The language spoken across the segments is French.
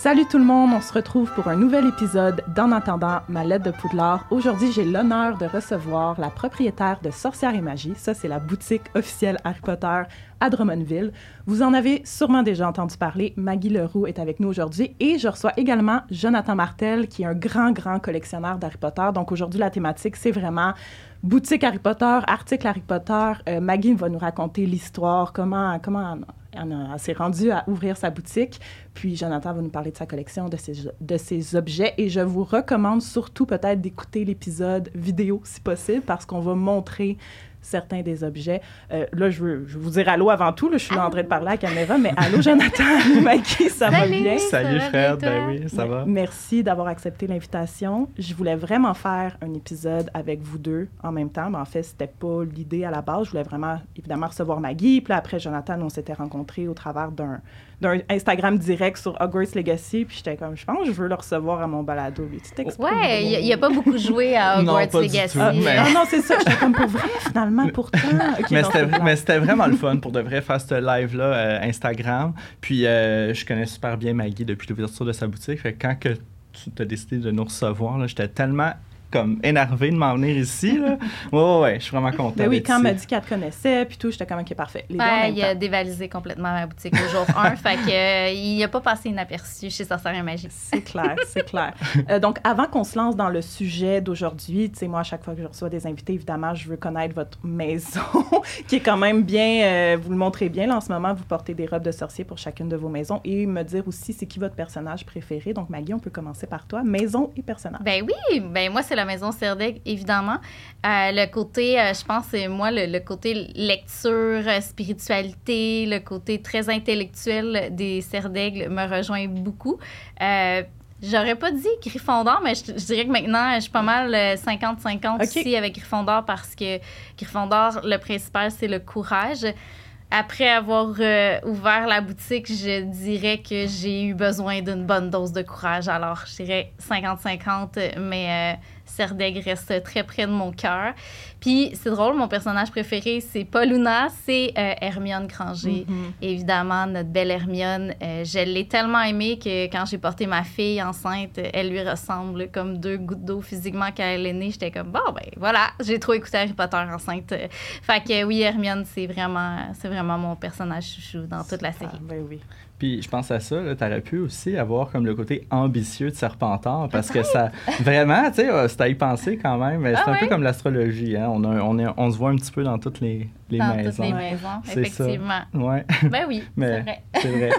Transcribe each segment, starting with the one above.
Salut tout le monde, on se retrouve pour un nouvel épisode d'En attendant ma lettre de Poudlard. Aujourd'hui, j'ai l'honneur de recevoir la propriétaire de Sorcière et Magie. Ça, c'est la boutique officielle Harry Potter à Drummondville. Vous en avez sûrement déjà entendu parler. Maggie Leroux est avec nous aujourd'hui et je reçois également Jonathan Martel, qui est un grand, grand collectionneur d'Harry Potter. Donc aujourd'hui, la thématique, c'est vraiment boutique Harry Potter, article Harry Potter. Euh, Maggie va nous raconter l'histoire, comment, comment elle, s'est rendue à ouvrir sa boutique. Puis Jonathan va nous parler de sa collection, de ses, de ses objets. Et je vous recommande surtout peut-être d'écouter l'épisode vidéo si possible parce qu'on va montrer certains des objets. Euh, là, je veux, je vous dire allô avant tout. Là, je suis là en train de parler à la caméra, mais allô, Jonathan, allô, Maggie, ça va bien? Salut, Fred, ben oui, ça va. Merci d'avoir accepté l'invitation. Je voulais vraiment faire un épisode avec vous deux en même temps, mais en fait, c'était pas l'idée à la base. Je voulais vraiment, évidemment, recevoir Maggie. Puis après, Jonathan, on s'était rencontrés au travers d'un d'un Instagram direct sur Hogwarts Legacy. Puis j'étais comme, je pense que je veux le recevoir à mon balado. Lui. Ouais, il n'y a, pas beaucoup joué à Hogwarts Legacy. Ah, non, c'est ça. J'étais comme, pour vrai, finalement, pourtant. mais c'était vraiment le fun pour de vrai faire ce live-là euh, Instagram. Puis euh, je connais super bien Maggie depuis l'ouverture de sa boutique. Fait quand que tu as décidé de nous recevoir, j'étais tellement comme énervé de m'en venir ici. Là. Ouais, ouais, je suis vraiment content. oui, quand elle m'a dit qu'elle te connaissait, puis tout, j'étais comme, OK, parfait. Les ouais, il a dévalisé complètement ma boutique au jour 1, fait qu'il euh, n'a pas passé inaperçu chez Sorcière Magie. C'est clair, c'est clair. Euh, donc, avant qu'on se lance dans le sujet d'aujourd'hui, tu sais, moi, à chaque fois que je reçois des invités, évidemment, je veux connaître votre maison, qui est quand même bien, euh, vous le montrez bien, là, en ce moment, vous portez des robes de sorcier pour chacune de vos maisons, et me dire aussi, c'est qui votre personnage préféré? Donc, Maggie, on peut commencer par toi. Maison et personnage. Ben oui, ben moi, c'est la maison Serdeg, évidemment. Euh, le côté, euh, je pense, c'est moi, le, côté lecture, euh, spiritualité, le côté très intellectuel des Serdeg me rejoint beaucoup. J'aurais pas dit Gryffondor, mais je, dirais que maintenant, je suis pas mal 50-50 ici avec Gryffondor parce que Gryffondor, le principal, c'est le courage. Après avoir ouvert la boutique, je dirais que j'ai eu besoin d'une bonne dose de courage. Alors, je dirais 50-50, mais Serdeg reste très près de mon cœur. Puis c'est drôle, mon personnage préféré, c'est pas Luna, c'est euh, Hermione Granger. Mm-hmm. Évidemment, notre belle Hermione. Euh, je l'ai tellement aimée que quand j'ai porté ma fille enceinte, elle lui ressemble comme deux gouttes d'eau physiquement quand elle est née. J'étais comme, bon, ben voilà, j'ai trop écouté Harry Potter enceinte. Fait que oui, Hermione, c'est vraiment, c'est vraiment mon personnage chouchou dans toute la série. ben oui. Puis je pense à ça, tu aurais pu aussi avoir comme le côté ambitieux de Serpentard, parce que ça, vraiment, tu sais, euh, c'est à y penser quand même. C'est ah un peu comme l'astrologie, hein? on, on, on, se voit un petit peu dans toutes les, les dans maisons. Toutes les maisons, effectivement. Ouais. Ben oui, c'est vrai. C'est vrai.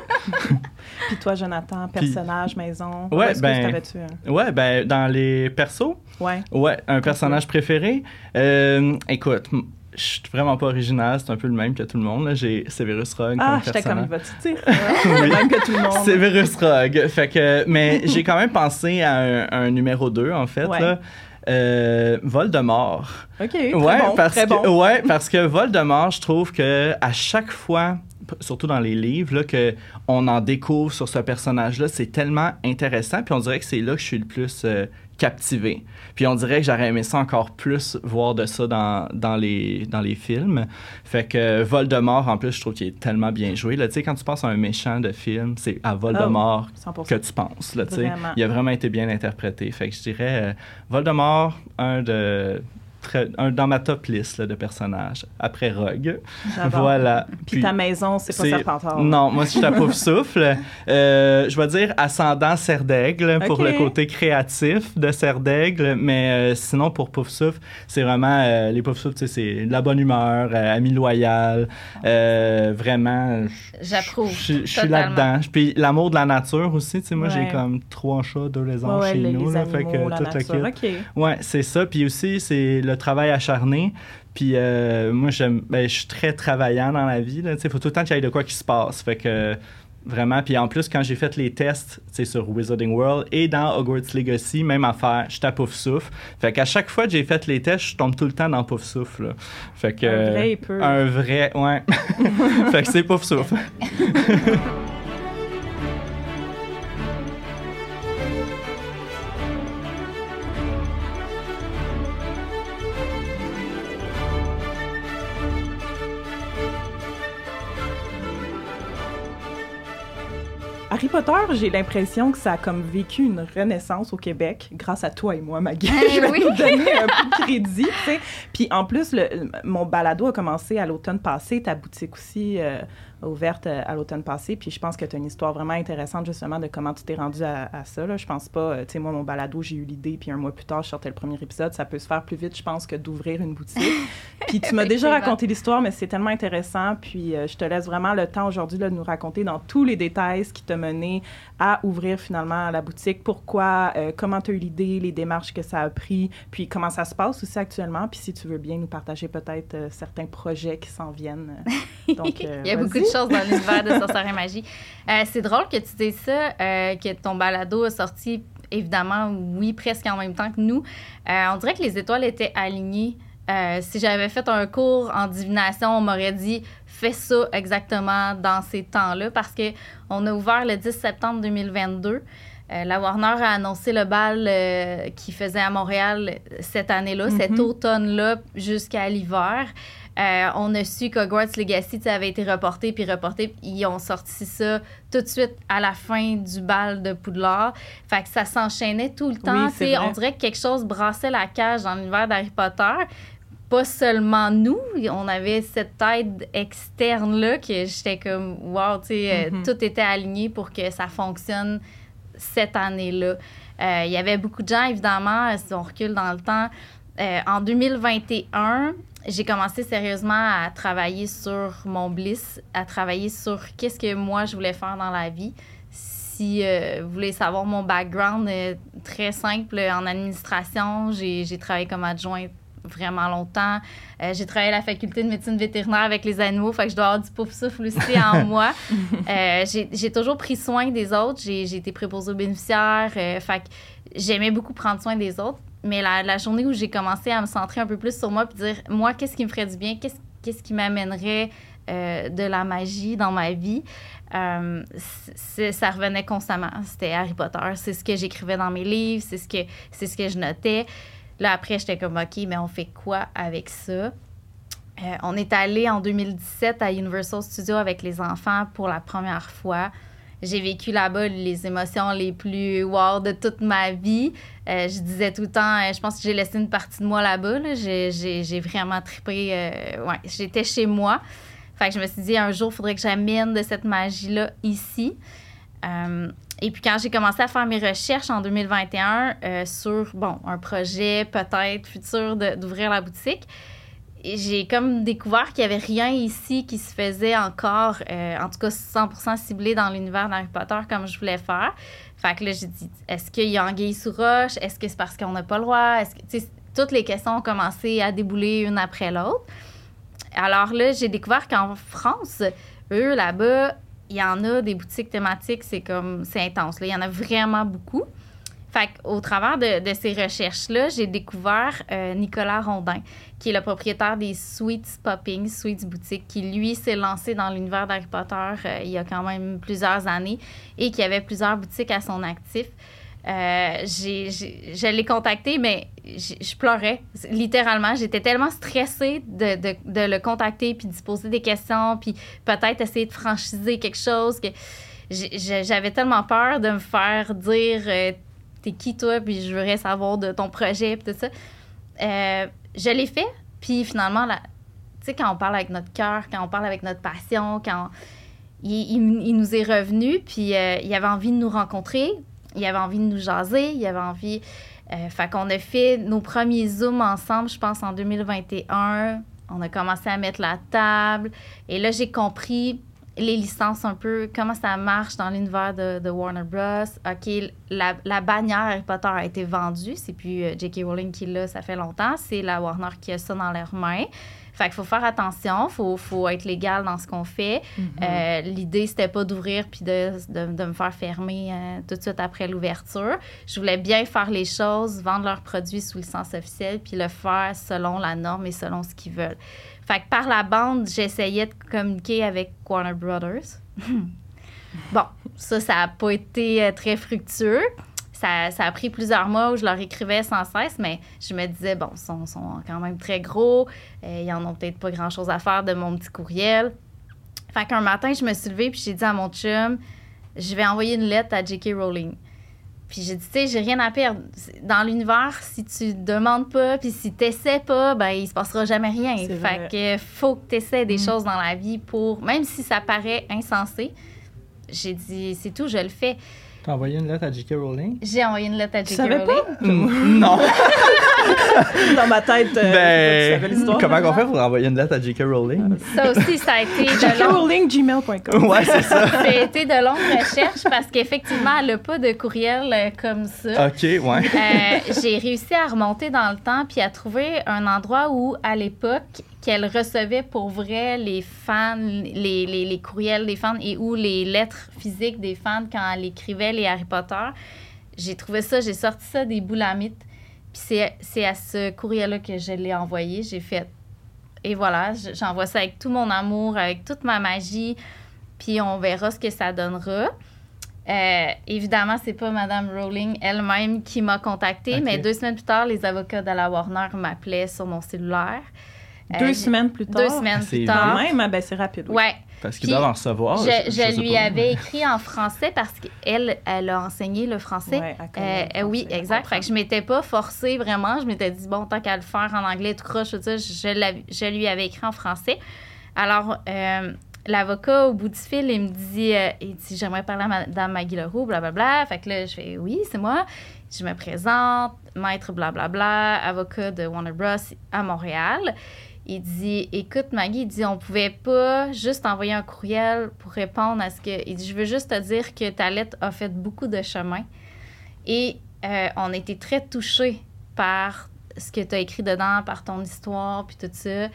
Puis toi, Jonathan, personnage, maison, ouais, ben, que ouais, ben, dans les persos, ouais. ouais un personnage préféré. Euh, écoute, je suis vraiment pas original, c'est un peu le même que tout le monde. J'ai Severus Rogue ah, j'étais comme il va te dire. le même que tout le monde. Severus Rogue. Fait que, mais j'ai quand même pensé à un, numéro 2, en fait. Là. Euh, Voldemort. OK, ouais, bon, parce très que, Ouais, parce que Voldemort, je trouve que à chaque fois, surtout dans les livres, là, que on en découvre sur ce personnage-là, c'est tellement intéressant. Puis on dirait que c'est là que je suis le plus euh, captivé. Puis on dirait que j'aurais aimé ça encore plus voir de ça dans, dans, les, dans les films. Fait que Voldemort, en plus, je trouve qu'il est tellement bien joué. Tu sais, quand tu penses à un méchant de film, c'est à Voldemort oh, que tu penses. Là, Il a vraiment été bien interprété. Fait que je dirais euh, Voldemort, un de un, dans ma top liste de personnages. Après Rogue. Voilà. Puis, ta maison, c'est pas Serpentard. Non, moi, je suis à Pouf-Souffle. Euh, je vais dire ascendant Serdaigle pour le côté créatif de Serdaigle. Mais euh, sinon, pour Pouf-Souffle, c'est vraiment... Euh, les Pouf-Souffle, c'est la bonne humeur, ami loyal. vraiment... J'approuve. Je suis là-dedans. Puis l'amour de la nature aussi. Tu sais, moi, j'ai comme trois chats, deux lézards chez nous. Les fait que, la nature. Ouais, c'est ça. Puis aussi, c'est le travail acharné. Puis euh, moi, j'aime, ben, je suis très travaillant dans la vie. Il faut tout le temps qu'il y ait de quoi qui se passe. Fait que vraiment. Puis en plus, quand j'ai fait les tests sur Wizarding World et dans Hogwarts Legacy, même affaire, je à pouf souffle. Fait qu'à chaque fois que j'ai fait les tests, je tombe tout le temps dans pouf souffle. Fait que, un vrai peu. Un vrai, ouais. fait que c'est pouf souffle. Harry Potter, j'ai l'impression que ça a comme vécu une renaissance au Québec grâce à toi et moi, Maggie. Eh je vais oui. te donner un peu de crédit, tu sais. Puis en plus, le- mon balado a commencé à l'automne passé, ta boutique aussi euh, ouverte euh, à l'automne passé. Puis je pense que tu as une histoire vraiment intéressante justement de comment tu t'es rendu à, à ça. Là. Je pense pas, euh, tu sais, moi, mon balado, j'ai eu l'idée, puis un mois plus tard, je sortais le premier épisode. Ça peut se faire plus vite, je pense, que d'ouvrir une boutique. Puis tu m'as déjà raconté l'histoire, mais c'est tellement intéressant. Puis euh, je te laisse vraiment le temps aujourd'hui de nous raconter dans tous les détails ce qui t'a mené à ouvrir finalement la boutique. Pourquoi, euh, comment tu as eu l'idée, les démarches que ça a pris, puis comment ça se passe aussi actuellement. Puis si tu veux bien nous partager peut-être euh, certains projets qui s'en viennent. donc, Il y a beaucoup de choses dans l'univers de Sorcière et Magie. Euh, c'est drôle que tu dises ça, euh, que ton balado a sorti, évidemment, oui, presque en même temps que nous. Euh, on dirait que les étoiles étaient alignées. Si j'avais fait un cours en divination, on m'aurait dit fais ça exactement dans ces temps-là parce que on a ouvert le 10 septembre 2022. Euh, la Warner a annoncé le bal euh, qu'il faisait à Montréal cette année-là, cet Mhm. automne-là jusqu'à l'hiver. Euh, on a su qu'Hogwarts Legacy avait été reporté puis reporté. puis Ils ont sorti ça tout de suite à la fin du bal de Poudlard. Fait que ça s'enchaînait tout le temps. Oui, on dirait que quelque chose brassait la cage dans l'univers d'Harry Potter. Pas seulement nous, on avait cette aide externe-là que j'étais comme, wow, tu sais, euh, Mhm. tout était aligné pour que ça fonctionne cette année-là. Euh, Il y avait beaucoup de gens, évidemment, si on recule dans le temps. Euh, en 2021, j'ai commencé sérieusement à travailler sur mon bliss, à travailler sur qu'est-ce que moi je voulais faire dans la vie. Si euh, vous voulez savoir mon background, euh, très simple, en administration, j'ai travaillé comme adjointe vraiment longtemps. Euh, j'ai travaillé à la faculté de médecine vétérinaire avec les animaux, fait que je dois avoir du pouf souffle aussi en moi. Euh, j'ai toujours pris soin des autres. J'ai été préposée aux bénéficiaires. euh, fait que j'aimais beaucoup prendre soin des autres. Mais la, la journée où j'ai commencé à me centrer un peu plus sur moi puis dire, moi, qu'est-ce qui me ferait du bien? Qu'est-ce qui m'amènerait euh, de la magie dans ma vie? Euh, ça revenait constamment. C'était Harry Potter. C'est ce que j'écrivais dans mes livres. C'est ce que, c'est ce que je notais. Là, après, j'étais comme, OK, mais on fait quoi avec ça? Euh, on est allé en 2017 à Universal Studios avec les enfants pour la première fois. J'ai vécu là-bas les émotions les plus wow de toute ma vie. Euh, je disais tout le temps, euh, je pense que j'ai laissé une partie de moi là-bas. là. J'ai, vraiment trippé. ouais, j'étais chez moi. Fait que je me suis dit, un jour, il faudrait que j'amène de cette magie-là ici. Et puis quand j'ai commencé à faire mes recherches en 2021 euh, sur, bon, un projet peut-être futur d'ouvrir la boutique, j'ai comme découvert qu'il n'y avait rien ici qui se faisait encore, euh, en tout cas 100% ciblé dans l'univers d'Harry Potter comme je voulais faire. Fait que là, j'ai dit, est-ce qu'il y a anguille sous roche? Est-ce que c'est parce qu'on n'a pas le droit? Toutes les questions ont commencé à débouler une après l'autre. Alors là, j'ai découvert qu'en France, eux, là-bas, il y en a des boutiques thématiques, c'est comme, c'est intense. Là. Il y en a vraiment beaucoup. Qu'au travers de, de ces recherches-là, j'ai découvert euh, Nicolas Rondin, qui est le propriétaire des Sweets Popping, Sweets Boutique, qui lui s'est lancé dans l'univers d'Harry Potter euh, il y a quand même plusieurs années et qui avait plusieurs boutiques à son actif. Euh, je l'ai contacté, mais je pleurais. Littéralement, j'étais tellement stressée de, de- le contacter puis de se poser des questions puis peut-être essayer de franchiser quelque chose que j'avais tellement peur de me faire dire euh, t'es qui toi puis je voudrais savoir de ton projet puis tout ça. Euh, je l'ai fait puis finalement tu sais quand on parle avec notre cœur, quand on parle avec notre passion, quand il, il- il nous est revenu puis euh, il avait envie de nous rencontrer, il avait envie de nous jaser, il avait envie euh, fait qu'on a fait nos premiers zooms ensemble, je pense en 2021. On a commencé à mettre la table et là j'ai compris les licences un peu, comment ça marche dans l'univers de, de Warner Bros. OK, la, la bannière Harry Potter a été vendue. C'est plus euh, J.K. Rowling qui l'a, ça fait longtemps. C'est la Warner qui a ça dans leurs mains. Fait qu'il faut faire attention, il faut, faut être légal dans ce qu'on fait. Euh, L'idée, c'était pas d'ouvrir puis de, de, de me faire fermer euh, tout de suite après l'ouverture. Je voulais bien faire les choses, vendre leurs produits sous licence officielle puis le faire selon la norme et selon ce qu'ils veulent. Fait que par la bande, j'essayais de communiquer avec Warner Brothers. bon, ça, ça n'a pas été euh, très fructueux. Ça, ça a pris plusieurs mois où je leur écrivais sans cesse, mais je me disais, bon, ils sont, quand même très gros. euh, ils en ont peut-être pas grand-chose à faire de mon petit courriel. Fait qu'un matin, je me suis levée puis j'ai dit à mon chum, je vais envoyer une lettre à J.K. Rowling. Puis j'ai dit, tu sais, j'ai rien à perdre. Dans l'univers, si tu demandes pas, puis si t'essaies pas, ben il se passera jamais rien. Fait que faut que t'essaies des Mm. choses dans la vie pour, même si ça paraît insensé. J'ai dit, c'est tout, je le fais. T'as envoyé une lettre à J.K. Rowling? J'ai envoyé une lettre à Tu J.K. savais Rowling. pas? non. Dans ma tête, euh, ben, tu savais l'histoire. comment qu'on fait pour envoyer une lettre à J.K. Rowling? Ça aussi, ça a été de long. JKRowlingGmail.com. ouais, c'est ça. Ça a été de longues recherches parce qu'effectivement, elle n'a pas de courriel euh, comme ça. OK, ouais. Euh, j'ai réussi à remonter dans le temps puis à trouver un endroit où, à l'époque, qu'elle recevait pour vrai les fans, les, les, les courriels des fans et ou les lettres physiques des fans quand elle écrivait les Harry Potter. J'ai trouvé ça, j'ai sorti ça des boulamites. Puis c'est, à ce courriel-là que je l'ai envoyé. J'ai fait. Et voilà, je- j'envoie ça avec tout mon amour, avec toute ma magie. Puis on verra ce que ça donnera. Euh, évidemment, c'est pas Madame Rowling elle-même qui m'a contactée, mais deux semaines plus tard, les avocats de la Warner m'appelaient sur mon cellulaire. Euh, Deux j'ai- semaines plus tard. Deux semaines C'est plus Quand tard. même, ah, ben c'est rapide. oui. Ouais. Parce qu'ils Puis, doivent en recevoir. je, je je sais lui pas. avais écrit en français parce qu'elle, elle a enseigné le français. Ouais, Euh, le euh, oui, exact. Fait que je m'étais pas forcée vraiment. Je m'étais dit, bon, tant qu'à le faire en anglais, tout croche, tout ça, je, lui avais écrit en français. Alors, euh, l'avocat, au bout du fil, il me dit, euh, il dit j'aimerais parler à Mme Maggie Leroux, blablabla. Fait que là, je fais, oui, c'est moi. Je me présente, maître blablabla, avocat de Warner Bros. à Montréal. Il dit Écoute, Maggie, il dit On pouvait pas juste envoyer un courriel pour répondre à ce que. Il dit Je veux juste te dire que ta lettre a fait beaucoup de chemin. Et euh, on été très touchés par ce que tu as écrit dedans, par ton histoire, puis tout ça.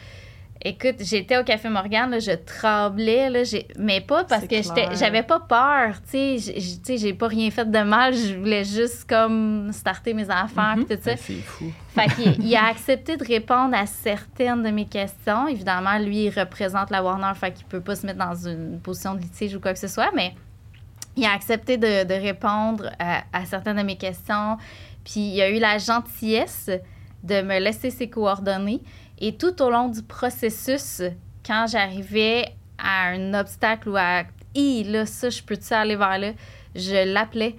Écoute, j'étais au Café Morgane, là, je tremblais, là, j'ai- mais pas parce que j'avais pas peur, tu sais, j'ai pas rien fait de mal, je voulais juste comme starter mes affaires, puis tout ça. Ben, c'est fou. Fait qu'il il a accepté de répondre à certaines de mes questions. Évidemment, lui, il représente la Warner, fait qu'il peut pas se mettre dans une position de litige ou quoi que ce soit, mais il a accepté de, de répondre à, à certaines de mes questions. Puis il a eu la gentillesse de me laisser ses coordonnées. Et tout au long du processus, quand j'arrivais à un obstacle ou à « Hi, là, ça, je peux-tu aller vers là? » Je l'appelais.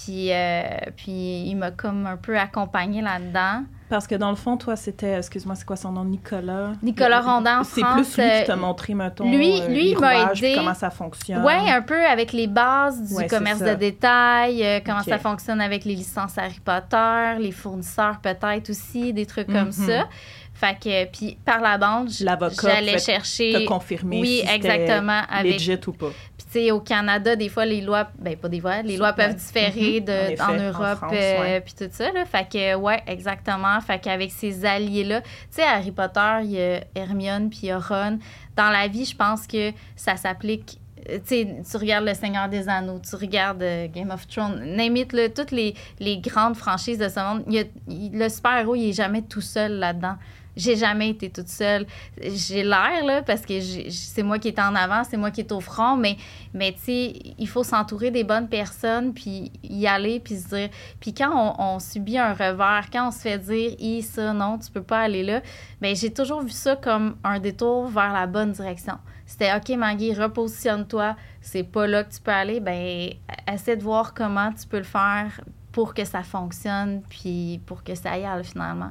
Puis, euh, puis il m'a comme un peu accompagnée là-dedans. Parce que dans le fond, toi, c'était, excuse-moi, c'est quoi son nom, Nicolas? Nicolas Rondan en C'est France, plus lui qui euh, t'a montré, mettons, lui- euh, lui, m'a aidé. comment ça fonctionne. Ouais, un peu avec les bases du Ouais, commerce de détail, euh, comment ça fonctionne avec les licences Harry Potter, les fournisseurs peut-être aussi, des trucs comme Mhm. ça. Fait que, puis par la bande, j'allais chercher. T'as confirmé Oui, si exactement, avec- legit ou pas. Sais, au Canada, des fois, les lois, ben pas des fois, les lois peuvent différer Mhm. de, En en, effet, en Europe, euh, ouais. puis tout ça, là. Fait que, ouais, exactement. Fait qu'avec ces alliés-là, tu sais, Harry Potter, il y a Hermione, puis il y a Ron. Dans la vie, je pense que ça s'applique euh, tu regardes Le Seigneur des Anneaux, tu regardes euh, Game of Thrones, name it, là, toutes les, les grandes franchises de ce monde, il y a- il- le super-héros, il est jamais tout seul là-dedans. J'ai jamais été toute seule. J'ai l'air, là, parce que c'est moi qui est en avant, c'est moi qui est au front, mais, mais tu sais, il faut s'entourer des bonnes personnes, puis y aller, puis se dire... Puis quand on, subit un revers, quand on se fait dire « Hi, ça, non, tu peux pas aller là », ben j'ai toujours vu ça comme un détour vers la bonne direction. C'était « OK, Maggie, repositionne-toi, c'est pas là que tu peux aller, ben essaie de voir comment tu peux le faire pour que ça fonctionne, puis pour que ça y aille finalement. »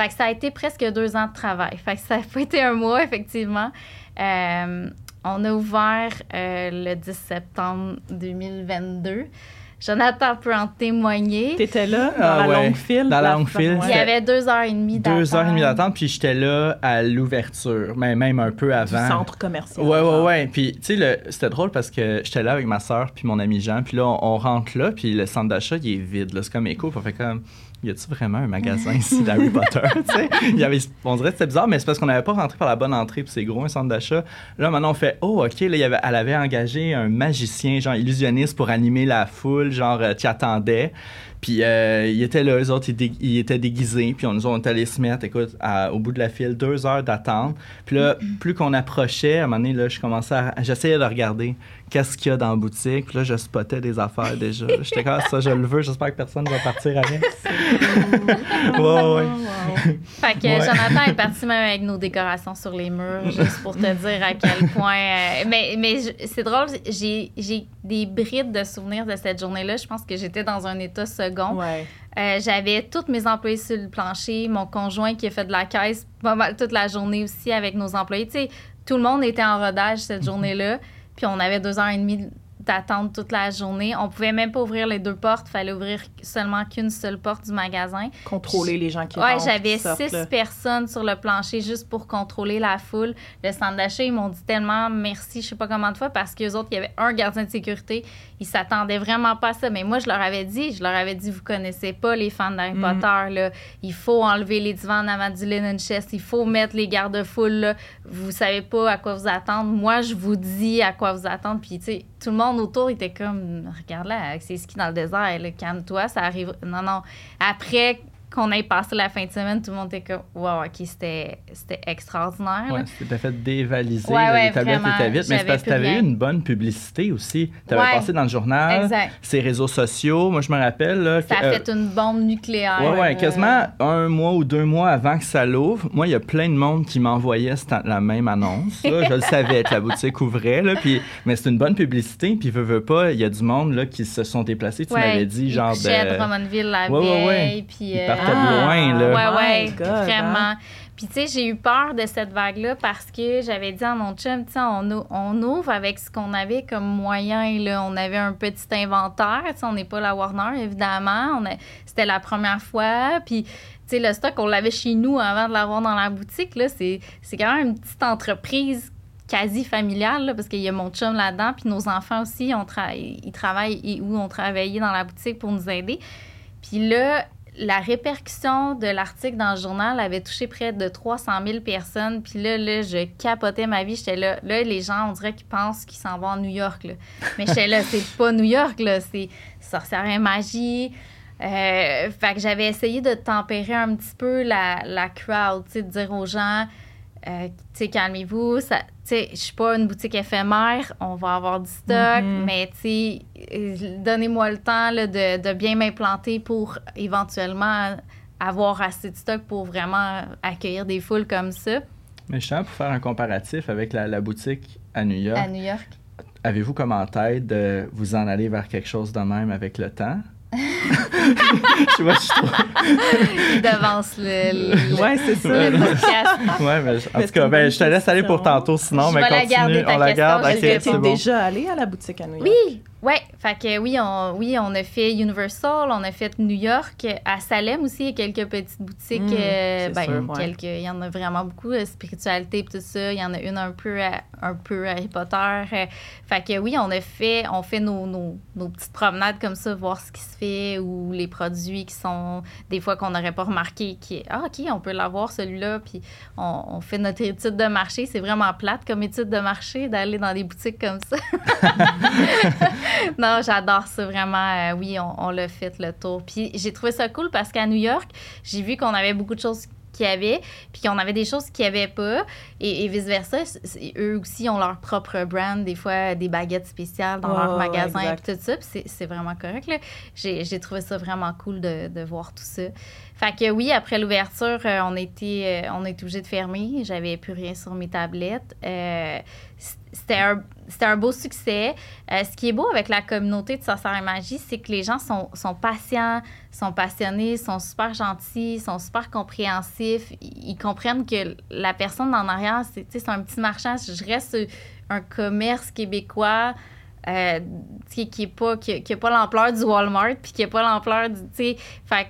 Fait que ça a été presque deux ans de travail. Fait que ça n'a pas été un mois, effectivement. Euh, on a ouvert euh, le 10 septembre 2022. Jonathan peut en témoigner. T'étais là, dans Ah la ouais, longue file. dans la longue file. Il y avait deux heures et demie d'attente. Deux heures et demie d'attente, puis j'étais là à l'ouverture, mais même un peu Du avant. centre commercial. Ouais, ouais, ouais. Puis, tu sais, le- c'était drôle parce que j'étais là avec ma soeur puis mon ami Jean. Puis là, on, on rentre là, puis le centre d'achat, il est vide. là. C'est comme écho. On fait comme, y a-tu vraiment un magasin ici d'Harry Potter? tu sais, il y avait, on dirait que c'était bizarre, mais c'est parce qu'on n'avait pas rentré par la bonne entrée, puis c'est gros un centre d'achat. Là, maintenant, on fait, oh, OK, là, il y avait, elle avait engagé un magicien, genre illusionniste, pour animer la foule, genre, euh, attendais. Puis euh, ils étaient là, eux autres, ils, dé- ils étaient déguisés. Puis on nous on allés se mettre, écoute, à- au bout de la file, deux heures d'attente. Puis là, plus qu'on approchait, à un moment donné, là, je commençais à. J'essayais de regarder qu'est-ce qu'il y a dans la boutique. Puis là, je spottais des affaires déjà. J'étais comme, Ah, ça, je le veux, j'espère que personne va partir avec. ouais, ouais. Fait que Ouais. Jonathan est parti même avec nos décorations sur les murs, juste pour te dire à quel point. euh, mais mais c'est drôle, j'ai j'ai des brides de souvenirs de cette journée-là. Je pense que j'étais dans un état second. Ouais. Euh, J'avais tous mes employés sur le plancher, mon conjoint qui a fait de la caisse pas mal toute la journée aussi avec nos employés. Tu sais, tout le monde était en rodage cette journée-là. Puis on avait deux heures et demie d'attente toute la journée. On pouvait même pas ouvrir les deux portes. fallait ouvrir seulement qu'une seule porte du magasin. Contrôler les gens qui Ouais, rentrent, j'avais six là. personnes sur le plancher juste pour contrôler la foule. Le centre d'achat, ils m'ont dit tellement merci, je sais pas comment de fois, parce qu'eux autres, il y avait un gardien de sécurité. Ils s'attendaient vraiment pas à ça. Mais moi, je leur avais dit, je leur avais dit, vous connaissez pas les fans d'Harry Mm. Potter, là. Il faut enlever les divans en avant du linen chest. Il faut mettre les garde-foules. Vous savez pas à quoi vous attendre. Moi, je vous dis à quoi vous attendre. Puis, tu sais, tout le monde autour était comme, regarde là, c'est ski dans le désert. Calme-toi, ça arrive. Non, non. Après qu'on ait passé la fin de semaine, tout le monde était comme, wow, OK, c'était c'était extraordinaire. Ouais, c'était fait dévaliser. Ouais, ouais, les tablettes étaient vides. Mais c'est parce que tu avais eu une bonne publicité aussi. Tu avais passé dans le journal, Exact. ses réseaux sociaux. Moi, je me rappelle. Là, Ça que, a euh, fait une bombe nucléaire. Ouais, ouais, euh, quasiment un mois ou deux mois avant que ça l'ouvre. Moi, il y a plein de monde qui m'envoyait la même annonce. là. Je le savais que la boutique ouvrait, là, puis, mais c'est une bonne publicité. Puis, veux, veux pas, il y a du monde là, qui se sont déplacés. Tu m'avais dit, genre à de. Drummondville la Ouais, ouais, ouais. veille. Puis, euh, partaient de loin, là. Ouais, ouais, God, vraiment. hein? Puis, tu sais, j'ai eu peur de cette vague-là parce que j'avais dit à mon chum, tu sais, on, ou- on ouvre avec ce qu'on avait comme moyen. Là. On avait un petit inventaire. Tu sais, on n'est pas la Warner, évidemment. On a- C'était la première fois. Puis, tu sais, le stock, on l'avait chez nous avant de l'avoir dans la boutique. Là. C'est, c'est quand même une petite entreprise quasi familiale, là, parce qu'il y a mon chum là-dedans, puis nos enfants aussi, on tra- ils travaillent et où ont travaillé dans la boutique pour nous aider. Puis là, la répercussion de l'article dans le journal avait touché près de 300 000 personnes. Puis là, là, je capotais ma vie. J'étais là. Là, les gens, on dirait qu'ils pensent qu'ils s'en vont à New York. Là. Mais j'étais là, c'est pas New York, là. C'est sorcière et magie. Euh, fait que j'avais essayé de tempérer un petit peu la, la crowd, de dire aux gens, euh, calmez-vous. je suis pas une boutique éphémère, on va avoir du stock, Mhm. mais tu sais, euh, donnez-moi le temps là, de, de bien m'implanter pour éventuellement avoir assez de stock pour vraiment accueillir des foules comme ça Mais justement, pour faire un comparatif avec la, la boutique à New York, à New York. avez-vous comme en tête de vous en aller vers quelque chose de même avec le temps? Je vois, je trouve. Il devance le, le, Ouais, c'est ça. le podcast. Ouais, mais en Mais tout cas, ben, je te laisse aller pour tantôt, sinon, Je mais la continue. garder, ta on la question. garde. Est-ce Ok, que Est-ce que c'est tu es bon. déjà allé à la boutique à New York? Oui, ouais. Fait que oui, on, oui, on a fait Universal, on a fait New York. À Salem aussi, il y a quelques petites boutiques. Mm, euh, ben, sûr, ouais. quelques, il y en a vraiment beaucoup. euh, spiritualité et tout ça. Il y en a une un peu, à- un peu Harry Potter. euh, fait que oui, on a fait, on fait nos, nos, nos petites promenades comme ça, voir ce qui se fait ou les produits qui sont des fois qu'on n'aurait pas remarqué. Qui, ah, OK, on peut l'avoir celui-là. Puis on, on fait notre étude de marché. C'est vraiment plate comme étude de marché d'aller dans des boutiques comme ça. non, j'adore ça vraiment. Euh, oui, on, on l'a fait le tour. Puis j'ai trouvé ça cool parce qu'à New York, j'ai vu qu'on avait beaucoup de choses qu'il y avait, puis qu'on avait des choses qu'il n'y avait pas, et, et vice-versa. Eux aussi ont leur propre brand, des fois des baguettes spéciales dans leur magasin, puis tout ça, puis c'est- vraiment correct. j'ai trouvé ça vraiment cool de, de voir tout ça. Fait que oui, après l'ouverture, euh, on était, euh, on était obligé de fermer. J'avais plus rien sur mes tablettes. Euh, c'était un, un beau succès. Ce qui est beau avec la communauté de Sorcière et Magie, c'est que les gens sont, sont patients, sont passionnés, sont super gentils, sont super compréhensifs. Ils, comprennent que la personne en arrière, c'est un petit marchand. Je reste un commerce québécois. euh, qui qui est pas qui, qui pas l'ampleur du Walmart puis qui a pas l'ampleur du fait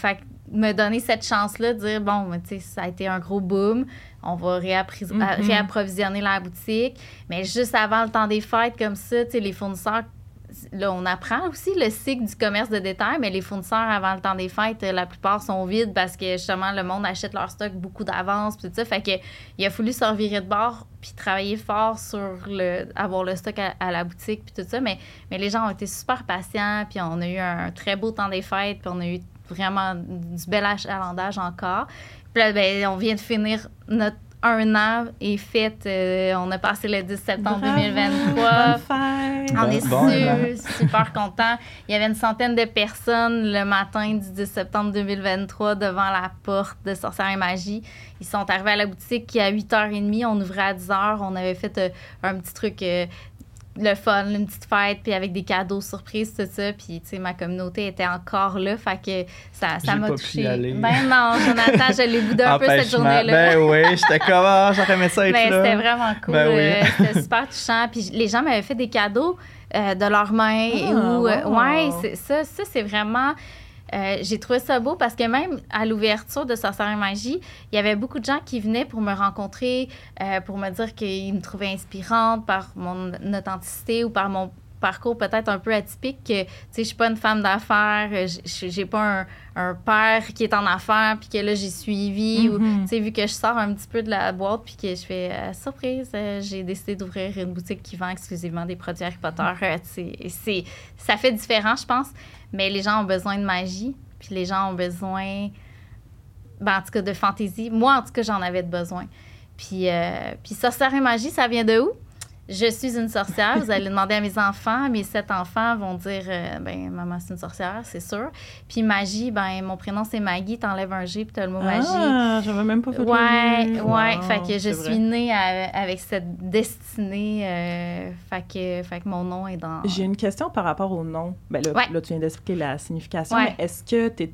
fait que me donner cette chance-là, de dire, bon, tu sais, ça a été un gros boom, on va réappri- Mhm. réapprovisionner la boutique. Mais juste avant le temps des fêtes, comme ça, tu sais, les fournisseurs là, on apprend aussi le cycle du commerce de détail, mais les fournisseurs, avant le temps des fêtes, euh, la plupart sont vides parce que justement, le monde achète leur stock beaucoup d'avance, puis tout ça. Fait que il a fallu se revirer de bord puis travailler fort sur le, avoir le stock à, la boutique, puis tout ça. Mais, mais les gens ont été super patients, puis on a eu un très beau temps des fêtes, puis on a eu vraiment du bel achalandage encore. Puis là, ben, on vient de finir notre un an est fait. Euh, on a passé le 10 septembre 2023. On est super contents. Il y avait une centaine de personnes le matin du 10 septembre 2023 devant la porte de Sorcière et Magie. Ils sont arrivés à la boutique à 8h30. On ouvrait à 10h. On avait fait euh, un petit truc euh, le fun, une petite fête, puis avec des cadeaux surprises, tout ça. Puis, tu sais, ma communauté était encore là, fait que ça, ça m'a touché. Ben non, Jonathan, je l'ai boudé un peu cette journée-là. Ben oui, j'étais comme, ah, j'aurais aimé ça être ben, C'était vraiment cool. Ben oui. Euh, c'était super touchant. Puis les gens m'avaient fait des cadeaux euh, de leurs mains. Ah, ou, euh, ouais, ça, ça c'est vraiment... Euh, j'ai trouvé ça beau parce que même à l'ouverture de Sorcière et Magie, il y avait beaucoup de gens qui venaient pour me rencontrer, euh, pour me dire qu'ils me trouvaient inspirante par mon authenticité ou par mon parcours peut-être un peu atypique que tu sais je suis pas une femme d'affaires euh, j'ai pas un, père qui est en affaires puis que là j'ai suivi ou mm-hmm. tu sais vu que je sors un petit peu de la boîte puis que je fais surprise j'ai décidé d'ouvrir une boutique qui vend exclusivement des produits Harry Potter c'est ça fait différent je pense mais les gens ont besoin de magie, puis les gens ont besoin, ben, en tout cas, de fantaisie. Moi, en tout cas, j'en avais besoin. Puis, euh, puis magie, ça vient de où? Je suis une sorcière. Vous allez demander à mes enfants. Mes sept enfants vont dire euh, ben maman, c'est une sorcière, c'est sûr. Puis magie, ben mon prénom, c'est Maggie. T'enlèves un G, puis t'as le mot magie. Ah, j'avais même pas fait Ouais, ouais. fait que je suis née avec cette destinée. Euh, fait, que, fait que mon nom est dans. J'ai une question par rapport au nom. Ben là, là tu viens d'expliquer la signification. Mais est-ce que tu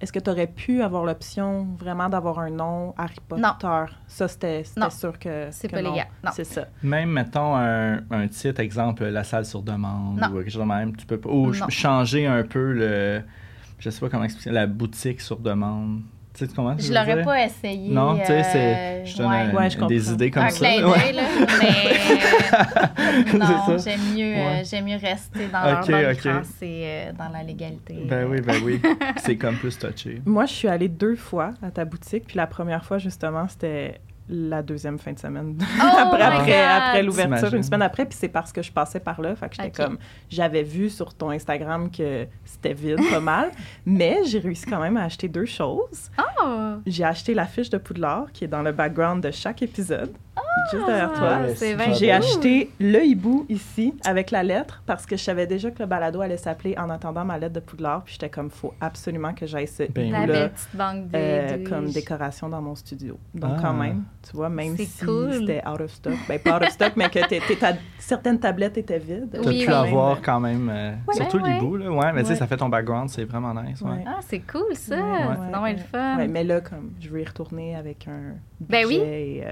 est-ce que tu aurais pu avoir l'option vraiment d'avoir un nom Harry Potter? Non. Ça, c'était sûr que. C'est pas légal. Non. C'est ça. Même, mettons, un, un, titre, exemple, La salle sur demande ou quelque chose de même, tu peux pas. Ou changer un peu le. Je sais pas comment expliquer, la boutique sur demande. Tu sais comment Je l'aurais pas essayé. Non, tu sais, c'est. Je donne ouais. des idées comme un ça. Clin là. Mais. non, j'aime mieux, euh, j'aime mieux rester dans okay, leur okay. et euh, dans la légalité. Ben oui, ben oui. c'est comme plus touché. Moi, je suis allée deux fois à ta boutique, puis la première fois, justement, c'était la deuxième fin de semaine. Oh après, après, après l'ouverture, une semaine après. Puis c'est parce que je passais par là. Fait que j'étais comme. J'avais vu sur ton Instagram que c'était vide, pas mal. Mais j'ai réussi quand même à acheter deux choses. Oh! J'ai acheté la fiche de Poudlard qui est dans le background de chaque épisode. Juste derrière toi. J'ai acheté le hibou ici avec la lettre parce que je savais déjà que le balado allait s'appeler En attendant ma lettre de Poudlard. Puis j'étais comme, faut absolument que j'aille ce ben hibou-là euh, comme décoration dans mon studio. Donc, quand ah. même, tu vois, même si c'était out of stock, ben pas out of stock, mais que certaines tablettes étaient vides. Tu as pu avoir quand même, euh, surtout le hibou, là. Ouais, mais tu sais, ça fait ton background, c'est vraiment nice. Ah, c'est cool, ça. c'est vraiment le fun. mais là, comme, je veux y retourner avec un ben oui.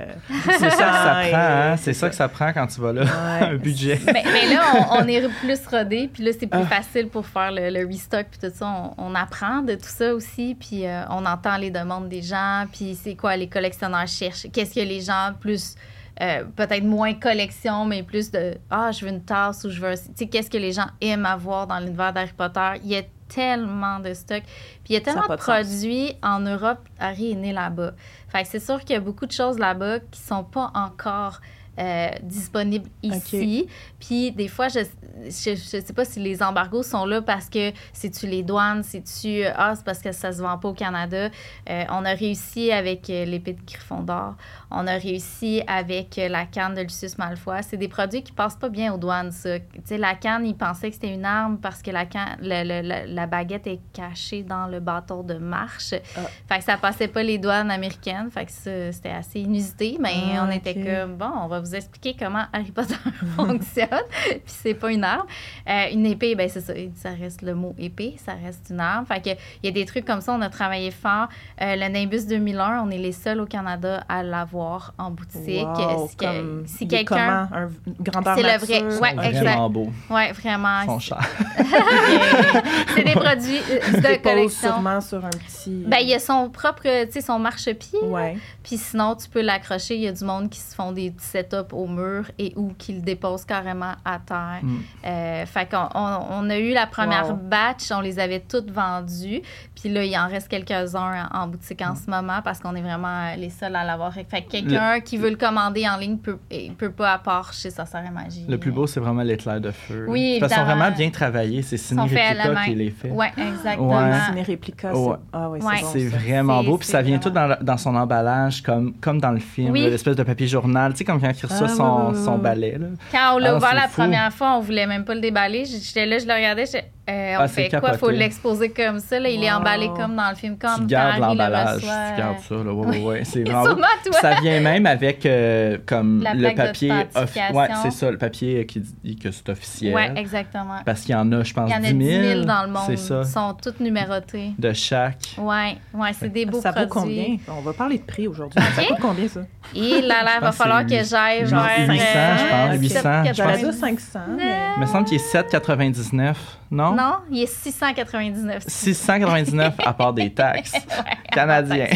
C'est ça que ça prend, hein? C'est ça que ça prend quand tu vas là, un budget. Mais, là, on, est plus rodé, puis là, c'est plus ah. facile pour faire le, restock, puis tout ça. On, apprend de tout ça aussi, puis euh, on entend les demandes des gens, puis c'est quoi les collectionneurs cherchent? Qu'est-ce que les gens plus... Euh, peut-être moins collection, mais plus de Ah, je veux une tasse ou je veux. Tu sais, qu'est-ce que les gens aiment avoir dans l'univers d'Harry Potter? Il y a tellement de stock. Puis il y a tellement de, produits en Europe. Harry est né là-bas. Fait que c'est sûr qu'il y a beaucoup de choses là-bas qui sont pas encore euh, disponibles ici. Puis des fois, je ne sais pas si les embargos sont là parce que c'est-tu les douanes, c'est-tu... Euh, ah, c'est parce que ça se vend pas au Canada. Euh, on a réussi avec l'épée de Gryffondor. On a réussi avec la canne de Lucius Malfoy. C'est des produits qui passent pas bien aux douanes, ça. Tu sais, la canne, ils pensaient que c'était une arme parce que la, canne, la, baguette est cachée dans le bâton de marche. Ah. Fait que ça passait pas les douanes américaines. Fait que c'était assez inusité. Mais ah, on était comme, bon, on va vous expliquer comment Harry Potter fonctionne. Puis c'est pas une arme. Euh, une épée, ben c'est ça, ça reste le mot épée, ça reste une arme. Fait que il y a des trucs comme ça, on a travaillé fort. Euh, le Nimbus 2001, on est les seuls au Canada à l'avoir en boutique. Wow, si, comme, si quelqu'un un grandeur C'est le vrai, ouais, exact. beau. Ouais, vraiment. Ils sont chers. c'est des produits euh, de collection. sûrement sur un petit Ben il y a son propre, tu sais son marchepied. Ouais. Puis sinon tu peux l'accrocher, il y a du monde qui se font des petits au mur et ou qu'il dépose carrément à terre. Mm. Euh, fait qu'on on, on a eu la première Wow. batch, on les avait toutes vendues. Puis là, il en reste quelques-uns en, en boutique en ce moment parce qu'on est vraiment les seuls à l'avoir. Fait que quelqu'un qui veut le commander en ligne peut, il peut pas à part chez Sorcière et Magie. Le plus beau, c'est vraiment l'éclair de feu. Oui, Parce qu'ils sont vraiment bien travaillés. C'est Ciné main. qui les fait. Oui, exactement. Ouais. Ciné réplica, c'est... Ouais. Ah oui, Ouais. c'est bon, C'est ça. vraiment beau. Puis ça vient vraiment- tout dans, le- dans son emballage, comme, comme dans le film, Oui. l'espèce de papier journal. Tu sais, comme quand reçoit Ah, ouais, ouais, ouais, ouais. balai. Là. Quand on l'a Ah, ouvert la fou. première fois, on voulait même pas le déballer. J'étais là, je le regardais, j'étais, euh, Ah, on c'est fait quoi? faut l'exposer comme ça. Là, il est emballé comme dans le film, comme tu gardes l'emballage. Tu gardes ça. Là. Ouais, ouais, ouais. C'est vraiment beau. Sûrement, toi. Ça vient même avec euh, comme La le papier. off-. Ouais, c'est ça, le papier qui dit que c'est officiel. Oui, exactement. Parce qu'il y en a, je pense, Il y en a 10 000. 10 000 dans le monde. C'est ça. Ils sont toutes numérotées. De chaque. Ouais, ouais, c'est des beaux Ça vaut produits. combien? On va parler de prix aujourd'hui. Ça coûte combien, ça? Et là, là, Je va falloir que que vers. 800, je pense, euh, 800, je pense. dire 500, mais... Il me semble qu'il est 7,99. Non? Non, il est 699. 699 à part des taxes canadiens.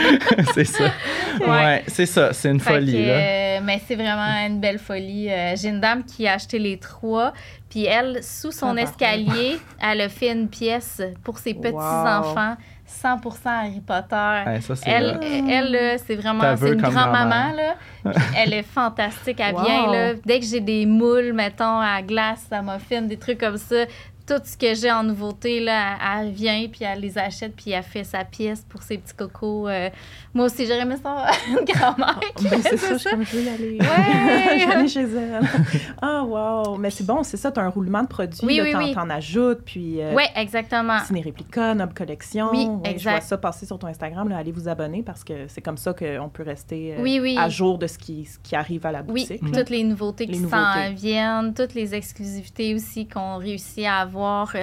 c'est ça. Ouais, Ouais. c'est ça. C'est une Fait folie, que, là. euh, mais c'est vraiment une belle folie. Euh, J'ai une dame qui a acheté les trois, puis elle, sous son Ah, escalier, elle a fait une pièce pour ses petits-enfants, 100% Harry Potter. Ouais, ça, c'est Elle, elle là, c'est vraiment c'est une grand-maman. là. Puis Elle est fantastique. Elle Wow. vient, là, dès que j'ai des moules, mettons, à glace, à muffin, des trucs comme ça, tout ce que j'ai en nouveauté, là, elle vient, puis elle les achète, puis elle fait sa pièce pour ses petits cocos. Euh, moi aussi, j'aurais aimé ça, une grand-mère. qui Ben, c'est faisait ça, je suis comme, je veux y aller. Ouais. je vais aller chez elle. Ah, wow. Mais c'est bon, c'est ça, tu as un roulement de produits. Oui, oui, t'en, oui. t'en ajoutes, puis... euh, Oui, exactement. Ciné Réplica, Nob Collection. Oui, Ouais, Je exact. vois ça passer sur ton Instagram. Là, allez vous abonner parce que c'est comme ça qu'on peut rester euh, Oui, oui. à jour de ce qui, ce qui arrive à la Oui, boutique. là. toutes les nouveautés Les qui s'en viennent, toutes les exclusivités aussi qu'on réussit à avoir.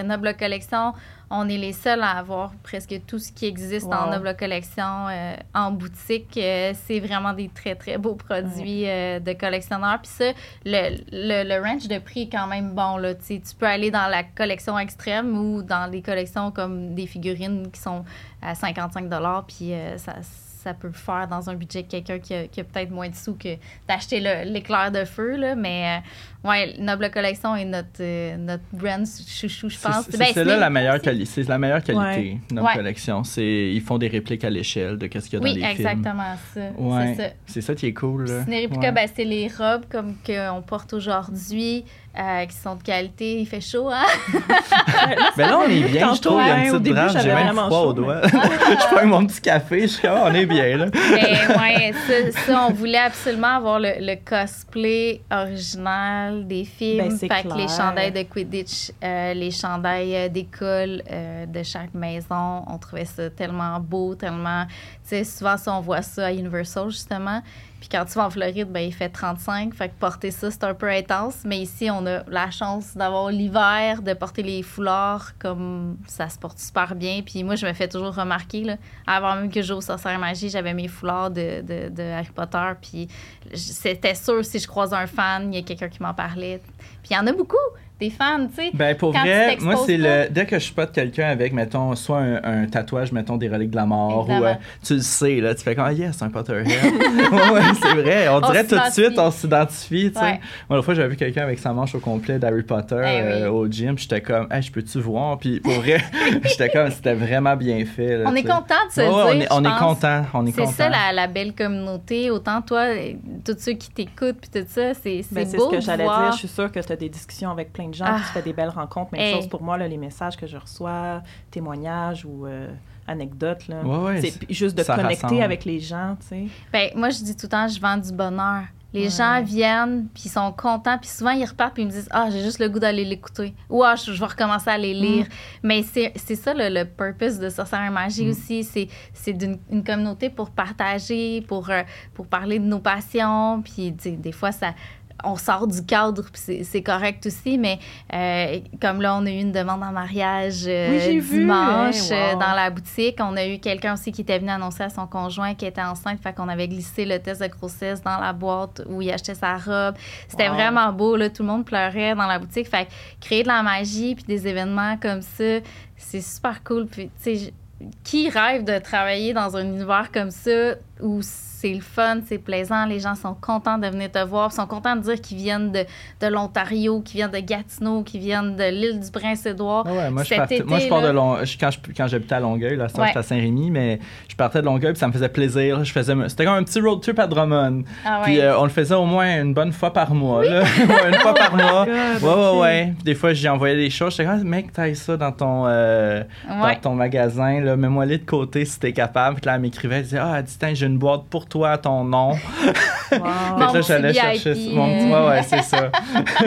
Noble Collection, on est les seuls à avoir presque tout ce qui existe en Wow. Noble Collection euh, en boutique. Euh, c'est vraiment des très, très beaux produits euh, de collectionneurs. Puis ça, le, le, le range de prix est quand même bon. Là. Tu peux aller dans la collection extrême ou dans des collections comme des figurines qui sont à 55 puis ça ça peut faire dans un budget quelqu'un qui a, peut-être moins de sous que d'acheter l'éclair de feu. Là. Mais euh, ouais, Noble Collection est notre, euh, notre brand chouchou, je pense. C'est Ben, c'est là la meilleure qualité. C'est la meilleure qualité de notre Ouais. collection. C'est ils font des répliques à l'échelle de qu'est-ce qu'il y a Oui, dans les films. exactement ça. Ouais. C'est ça. C'est ça qui est cool. là. Ciné Replica, Ouais. ben, c'est les robes comme qu'on porte aujourd'hui, euh, qui sont de qualité. Il fait chaud, hein? Mais là, on est bien, je trouve. Il y a ouais, une au petite branche, j'ai même froid chaud, aux doigts. je prends mon petit café, je suis comme, on est bien, là. Mais ouais, ça, ça, on voulait absolument avoir le, le cosplay original des films. Ben, fait que les chandails de Quidditch, euh, les chandails euh, d'école euh, de chaque maison, on trouvait ça tellement beau, tellement... Tu sais, souvent, ça, on voit ça à Universal, justement. Puis quand tu vas en Floride, ben, il fait 35. Fait que porter ça, c'est un peu intense. Mais ici, on a la chance d'avoir l'hiver, de porter les foulards comme ça se porte super bien. Puis moi, je me fais toujours remarquer, là, avant même que je joue au Sorcière Magie, j'avais mes foulards de, de, de Harry Potter. Puis c'était sûr, si je croise un fan, il y a quelqu'un qui m'en parlait. Puis il y en a beaucoup, des fans, tu sais. Ben, pour vrai, moi, c'est le. Dès que je spot quelqu'un avec, mettons, soit un, un tatouage, mettons, des reliques de la mort, ou euh, tu le sais, là, tu fais comme, ah, yes, un Potterhead. ouais, c'est vrai. On, On dirait tout de suite, on s'identifie, tu sais. Ouais. Moi, la fois, j'avais vu quelqu'un avec sa manche au complet d'Harry Potter Eh oui. euh, au gym, puis j'étais comme, hey, je peux-tu voir? Puis pour vrai, j'étais comme, c'était vraiment bien fait. là, On est content de se Ouais, dire. on est, on est content. On est C'est ça la, la belle communauté. Autant toi, euh, tous ceux qui t'écoutent, puis tout ça, c'est c'est Ben, c'est beau ce que j'allais dire. Je suis sûre que tu as des discussions avec plein de gens, Ah. puis tu fais des belles rencontres. Même Hey. chose pour moi, là, les messages que je reçois, témoignages ou euh, anecdotes. Là. Ouais, ouais, c'est juste de connecter rassemble. avec les gens, tu sais. Ben, moi, je dis tout le temps, je vends du bonheur. Les Ouais. gens viennent, puis ils sont contents, puis souvent, ils repartent, puis ils me disent Ah, j'ai juste le goût d'aller l'écouter. Ou Ah, je, je vais recommencer à les lire. Mais c'est c'est ça le, le purpose de Sorcière et Magie Mm. aussi. C'est c'est d'une une communauté pour partager, pour, euh, pour parler de nos passions. Puis, des fois, ça. On sort du cadre, puis c'est- correct aussi, mais euh, comme là, on a eu une demande en mariage euh, Oui, j'ai vu, dimanche hein, euh, wow. dans la boutique. On a eu quelqu'un aussi qui était venu annoncer à son conjoint qui était enceinte, fait qu'on avait glissé le test de grossesse dans la boîte où il achetait sa robe. C'était Wow. vraiment beau, là, tout le monde pleurait dans la boutique. Fait que créer de la magie puis des événements comme ça, c'est super cool. Puis, tu sais, j- qui rêve de travailler dans un univers comme ça où c'est le fun, c'est plaisant, les gens sont contents de venir te voir, sont contents de dire qu'ils viennent de, de l'Ontario, qu'ils viennent de Gatineau, qu'ils viennent de l'île du Prince-Édouard. Ouais, moi, je partais- été, moi, je pars de. Long... je- quand je- quand j'habitais à Longueuil, là, Ouais. j'étais à Saint-Rémy, mais je partais de Longueuil, puis ça me faisait plaisir. Je faisais, c'était comme un petit road trip à Drummond. Ah ouais. Puis euh, on le faisait au moins une bonne fois par mois. là. Ouais, une fois par mois. God, Ouais, ouais, ouais. Puis des fois, j'ai envoyé des choses. J'étais comme, Ah, mec, t'ailles ça dans ton, euh, dans ton magasin. là. Mets-moi les de côté si t'es capable. Puis là, elle m'écrivait. Elle disait, ah, Tiens, j'ai une boîte pour toi à ton nom. Wow. Là, j'allais chercher ça. Mon petit- euh. Ouais, ouais, c'est ça.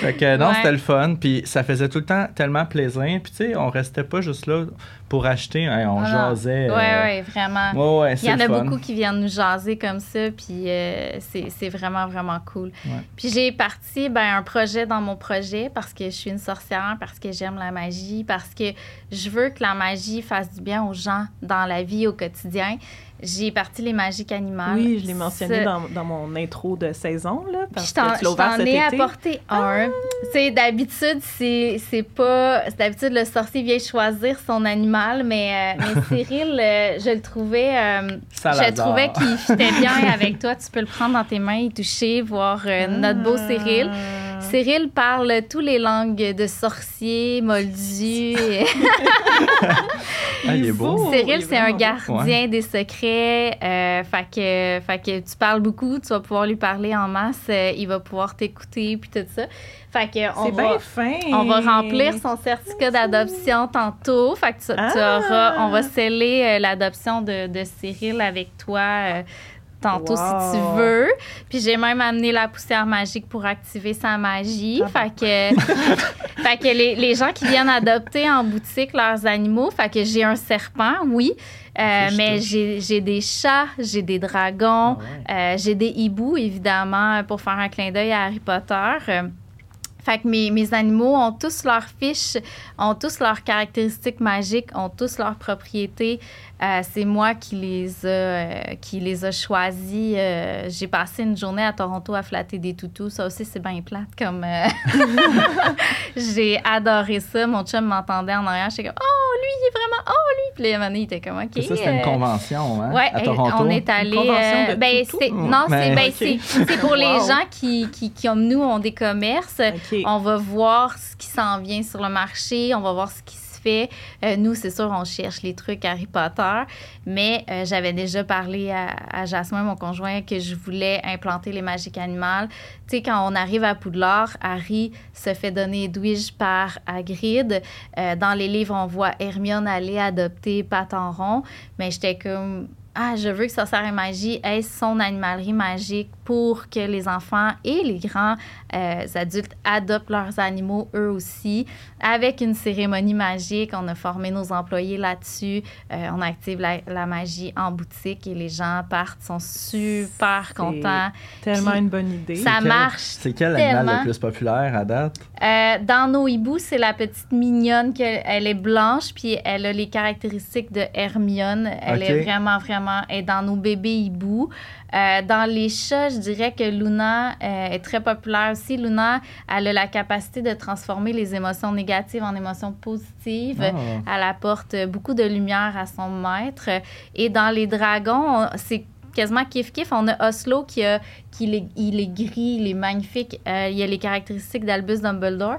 fait que non, Ouais. c'était le fun. Puis ça faisait tout le temps tellement plaisir. Puis tu sais, on restait pas juste là pour acheter. hein, on Ah jasait. euh, Ouais, vraiment. Ouais, ouais, Il y en a beaucoup qui viennent nous jaser comme ça, puis euh, c'est c'est vraiment, vraiment cool. Ouais. Puis j'ai parti ben, un projet dans mon projet parce que je suis une sorcière, parce que j'aime la magie, parce que je veux que la magie fasse du bien aux gens dans la vie au quotidien. J'ai parti les magiques animales. Oui, je l'ai mentionné dans, dans mon intro de saison, là, puis parce je t'en que tu l'as je ouvert t'en cet ai été. apporté un. C'est d'habitude, c'est c'est pas. D'habitude, le sorcier vient choisir son animal, mais, euh, mais Cyril, euh, je le trouvais. euh, je trouvais qu'il fitait bien avec toi. Tu peux le prendre dans tes mains, y toucher, voir euh, notre beau Ah. Cyril. Cyril parle tous les langues de sorciers, moldus. et- Ah, il est beau. beau. il Cyril, est c'est un gardien des secrets. Euh, fait, que, fait que tu parles beaucoup, tu vas pouvoir lui parler en masse. euh, il va pouvoir t'écouter, puis tout ça. Fait que on C'est va, bien fin. on va remplir son certificat d'adoption tantôt. Fait que tu, tu Ah! auras, on va sceller euh, l'adoption de, de Cyril avec toi. euh, Tantôt, si tu veux. Puis j'ai même amené la poussière magique pour activer sa magie. Ah fait que, fait que les, les gens qui viennent adopter en boutique leurs animaux, fait que j'ai un serpent, oui. Euh, mais j'ai j'ai des chats, j'ai des dragons, Ah ouais. euh, j'ai des hiboux, évidemment, pour faire un clin d'œil à Harry Potter. Fait que mes, mes animaux ont tous leurs fiches, ont tous leurs caractéristiques magiques, ont tous leurs propriétés. Euh, c'est moi qui les a, euh, qui les a choisis. Euh, j'ai passé une journée à Toronto à flatter des toutous. Ça aussi, c'est bien plate. Comme euh, j'ai adoré ça. Mon chum m'entendait en arrière. J'étais comme, oh, lui, il est vraiment, oh, lui. Puis là, à un moment donné, il était comme, OK. Ça, c'était une convention, hein, Ouais, à Toronto. on est allé. euh, ben, c'est- non, c'est ben, ok. c'est- c'est pour les gens qui, qui, qui, comme nous, ont des commerces. On va voir ce qui s'en vient sur le marché, on va voir ce qui se fait. Euh, nous, c'est sûr, on cherche les trucs Harry Potter, mais euh, j'avais déjà parlé à, à Jasmin, mon conjoint, que je voulais implanter les magiques animales. Tu sais, quand on arrive à Poudlard, Harry se fait donner douige par Hagrid. Euh, dans les livres, on voit Hermione aller adopter Patenron, mais j'étais comme... Ah, je veux que Sorcière et Magie ait son animalerie magique pour que les enfants et les grands euh, adultes adoptent leurs animaux eux aussi. Avec une cérémonie magique, on a formé nos employés là-dessus. Euh, on active la, la magie en boutique et les gens partent, sont super C'est contents. Tellement Puis une bonne idée. ça Quel- marche C'est quel animal le plus populaire à date? Euh, dans nos hiboux, c'est la petite mignonne qu'elle elle est blanche, puis elle a les caractéristiques de Hermione. Elle est vraiment, vraiment. Elle est dans nos bébés hiboux. Euh, dans les chats, je dirais que Luna euh, est très populaire aussi. Luna, elle a la capacité de transformer les émotions négatives en émotions positives. Ah. Elle apporte beaucoup de lumière à son maître. Et dans les dragons, on- c'est quasiment kiff-kiff. On a Oslo qui, a, qui il est, il est gris, il est magnifique. Euh, il a les caractéristiques d'Albus Dumbledore.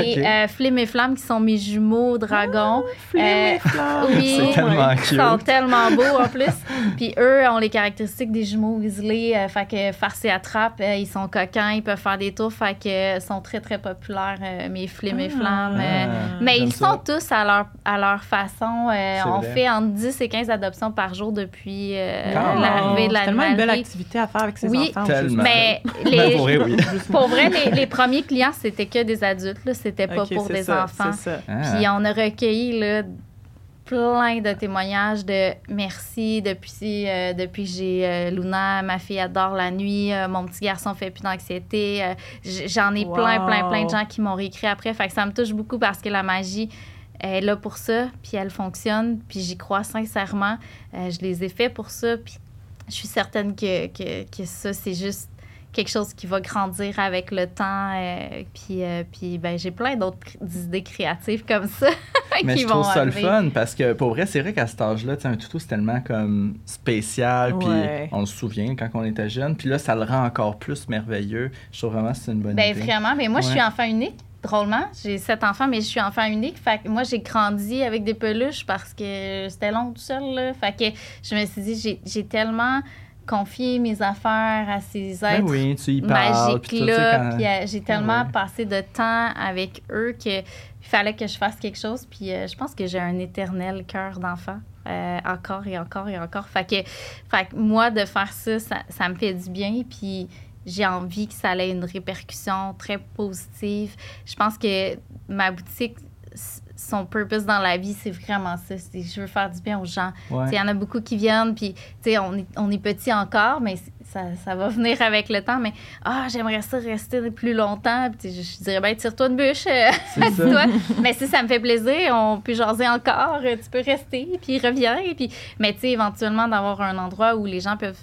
Et Ok. euh, Flim et Flamme qui sont mes jumeaux dragons. Flim Euh, et flamme. oui. C'est tellement Ils sont tellement beaux en plus. Puis eux ont les caractéristiques des jumeaux Weasley. euh, fait que farce et attrape, euh, ils sont coquins, ils peuvent faire des tours. Fait que euh, sont très très populaires, euh, mes Flim et Ah. Flammes. euh, Ah, mais ils ça. sont tous à leur, à leur façon. Euh, C'est on vrai. fait entre 10 et 15 adoptions par jour depuis euh, Ah. l'arrivée de C'est la tellement une belle activité à faire avec ses Oui. enfants. Tellement. Mais les, pour vrai, oui. pour vrai, les, les premiers clients, c'était que des adultes. Là. C'était pas pour c'est des ça, enfants. c'est ça. Ah. Puis on a recueilli là, plein de témoignages de merci depuis, euh, depuis que j'ai euh, Luna, ma fille adore la nuit, euh, mon petit garçon fait plus d'anxiété. Euh, J'en ai plein, Wow. plein, plein de gens qui m'ont réécrit après. Fait que ça me touche beaucoup parce que la magie est là pour ça, puis elle fonctionne, puis j'y crois sincèrement. Euh, je les ai fait pour ça, puis je suis certaine que, que, que ça, c'est juste quelque chose qui va grandir avec le temps. euh, puis, euh, puis ben, j'ai plein d'autres idées créatives comme ça Mais qui je trouve vont ça le fun parce que pour vrai, c'est vrai qu'à cet âge-là, un toutou, c'est tellement comme spécial. Puis Ouais. on se souvient quand on était jeune. Puis là, ça le rend encore plus merveilleux. Je trouve vraiment que c'est une bonne Ben idée. vraiment, mais moi je suis enfant unique. Drôlement, j'ai sept enfants, mais je suis enfant unique. Fait que moi, j'ai grandi avec des peluches parce que c'était long tout seul. Là. Fait que je me suis dit, j'ai- tellement confié mes affaires à ces Ben êtres oui, tu y parles. magiques-là. Puis euh, j'ai tellement Ouais. passé de temps avec eux que il fallait que je fasse quelque chose. Puis euh, je pense que j'ai un éternel cœur d'enfant. euh, encore et encore et encore. Fait que, fait que moi, de faire ça, ça, ça me fait du bien. Puis j'ai envie que ça ait une répercussion très positive. Je pense que ma boutique, son purpose dans la vie, c'est vraiment ça. C'est je veux faire du bien aux gens. Ouais. Il y en a beaucoup qui viennent, puis on est, on est petit encore, mais ça, ça va venir avec le temps. Mais ah, j'aimerais ça rester plus longtemps. Puis je, je dirais, ben, tire-toi une bûche, euh, mais si ça me fait plaisir, on peut jaser encore, tu peux rester, puis reviens. Puis, mais tu sais, éventuellement, d'avoir un endroit où les gens peuvent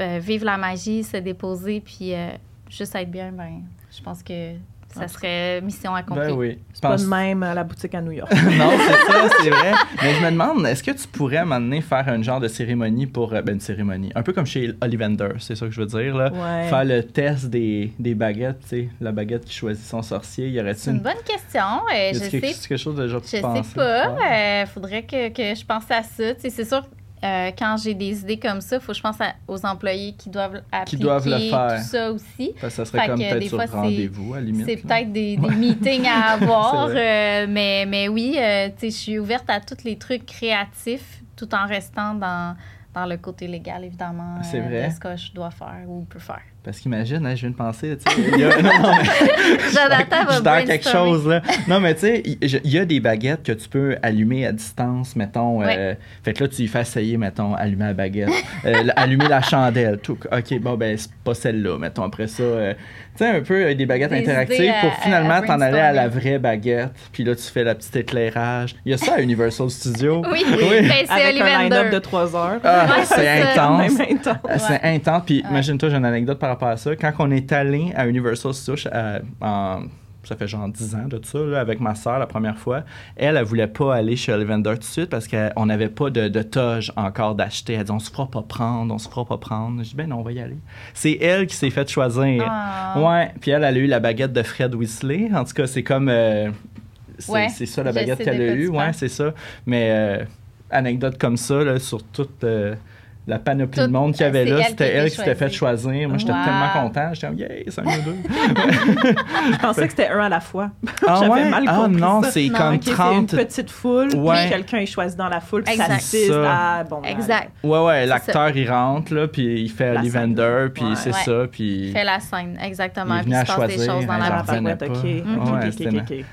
euh, vivre la magie, se déposer, puis euh, juste être bien, ben, je pense que ça serait mission accomplie. Ben oui. C'est pas Pense- de même à la boutique à New York. non, c'est ça, c'est vrai. Mais je me demande, est-ce que tu pourrais m'amener faire un genre de cérémonie pour. euh, Ben, une cérémonie. Un peu comme chez Ollivander, c'est ça que je veux dire, là. Ouais. Faire le test des, des baguettes, tu sais. La baguette qui choisit son sorcier. Y aurait-il C'est une bonne question. euh, je sais quelque, chose de genre Je sais pas. Il faudrait que, que je pense à ça. Tu sais, c'est sûr, euh, quand j'ai des idées comme ça, il faut que je pense à- aux employés qui doivent appliquer doivent le faire. tout ça aussi. Parce que ça serait Fait comme peut-être des sur rendez-vous, à limite. C'est peut-être des, des meetings à avoir, euh, mais, mais oui, euh, tu sais, je suis ouverte à tous les trucs créatifs tout en restant dans, dans le côté légal, évidemment, C'est euh, vrai. de ce que je dois faire ou peux faire. Parce qu'imagine, hein, je viens de penser, tu sais. il y a- non, non, mais- Jonathan je va suis dans quelque chose, là. Non, mais tu sais, il y, a des baguettes que tu peux allumer à distance, mettons. euh, fait que là, tu y fais essayer, mettons, allumer la baguette, euh, allumer la chandelle, tout. OK, bon, ben, c'est pas celle-là, mettons. Après ça, euh, sais, un peu euh, des baguettes Des interactives pour à- finalement t'en aller à la vraie baguette. Puis là, tu fais la petite éclairage. Il y a ça à Universal Studios. Oui, Oui. Ben, c'est Avec un line-up de 3 heures. Ah, Ouais, c'est intense. Euh, C'est intense. Puis Ouais. imagine-toi, j'ai une anecdote par rapport à ça. Quand on est allé à Universal Studios, euh, en- ça fait genre 10 ans de ça, là, avec ma soeur la première fois, elle, elle voulait pas aller chez Ollivander tout de suite parce qu'on n'avait pas de, de toge encore d'acheter. Elle dit, on se fera pas prendre, on se fera pas prendre. Je dis, ben non, on va y aller. C'est elle qui s'est fait choisir. Ah. Ouais. Puis elle, elle a eu la baguette de Fred Weasley. En tout cas, c'est comme. euh, c'est Ouais, ça la baguette qu'elle a eue. Ouais, c'est ça. Mais euh, anecdote comme ça, là, sur toute euh, la panoplie de monde qu'il y avait là, c'était elle qui s'était fait choisir. Moi, j'étais Wow. tellement content. J'étais comme, yeah, c'est un ou deux. Je pensais que c'était un à la fois. ah J'avais ouais? mal ah non, ça. c'est comme Ok, c'est une 30. petite foule, Ouais. puis quelqu'un est choisi dans la foule, puis ça Exact. assiste Ça. à... Bon, Exact. Ouais, ouais, l'acteur, il rentre, là, puis il fait La Ollivander, puis Ouais. c'est Ouais. ça, puis... Fait la scène, exactement. Il Puis il se passe des choisir, choses dans hein, la Ah, revenais ok, pas. ok, ok,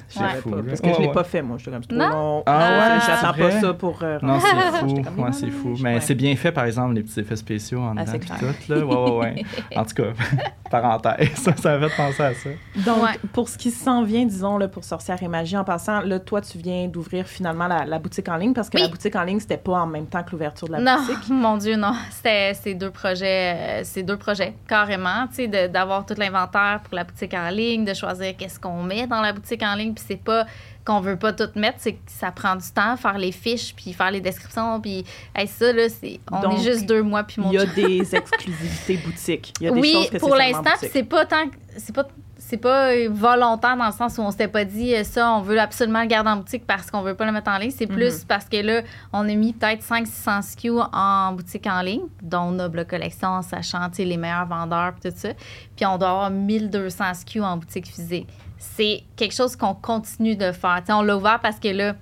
parce que je l'ai pas fait, moi. J'étais comme, Non? Ah ouais, J'attends c'est pas ça pour... euh, Non, c'est fou. Mais c'est bien fait, par exemple, les petits effets spéciaux en Ah, dedans tout. Là. Ouais, ouais, ouais. En tout cas, parenthèse, ça, ça fait penser à ça. Donc, Ouais. pour ce qui s'en vient, disons, là, pour Sorcière et Magie, en passant, là, toi, tu viens d'ouvrir finalement la, la boutique en ligne parce que Oui. la boutique en ligne, c'était pas en même temps que l'ouverture de la Non, boutique. mon Dieu, non. C'était ces deux projets, euh, ces deux projets, carrément. Tu sais, de- d'avoir tout l'inventaire pour la boutique en ligne, de choisir qu'est-ce qu'on met dans la boutique en ligne. Puis c'est pas qu'on veut pas tout mettre, c'est que ça prend du temps, faire les fiches, puis faire les descriptions. Puis hey, ça, là, c'est, on Donc, est juste deux mois, puis mon Il y a des exclusivités boutiques. Il y a des oui, choses que pour l'instant, c'est pas tant, que- c'est pas, c'est pas euh, volontaire dans le sens où on s'était pas dit euh, ça, on veut absolument le garder en boutique parce qu'on veut pas le mettre en ligne. C'est plus parce que là, on a mis peut-être 500-600 SKU en boutique en ligne, dont Noble Collection, en sachant les meilleurs vendeurs puis tout ça. Puis on doit avoir 1200 SKU en boutique physique. C'est quelque chose qu'on continue de faire. Tu sais, on l'a ouvert parce que là,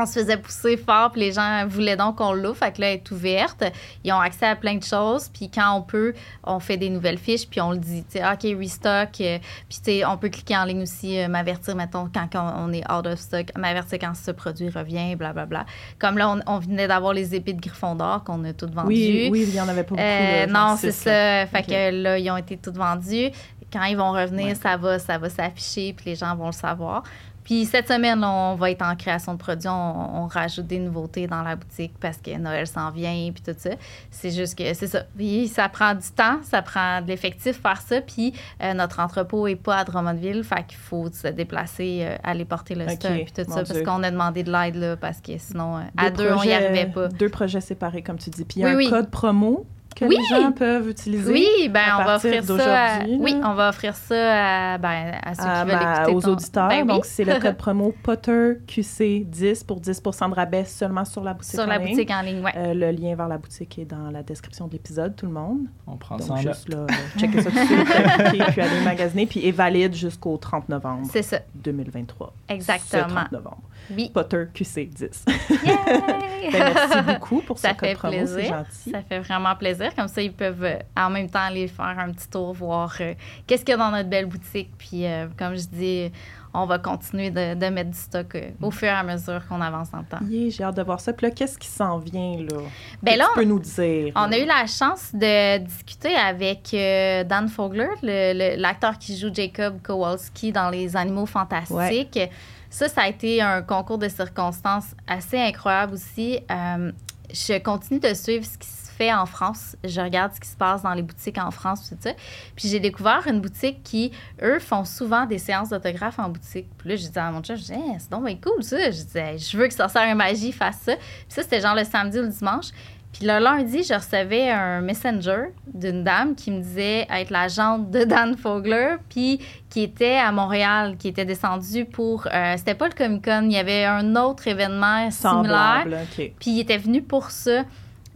on se faisait pousser fort, puis les gens voulaient donc qu'on l'ouvre. Fait que là, elle est ouverte. Ils ont accès à plein de choses. Puis quand on peut, on fait des nouvelles fiches, puis on le dit, tu sais, OK, restock. euh, puis, tu sais, on peut cliquer en ligne aussi, euh, m'avertir, mettons, quand on on est out of stock, m'avertir quand ce produit revient, blablabla. Comme là, on, on venait d'avoir les épées de Gryffondor qu'on a toutes vendues. Oui, oui, il y en avait pas beaucoup. Euh, non, c'est ça. Fait Ok. que là, ils ont été toutes vendues. Quand ils vont revenir, Ouais. ça va, ça va s'afficher, puis les gens vont le savoir. Puis cette semaine, on va être en création de produits. On, on rajoute des nouveautés dans la boutique parce que Noël s'en vient, puis tout ça. C'est juste que c'est ça. Puis ça prend du temps, ça prend de l'effectif faire ça. Puis euh, notre entrepôt est pas à Drummondville, fait qu'il faut se déplacer, euh, aller porter le Ok, stock, puis tout ça. Dieu. Parce qu'on a demandé de l'aide, là, parce que sinon, euh, à Deux deux, on n'y arrivait pas. Deux projets séparés, comme tu dis. Puis il y a Oui, un oui. code promo que Oui. les gens peuvent utiliser. Oui, ben à on va offrir ça. À, oui, on va offrir ça à, ben, à ceux à qui veulent ma- écouter aux ton- auditeurs. Ben oui. Donc, c'est le code promo PotterQC10 pour 10% de rabais seulement sur la boutique sur en la ligne. boutique en ligne, ouais. Euh, le lien vers la boutique est dans la description de l'épisode, tout le monde. On prend ça Donc, en note. juste là, euh, checker ça tout de suite, cliquer, puis aller magasiner, puis est valide jusqu'au 30 novembre C'est ça, 2023. Ce exactement. 30 novembre. Oui. PotterQC10. Yay! Ben, merci beaucoup pour Ça ce code fait promo, c'est plaisir. gentil. Ça fait vraiment plaisir. Comme ça, ils peuvent euh, en même temps aller faire un petit tour, voir euh, qu'est-ce qu'il y a dans notre belle boutique. Puis, euh, comme je dis, on va continuer de, de mettre du stock euh, au fur et à mesure qu'on avance le temps. Yeah, j'ai hâte de voir ça. Puis là, qu'est-ce qui s'en vient, là? Ben Que là, tu peux nous dire. On là? a eu la chance de discuter avec euh, Dan Fogler, le- le- l'acteur qui joue Jacob Kowalski dans Les Animaux Fantastiques. Ça, ça a été un concours de circonstances assez incroyable aussi. Euh, je continue de suivre ce qui se fait en France. Je regarde ce qui se passe dans les boutiques en France, tout ça. Puis j'ai découvert une boutique qui, eux, font souvent des séances d'autographes en boutique. Puis là, j'ai dit à mon chum, je dis, Hey, c'est donc cool ça. Je disais, je veux que Sorcière et Magie fasse ça. Puis ça, c'était genre le samedi ou le dimanche. Puis le lundi, je recevais un messenger d'une dame qui me disait être l'agente de Dan Fogler, puis qui était à Montréal, qui était descendue pour. euh, c'était pas le Comic Con, il y avait un autre événement similaire. Semblable. Puis il était venu pour ça.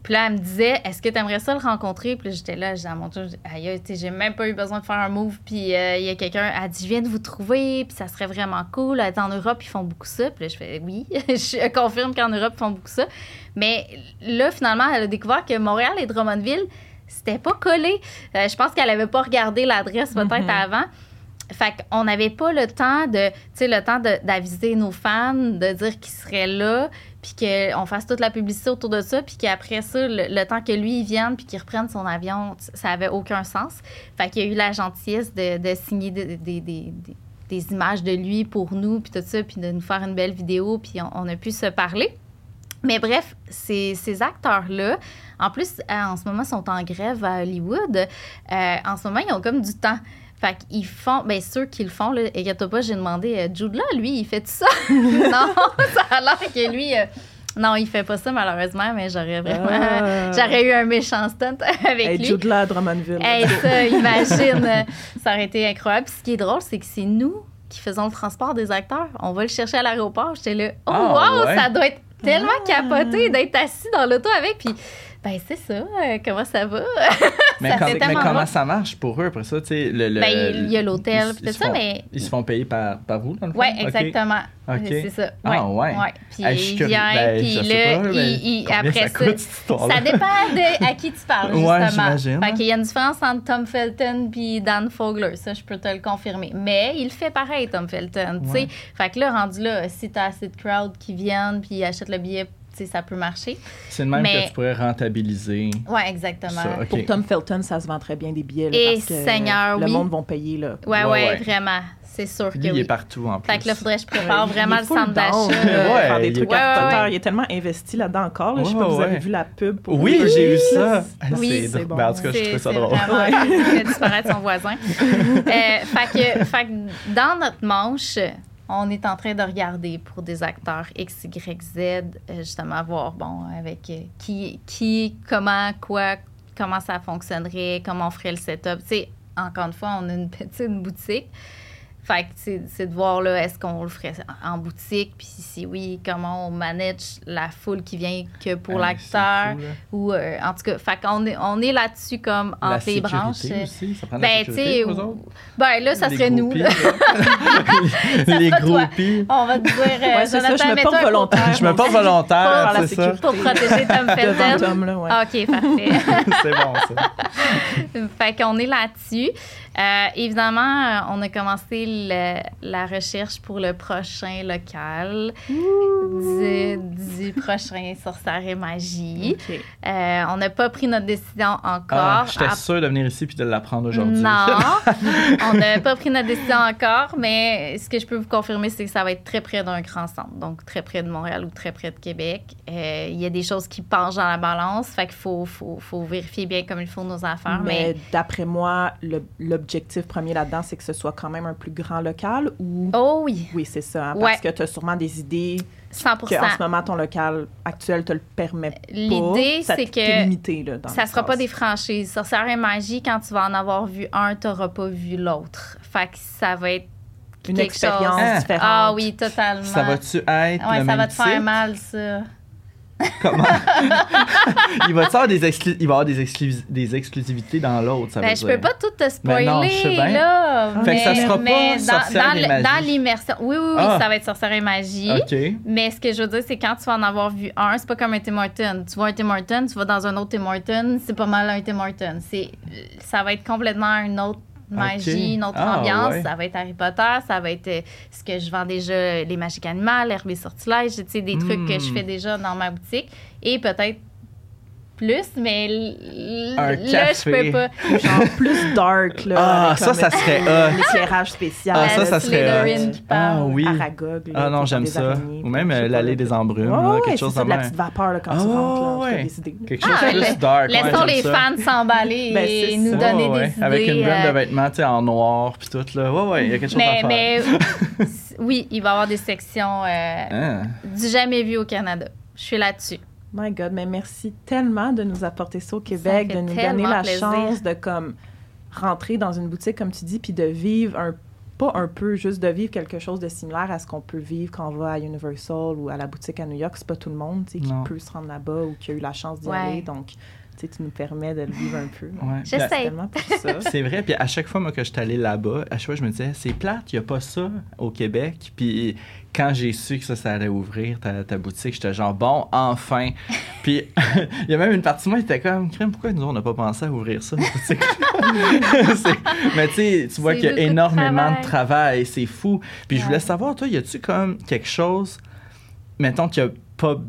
Puis là, elle me disait, est-ce que tu aimerais ça le rencontrer? Puis là, j'étais là, j'ai à mon tour, aïe, aïe, tu sais, j'ai même pas eu besoin de faire un move. Puis euh, il y a quelqu'un, elle dit, je viens de vous trouver, puis ça serait vraiment cool. Elle dit, en Europe, ils font beaucoup ça. Puis là, je fais, oui, je confirme qu'en Europe, ils font beaucoup ça. Mais là, finalement, elle a découvert que Montréal et Drummondville, c'était pas collé. Euh, je pense qu'elle avait pas regardé l'adresse peut-être Mhm. avant. Fait qu'on n'avait pas le temps de, tu sais, le temps d'aviser nos fans, de dire qu'ils seraient là, puis qu'on fasse toute la publicité autour de ça, puis qu'après ça, le, temps que lui vienne, puis qu'il reprenne son avion, ça avait aucun sens. Fait qu'il y a eu la gentillesse de, signer des, images de lui pour nous, puis tout ça, puis de nous faire une belle vidéo, puis on, a pu se parler. Mais bref, ces, ces acteurs-là, en plus, euh, en ce moment, sont en grève à Hollywood. Euh, en ce moment, ils ont comme du temps. Fait qu'ils font, bien ceux qui le font, là, inquiète pas, j'ai demandé, euh, Jude là, lui, il fait tout ça? non, ça a l'air que lui, euh, non, il fait pas ça malheureusement, mais j'aurais vraiment, Ah. j'aurais eu un méchant stunt avec Hey, lui. Jude Law à Drummondville. Hey, ça, imagine, euh, ça aurait été incroyable. Puis ce qui est drôle, c'est que c'est nous qui faisons le transport des acteurs. On va le chercher à l'aéroport. J'étais là, oh Ah, wow, ouais. ça doit être tellement Ah. capoté d'être assis dans l'auto avec. Puis, ben c'est ça, euh, comment ça va? Mais, Ça mais comment ça marche pour eux après ça? tu sais, Le, le- ben, il y a l'hôtel, tout ça, font- mais. Ils se font payer par, par vous, dans le fond? Oui, exactement. C'est ça. Ah, ouais. Puis suis il vient, Ben, puis là, pas, il- il- après ça ça, coûte, dépend de à qui tu parles, Ouais, justement. j'imagine. Fait qu'il y a une différence entre Tom Felton puis Dan Fogler, ça, je peux te le confirmer. Mais il fait pareil, Tom Felton, tu sais. Ouais. Fait que là, rendu là, si t'as assez de crowd qui viennent puis ils achètent le billet, ça peut marcher. C'est le même Mais- que tu pourrais rentabiliser. Ouais, exactement. Ça. Pour Tom Felton, ça se vend très bien des billets. là, Et parce que Seigneur, le oui. monde va payer. Là. Ouais, ouais, Ouais, ouais. vraiment. C'est sûr Lui, que il oui. est partout en plus. Fait que là, faudrait que je prépare Ouais, vraiment le centre d'achat. Ouais, faire des il- trucs Ouais. Il est tellement investi là-dedans encore. là. je sais Ouais, pas, vous avez vu la pub pour Oui, j'ai eu ça. Oui, c'est bon. Ben, en tout cas, je trouvais ça drôle. Vraiment, il fait disparaître son voisin. Euh, fait, que, fait que dans notre manche, on est en train de regarder pour des acteurs X, Y, Z, euh, justement, voir, bon, avec euh, qui, qui, comment, quoi, comment ça fonctionnerait, comment on ferait le setup. Tu sais, encore une fois, on a une petite boutique. Fait que c'est c'est de voir, là, est-ce qu'on le ferait en boutique, puis si oui, comment on manage la foule qui vient que pour Hey, l'acteur. Ou, euh, en tout cas, fait qu'on est, on est là-dessus comme La entre les branches. sécurité aussi, ça prend la Ben, tu sécurité pour autres? ben là, ça Les serait nous. groupies. Les toi. groupies. On va te dire, euh, Ouais, c'est ça, Jonathan, je me porte volontaire. Je me porte volontaire, Pour la c'est ça. Pour protéger Tom Felton. Tom, là, ouais. OK, parfait. c'est bon, ça. fait qu'on est là-dessus. Euh, évidemment, euh, on a commencé le- la recherche pour le prochain local prochain Sorcière et Magie. Euh, on n'a pas pris notre décision Ah, encore. J'étais À- sûr de venir ici puis de l'apprendre aujourd'hui. Non, on n'a pas pris notre décision encore, mais ce que je peux vous confirmer, c'est que ça va être très près d'un grand centre, donc très près de Montréal ou très près de Québec. Euh, Il y a des choses qui penchent dans la balance, fait qu'il faut, faut, faut vérifier bien comme il faut nos affaires, Mais mais, d'après moi, l'objectif premier là-dedans, c'est que ce soit quand même un plus grand local ou... oh oui, Oui, c'est ça. hein, Ouais. Parce que tu as sûrement des idées 100 que en ce moment, ton local actuel te le permet pas. L'idée, Ça c'est que limité, là, dans ça sera pas des franchises. Sorcière et magie, quand tu vas en avoir vu un, tu n'auras pas vu l'autre. Fait que ça va être Une expérience chose. Ah. différente. Ah oui, totalement. Ça va-tu être Ouais, le ça même va te faire mal, ça. Comment? il va avoir des, exclu- il va y avoir des, exclu- des exclusivités dans l'autre, ça veut Ben, je dire? peux pas tout te spoiler, Ben non, je sais bien. là. Fait mais, que ça sera pas mais dans, Sorcière l'immersion. Oui, oui, oui, Ah. ça va être sorcière et magie. OK. Mais ce que je veux dire, c'est quand tu vas en avoir vu un, c'est pas comme un Tim Horton. Tu vois un Tim Horton, tu vas dans un autre Tim Horton, c'est pas mal un Tim Horton. C'est, ça va être complètement une autre magie, une autre Ah, ambiance. ouais. Ça va être Harry Potter, ça va être euh, ce que je vends déjà, les magiques animales, l'herbe et sortilèges, des trucs que je Hmm. fais déjà dans ma boutique. Et peut-être plus, mais l- Un là, je café. peux pas. Genre plus dark, là. Ah, avec ça, comme ça serait hot. L'éclairage spécial. Ah, ça, ça serait Slytherin hot. qui parle. Ah oui. Aragog. là, Ah non, qui j'aime des ça. araignées, Ou même je sais euh, pas, l'allée là. des embrumes, là, ouais, quelque c'est chose ça, de de la même. petite vapeur là, quand Ah, tu rentres. Là, ouais. des idées. Quelque chose Ah, de plus dark. ouais, Laissons j'aime les ça. fans s'emballer Ben, et c'est nous ça. donner Ouais, des idées. Avec une graine euh, de vêtements, tu sais, en noir, puis tout, là. Ouais, ouais, il y a quelque chose mais, à faire. mais oui, il va y avoir des sections euh, Ah. du jamais vu au Canada. Je suis là-dessus. My God, mais merci tellement de nous apporter ça au Québec, de nous donner la plaisir. chance de comme rentrer dans une boutique, comme tu dis, puis de vivre un pas un peu, juste de vivre quelque chose de similaire à ce qu'on peut vivre quand on va à Universal ou à la boutique à New York. C'est pas tout le monde qui peut se rendre là-bas ou qui a eu la chance d'y Ouais. aller. Donc, tu sais, tu nous permets de le vivre un peu. Ouais. Puis J'essaie. C'est vrai, puis à chaque fois moi, que je suis allé là-bas, à chaque fois je me disais, c'est plate, il n'y a pas ça au Québec. Puis quand j'ai su que ça, ça allait ouvrir ta, ta boutique, j'étais genre, bon, enfin. puis il y a même une partie de moi qui était comme, crème, pourquoi nous on n'a pas pensé à ouvrir ça, Mais tu sais, tu vois qu'il y a de énormément travail. de travail, c'est fou. Puis je voulais savoir, toi, y a-tu comme quelque chose, mettons, qui a pas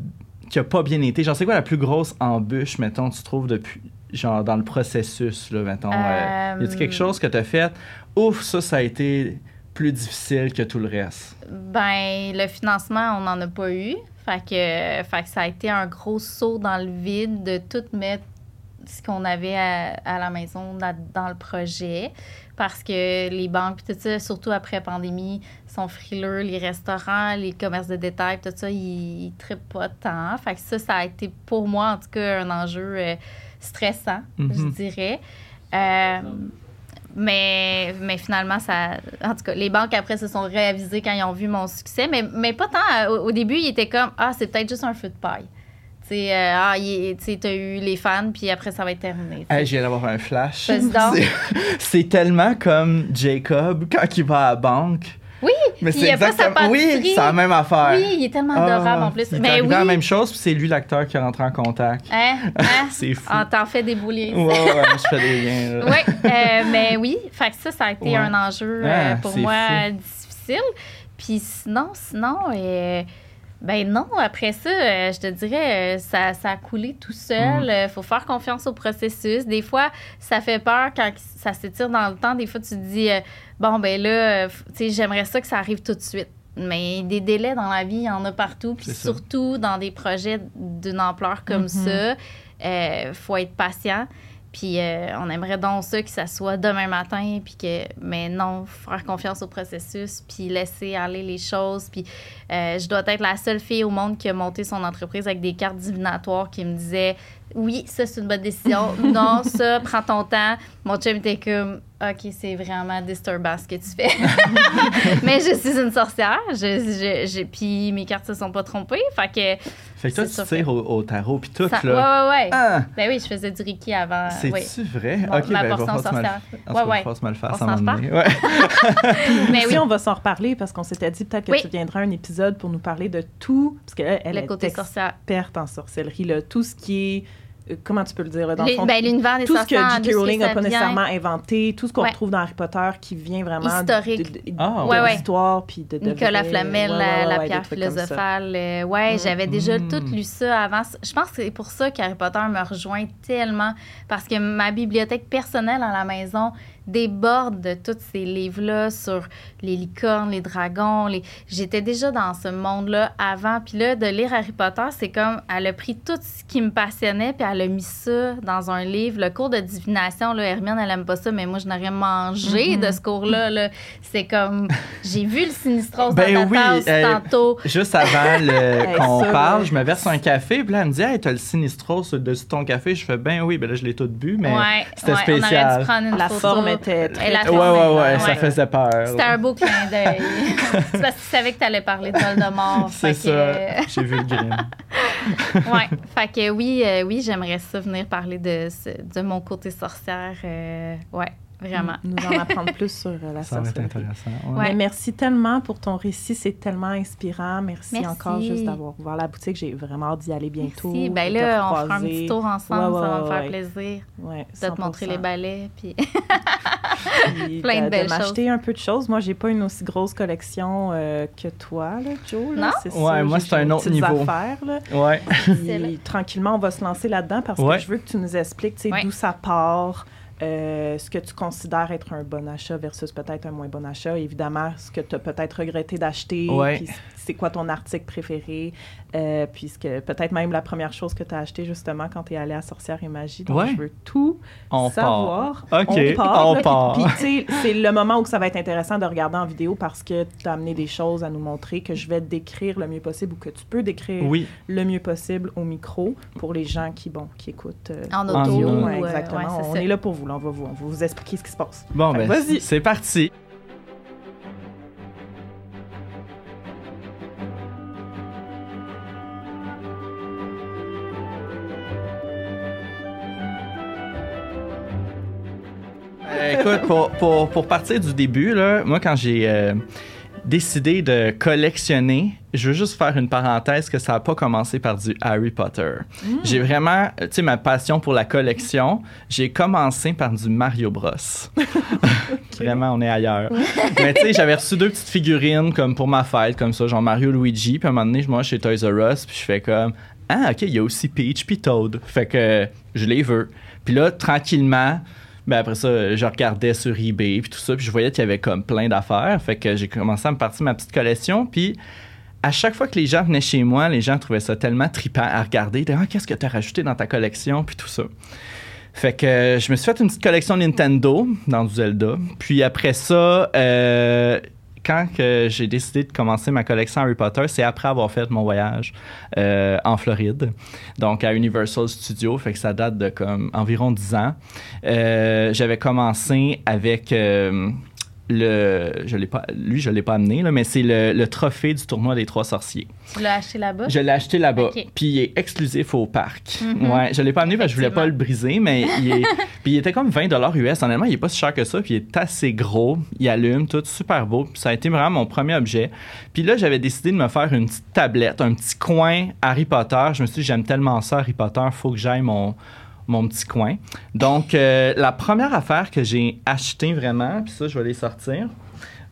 qui a pas bien été. Genre, c'est quoi la plus grosse embûche, mettons, tu trouves depuis, genre, dans le processus, là, mettons? euh, Euh, y a-tu quelque chose que tu as fait? Ouf, ça, ça a été plus difficile que tout le reste. Ben, le financement, on n'en a pas eu. Fait que, fait que ça a été un gros saut dans le vide de tout mettre ce qu'on avait à, à la maison dans, dans le projet. Parce que les banques, puis tout ça, surtout après pandémie, sont frileux. Les restaurants, les commerces de détail, tout ça, ils, ils trippent pas tant. Fait que ça, ça a été pour moi, en tout cas, un enjeu euh, stressant, je Mhm. dirais. Euh, mais, mais finalement, ça. En tout cas, les banques après se sont réavisées quand ils ont vu mon succès, mais, mais pas tant. Au, au début, ils étaient comme Ah, c'est peut-être juste un feu de paille. Tu sais, euh, ah, t'as eu les fans, puis après, ça va être terminé. Hey, je viens d'avoir un flash. C'est tellement comme Jacob quand il va à la banque. Oui, Mais c'est pas exactement. Oui, c'est la même affaire. Oui, il est tellement Ah, adorable en plus. Il mais arrivé oui. la même chose, puis c'est lui l'acteur qui est rentré en contact. Hein? Hein? C'est fou. Ah, t'en fais des bouliers. Ouais, ouais, je fais des liens. Oui, euh, mais oui. Fait que ça, ça a été Ouais. un enjeu euh, Ah, pour moi fou. difficile. Puis sinon, sinon, euh, ben non, après ça, euh, je te dirais, euh, ça, ça a coulé tout seul. Mm. Il faut faire confiance au processus. Des fois, ça fait peur quand ça s'étire dans le temps. Des fois, tu te dis, euh, bon, ben là, euh, tu sais, j'aimerais ça que ça arrive tout de suite. Mais des délais dans la vie, il y en a partout. Puis surtout dans des projets d'une ampleur comme Mhm. ça, il faut être patient. Puis euh, on aimerait donc ça que ça soit demain matin, puis que, mais non, faire confiance au processus, puis laisser aller les choses. Puis euh, je dois être la seule fille au monde qui a monté son entreprise avec des cartes divinatoires qui me disaient oui, ça c'est une bonne décision. non, ça, prends ton temps. Mon chum était comme OK, c'est vraiment disturbant ce que tu fais. mais je suis une sorcière. Je, je, je- puis mes cartes se sont pas trompées. Fait que. Fait que toi, tu tires au, au tarot, puis tout, ça- ouais, là. ouais, ouais. Ah! Ben oui, je faisais du Reiki avant. C'est-tu oui. vrai? Mon- ok, ma ben, va portion que sorcière. Tout Ouais, cas, ouais. va que tu me le fasses On donné. Ouais. Mais Si oui. on va s'en reparler parce qu'on s'était dit peut-être que Oui. tu viendras un épisode pour nous parler de tout, parce qu'elle elle Le est côté sorcière. experte en sorcellerie, là, tout ce qui est comment tu peux le dire, là, dans le fond, ben, l'univers des tout ce que J.K. Rowling n'a pas nécessairement inventé, tout ce qu'on Ouais. retrouve dans Harry Potter qui vient vraiment Historique. de, de, de- Ah, de Ouais, ouais. l'histoire, puis de, de Nicolas vrai- Flamel, ouais, la, pierre philosophale. euh, ouais, Mm. j'avais déjà Mm. tout lu ça avant. Je pense que c'est pour ça qu'Harry Potter me rejoint tellement. Parce que ma bibliothèque personnelle à la maison déborde de tous ces livres-là sur les licornes, les dragons. Les... J'étais déjà dans ce monde-là avant. Puis là, de lire Harry Potter, c'est comme elle a pris tout ce qui me passionnait, puis elle a mis ça dans un livre. Le cours de divination, là, Hermione, elle aime pas ça, mais moi, je n'aurais mangé Mhm. de ce cours-là. là. C'est comme, j'ai vu le Sinistros Ben dans ta oui, tasse euh, tantôt. Juste avant qu'on parle, je me verse un café, puis là, elle me dit Hey, t'as le sinistros dessus de ton café. Je fais Ben oui, ben là, je l'ai tout bu, mais ouais, c'était ouais, On aurait spécial. dû prendre une La photo. forme était très... Et la Ouais, ouais, ouais, ouais. ça faisait peur. C'était un beau clin d'œil. c'est parce qu'il savait que tu allais parler de Voldemort. C'est fait que, ça. J'ai vu le grim. ouais. Fait que oui, euh, oui, j'aimerais ça venir parler de, de mon côté sorcière. euh, ouais, vraiment. Nous en apprendre plus sur euh, la Ça va être intéressant. Ouais. Mais merci tellement pour ton récit, c'est tellement inspirant. Merci, Merci. encore juste d'avoir ouvert la boutique. J'ai vraiment hâte d'y aller bientôt. Merci. Ben de là, on fera un petit tour ensemble, Ouais, ouais, ça va me faire ouais. plaisir Ouais, de te montrer 100%. les balais. Puis... Puis Plein de de- belles m'acheter un peu de choses. Moi, j'ai pas une aussi grosse collection euh, que toi, là, Joe. là. Non? C'est Ouais, sûr, moi, c'est un autre niveau. affaires, là. Ouais. Puis, tranquillement, on va se lancer là-dedans parce Ouais. que je veux que tu nous expliques tu sais, Ouais. d'où ça part, euh, ce que tu considères être un bon achat versus peut-être un moins bon achat. Évidemment, ce que tu as peut-être regretté d'acheter, Ouais. puis c'est quoi ton article préféré, euh, puisque peut-être même la première chose que tu as acheté justement quand tu es allé à Sorcière et Magie. Donc, Ouais. je veux tout On savoir. part. OK, on part. on là, puis- part. Puis, tu sais, c'est le moment où ça va être intéressant de regarder en vidéo parce que tu as amené des choses à nous montrer que je vais décrire le mieux possible ou que tu peux décrire Oui. le mieux possible au micro pour les gens qui, bon, qui écoutent euh, En. Ouais, euh, exactement. ouais, on ça. est là pour vous. Là. On, va vous, on va vous expliquer ce qui se passe. Bon, ben, vas-y. c'est parti. Écoute, pour, pour, pour partir du début, là, moi, quand j'ai euh, décidé de collectionner, je veux juste faire une parenthèse que ça n'a pas commencé par du Harry Potter. J'ai vraiment, tu sais, ma passion pour la collection, j'ai commencé par du Mario Bros. Vraiment, on est ailleurs. Mais tu sais, j'avais reçu deux petites figurines comme pour ma fête, comme ça, genre Mario Luigi. Puis à un moment donné, je vais chez Toys R Us, puis je fais comme Ah, ok, il y a aussi Peach puis Toad. Fait que je les veux. Puis là, tranquillement, ben après ça, je regardais sur eBay, puis tout ça, puis je voyais qu'il y avait comme plein d'affaires. Fait que j'ai commencé à me partir ma petite collection, puis à chaque fois que les gens venaient chez moi, les gens trouvaient ça tellement trippant à regarder. Ah, qu'est-ce que tu as rajouté dans ta collection, puis tout ça. Fait que euh, je me suis fait une petite collection Nintendo dans du Zelda. Puis après ça, euh, quand j'ai décidé de commencer ma collection Harry Potter, c'est après avoir fait mon voyage euh, en Floride, donc à Universal Studios. Fait que ça date de comme environ 10 ans. Euh, J'avais commencé avec euh, le, je l'ai pas, lui je l'ai pas amené là, mais c'est le, le trophée du tournoi des trois sorciers. Tu l'as acheté là-bas? Je l'ai acheté là-bas. Puis il est exclusif au parc. Mhm. Ouais, je l'ai pas amené parce que je voulais pas le briser, mais il est. puis il était comme 20 US. Honnêtement, il est pas si cher que ça. Puis il est assez gros. Il allume, tout super beau. Puis ça a été vraiment mon premier objet. Puis là, j'avais décidé de me faire une petite tablette, un petit coin Harry Potter. Je me suis dit, j'aime tellement ça, Harry Potter, faut que j'aille mon mon petit coin. Donc, euh, la première affaire que j'ai achetée vraiment, puis ça, je vais les sortir,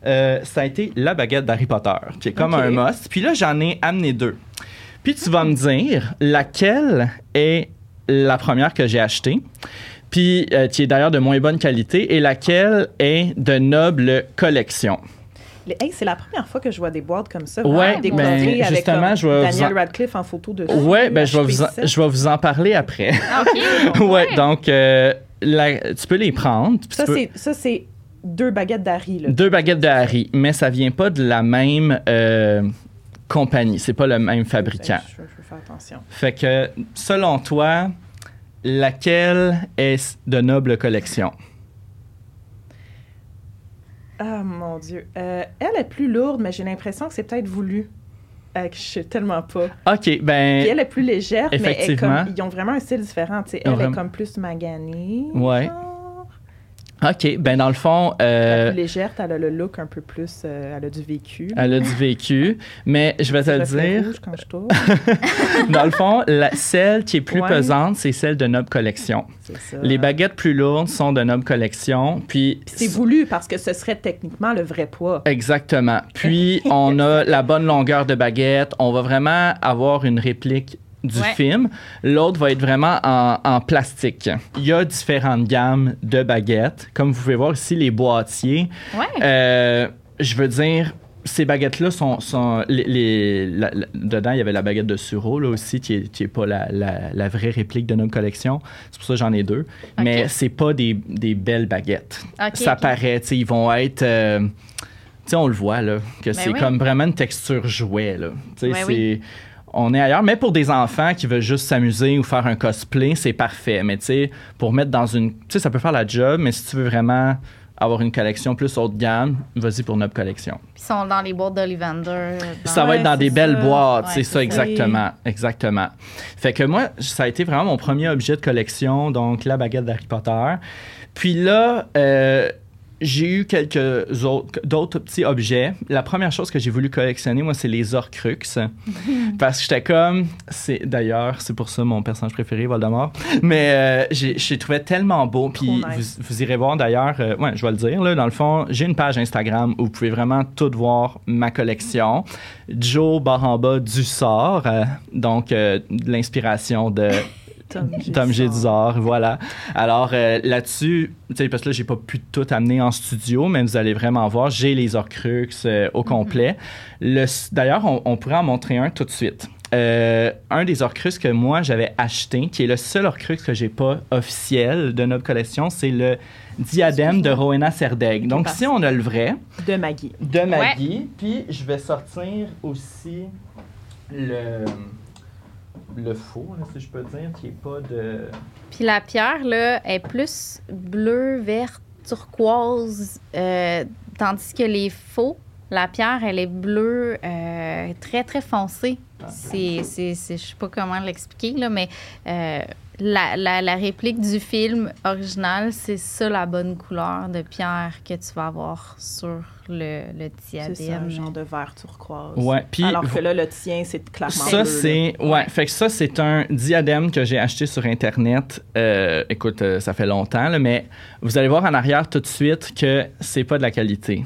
euh, ça a été la baguette d'Harry Potter, qui est comme un must. Puis là, j'en ai amené deux. Puis tu vas me dire laquelle est la première que j'ai achetée, puis euh, qui est d'ailleurs de moins bonne qualité, et laquelle est de noble collection? Les- hey, c'est la première fois que je vois des boîtes comme ça. Ouais, vraiment ben, avec justement, comme je vais vous Daniel en- Radcliffe en photo de Ouais, ben je vais vous en, je vais vous en parler après. Ah, OK. ouais, donc euh, la- tu peux les prendre. Ça, peux- c'est, ça, c'est deux baguettes d'Harry. Deux baguettes de Harry, mais ça vient pas de la même euh, compagnie. C'est pas le même fabricant. Ben, Je, je veux faire attention. Fait que, selon toi, laquelle est de noble collection? Ah, mon Dieu. Euh, elle est plus lourde, mais j'ai l'impression que c'est peut-être voulu. Euh, que je sais tellement pas. OK, Puis ben... elle est plus légère, mais elle est comme, ils ont vraiment un style différent. tu sais. Ils ont Elle est comme plus maganée. Ouais. genre. OK, ben dans le fond, La euh, plus légère, elle a le look un peu plus. euh, elle a du vécu. elle a du vécu, mais je vais te le dire, rouge quand je tourne. dans le fond, la, celle qui est plus Ouais. pesante, c'est celle de Noble Collection. C'est ça. Les baguettes plus lourdes sont de Noble Collection, Puis C'est voulu parce que ce serait techniquement le vrai poids. Exactement. Puis, on a la bonne longueur de baguette. On va vraiment avoir une réplique du Ouais. film. L'autre va être vraiment en, en plastique. Il y a différentes gammes de baguettes. Comme vous pouvez voir ici, les boîtiers. Ouais. Euh, je veux dire, ces baguettes-là sont. sont les, les- la- la- dedans, il y avait la baguette de Suro, là aussi, qui n'est qui est pas la, la- la vraie réplique de notre collection. C'est pour ça que j'en ai deux. Mais c'est pas des, des belles baguettes. Ça paraît, tu sais, ils vont être. euh, tu sais, on le voit, là, que c'est Ben oui. comme vraiment une texture jouet, là. Tu sais, c'est. On est ailleurs, mais pour des enfants qui veulent juste s'amuser ou faire un cosplay, c'est parfait. Mais tu sais, pour mettre dans une. Tu sais, ça peut faire la job, mais si tu veux vraiment avoir une collection plus haut de gamme, vas-y pour notre collection. Ils sont dans les boîtes d'Ollivander. Ça va être dans des belles boîtes, Ouais, c'est c'est ça, ça. exactement. Exactement. Fait que moi, ça a été vraiment mon premier objet de collection, donc la baguette d'Harry Potter. Puis là, euh, j'ai eu quelques autres, d'autres petits objets. La première chose que j'ai voulu collectionner, moi, c'est les Horcrux. parce que j'étais comme. c'est D'ailleurs, c'est pour ça mon personnage préféré, Voldemort. Mais euh, j'ai, j'ai trouvé tellement beau. Puis nice. vous, vous irez voir d'ailleurs, euh, ouais, je vais le dire, là, dans le fond, j'ai une page Instagram où vous pouvez vraiment tout voir ma collection. Joe Baramba du sort, euh, donc euh, de l'inspiration de Tom Tom. Gédizard, voilà. Alors euh, là-dessus, tu sais, parce que là, j'ai pas pu tout amener en studio, mais vous allez vraiment voir, j'ai les Horcrux euh, au complet. Le- D'ailleurs, on, on pourrait en montrer un tout de suite. Euh, un des Horcrux que moi j'avais acheté, qui est le seul Horcrux que j'ai pas officiel de notre collection, c'est le diadème de Rowena Serdeg. Donc ici, on a le vrai De Maggie. de Maggie. Puis je vais sortir aussi le, le faux, si je peux dire, qui est pas de. Puis la pierre, là, est plus bleu, vert, turquoise, euh, tandis que les faux, la pierre, elle est bleue, euh, très, très foncée. C'est, c'est, c'est- je sais pas comment l'expliquer, là, mais euh, la, la, la réplique du film original, c'est ça la bonne couleur de pierre que tu vas avoir sur le, le C'est ça, un diadème. genre de vert turquoise. Ouais, puis Alors que là, le tien, c'est clairement Ça, bleu, c'est. Ouais, Ouais. fait que ça, c'est un diadème que j'ai acheté sur Internet. Euh, écoute, euh, ça fait longtemps, là, mais vous allez voir en arrière tout de suite que c'est pas de la qualité.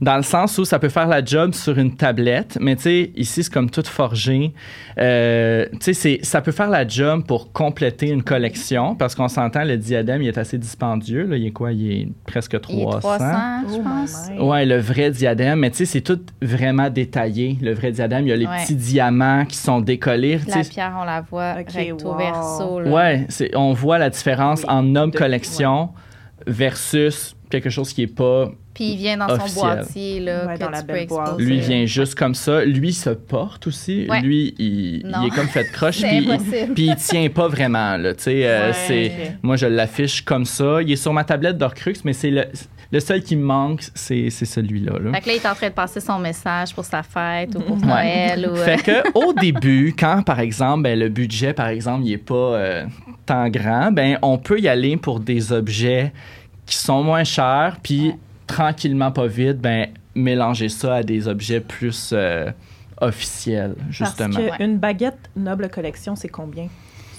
Dans le sens où ça peut faire la job sur une tablette, mais tu sais, ici, c'est comme tout forgé. Euh, tu sais, ça peut faire la job pour compléter une collection, parce qu'on s'entend, le diadème, il est assez dispendieux. Là. Il est quoi? Il est presque Il est 300. 300, je Oh pense. Ouais, le vrai diadème, mais tu sais, c'est tout vraiment détaillé. Le vrai diadème, il y a les Ouais. petits diamants qui sont décollés. La pierre, on la voit recto wow. verso. là. Ouais, c'est, on voit la différence Oui, en noble de- collection versus quelque chose qui est pas. Puis il vient dans son boîtier, là, Ouais, que dans tu la peux exposer. Lui, il vient juste comme ça. Lui, il se porte aussi. Ouais. Lui, il, est comme fait de croche. Puis il-. Puis il tient pas vraiment, là. Tu sais, euh, c'est... Moi, je l'affiche comme ça. Il est sur ma tablette d'Orcrux, mais c'est le, le seul qui me manque, c'est, c'est celui-là, là. Fait que là, il est en train de passer son message pour sa fête ou pour Ouais. Noël. Ou, euh, Fait que au début, quand par exemple ben, le budget par exemple il est pas euh, tant grand, ben on peut y aller pour des objets qui sont moins chers, puis Ouais. Tranquillement pas vite, ben mélanger ça à des objets plus euh, officiels justement. Parce qu'une baguette noble collection, c'est combien?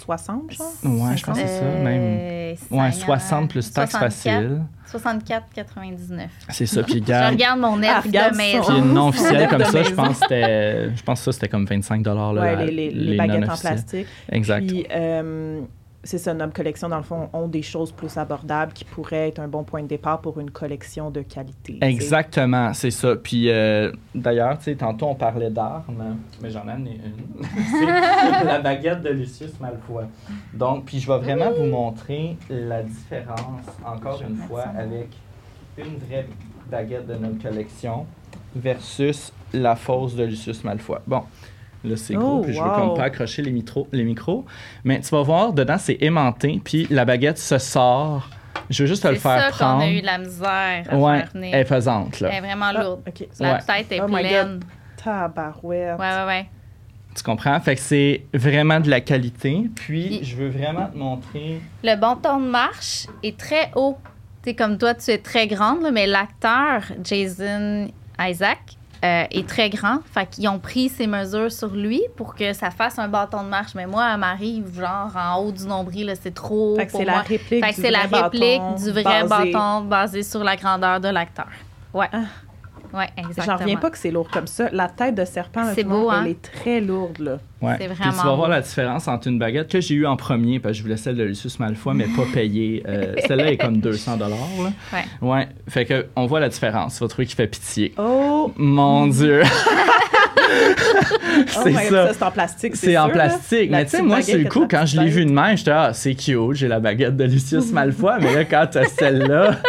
60, genre? Ouais, je pense que c'est ça, même. euh, Ouais, Seigneur. 60 plus taxes 64, facile. 64,99. C'est ça. Puis Je regarde, mon net Ah, regarde de maison. puis une non officielle comme ça, je pense que c'était, je pense que ça c'était comme 25 dollars Ouais, les, les- les baguettes en plastique. Exact. Puis, euh, c'est ça, Noble Collection, dans le fond, ont des choses plus abordables qui pourraient être un bon point de départ pour une collection de qualité. Exactement, c'est ça. Puis euh, d'ailleurs, tu sais, tantôt on parlait d'armes, mais j'en ai une. c'est la baguette de Lucius Malfoy. Donc, puis je vais vraiment vous montrer la différence, encore une fois, avec une vraie baguette de notre collection versus la fausse de Lucius Malfoy. Bon. Là, c'est gros, Oh, puis je veux comme pas accrocher les, micros, les micros. Mais tu vas voir, dedans, c'est aimanté, puis la baguette se sort. Je veux juste te le C'est faire ça qu'on prendre. a eu de la misère à Ouais, faire venir. elle est pesante, là. Elle est vraiment Ah, lourde. OK. La Ouais. tête est Oh my pleine. Tabarouette. Ouais, ouais, ouais. Tu comprends? Fait que c'est vraiment de la qualité. Puis, je veux vraiment te montrer. Le bon ton de marche est très haut. tu comme toi, tu es très grande, là, mais l'acteur Jason Isaac euh, est très grand. Fait qu'ils ont pris ces mesures sur lui pour que ça fasse un bâton de marche. Mais moi, elle m'arrive genre en haut du nombril, c'est trop Fait que c'est la réplique Fait que du c'est la vrai réplique bâton du vrai basé- bâton basé sur la grandeur de l'acteur. Ouais. Ah. Ouais, exactement. J'en reviens pas que c'est lourd comme ça. La tête de serpent, là, beau, hein? elle est très lourde, là. Ouais. C'est Puis vraiment tu vas voir la différence entre une baguette que j'ai eue en premier, parce que je voulais celle de Lucius Malfoy, mais pas payée. Euh, Celle-là est comme 200 dollars. Ouais. Ouais. Fait que on voit la différence. Tu vas trouver qu'il fait pitié. Oh! Mon Dieu. oh c'est my God, ça. c'est en plastique, C'est en là. plastique. La Mais tu sais, moi, sur le que coup, quand je l'ai vu de même, j'étais, ah, c'est cute, j'ai la baguette de Lucius Malfoy. mais là, quand t'as celle-là,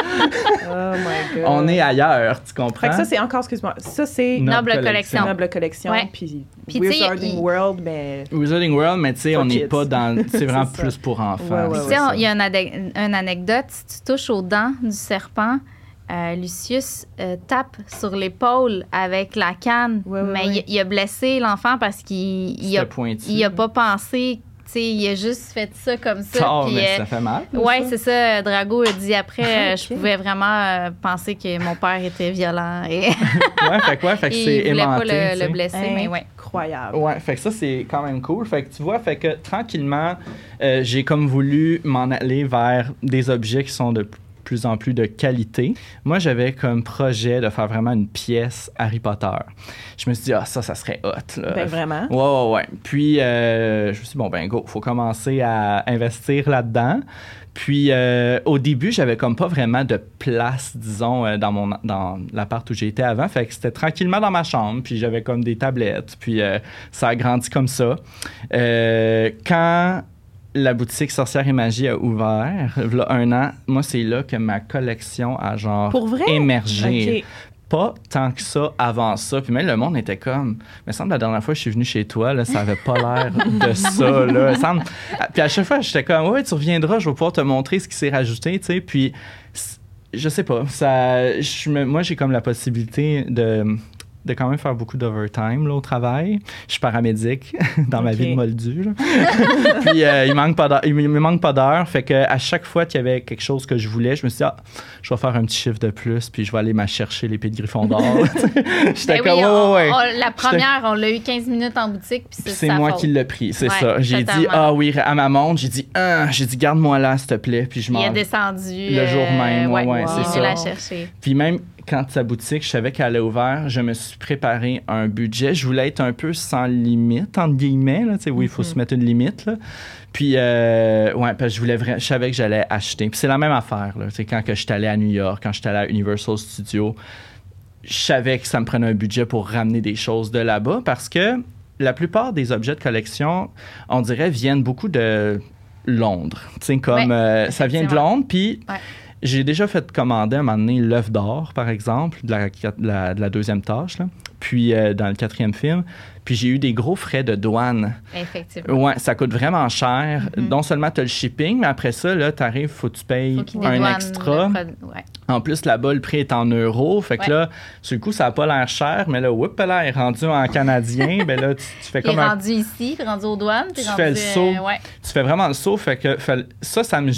Oh my God. on est ailleurs, tu Fait comprends? que ça, c'est encore, excuse-moi, ça, c'est No- Noble Collection. collection. Noble Collection, Ouais. puis Puis, tu sais, Wizarding il- World, mais... Wizarding World, mais tu sais, on n'est pas dans. C'est vraiment ça. plus pour enfants. Ouais, ouais, il y a une, ade- une anecdote. Si tu touches aux dents du serpent, euh, Lucius euh, tape sur l'épaule avec la canne, Ouais, ouais, mais ouais. Il, il a blessé l'enfant parce qu'il il a, C'était pointu. il a pas pensé. Il a juste fait ça comme ça. Oh, puis, mais euh, ça fait mal. Ouais, c'est ça. Drago a dit après, Ah, euh, je pouvais vraiment euh, penser que mon père était violent et, Ouais, fait que, ouais, fait que c'est il voulait aimanté. pas le, blesser, mais ouais. Incroyable. Ouais, fait que ça, c'est quand même cool. Fait que tu vois, fait que tranquillement, euh, j'ai comme voulu m'en aller vers des objets qui sont de plus en plus de qualité. Moi, j'avais comme projet de faire vraiment une pièce Harry Potter. Je me suis dit, ah, ça, ça serait hot. Là. Ben vraiment? Ouais, ouais, ouais. Puis, euh, je me suis dit, bon, ben, go, faut commencer à investir là-dedans. Puis, euh, au début, j'avais comme pas vraiment de place, disons, euh, dans, mon, dans l'appart où j'étais avant. Fait que c'était tranquillement dans ma chambre. Puis, j'avais comme des tablettes. Puis, euh, ça a grandi comme ça. Euh, quand la boutique Sorcière et Magie a ouvert, là, un an, moi, c'est là que ma collection a genre Pour vrai? émergé pas tant que ça avant ça. Puis même le monde était comme, me semble la dernière fois que je suis venu chez toi, là, ça avait pas l'air de ça. Là. Semble- Puis à chaque fois, j'étais comme, ouais, tu reviendras, je vais pouvoir te montrer ce qui s'est rajouté, tu sais. Puis je sais pas, ça, je moi j'ai comme la possibilité de de quand même faire beaucoup d'overtime au travail. Je suis paramédic dans ma vie de moldu. Puis euh, il manque pas il me il manque pas d'heures. Fait que à chaque fois qu'il y avait quelque chose que je voulais, je me suis dit, ah, je vais faire un petit chiffre de plus, puis je vais aller m'en chercher l'épée de Gryffondor. J'étais Ben comme, oui, ouais, on- ouais, ouais. on- la première, on l'a eu 15 minutes en boutique, puis c'est moi faute. qui l'ai pris, c'est Ouais, ça. J'ai dit, ah oui, à ma montre, j'ai dit, ah, j'ai dit, garde-moi là, s'il te plaît. Puis je Il m'en est descendu. Le jour même, ouais, ouais, il c'est ça. la chercher. Puis même quand sa boutique, je savais qu'elle allait ouvert, je me suis préparé un budget. Je voulais être un peu sans limite, entre guillemets. Là, oui, il faut se mettre une limite. Là. Puis, euh, ouais, parce que je, voulais vra- je savais que j'allais acheter. Puis c'est la même affaire. Là. Quand que je suis allé à New York, quand je suis allé à Universal Studios, je savais que ça me prenait un budget pour ramener des choses de là-bas parce que la plupart des objets de collection, on dirait, viennent beaucoup de Londres. Tu sais, comme Ouais, euh, ça vient de. Londres. Puis Ouais. J'ai déjà fait commander à un moment donné l'œuf d'or, par exemple, de la, de la- de la deuxième tâche, là. puis euh, dans le quatrième film. Puis j'ai eu des gros frais de douane. Effectivement. Ouais, ça coûte vraiment cher. Mhm. Non seulement tu as le shipping, mais après ça, là, t'arrives, faut que tu payes un extra. Ouais. En plus, là-bas, le prix est en euros. Fait que Ouais. là, sur le coup, ça n'a pas l'air cher, mais là, whoop, là, il est rendu en canadien. ben là, tu, tu fais comme un rendu ici, rendu aux douanes, Tu rendu... fais le saut. euh, ouais. tu fais vraiment le saut. Fait que fait- ça, ça me,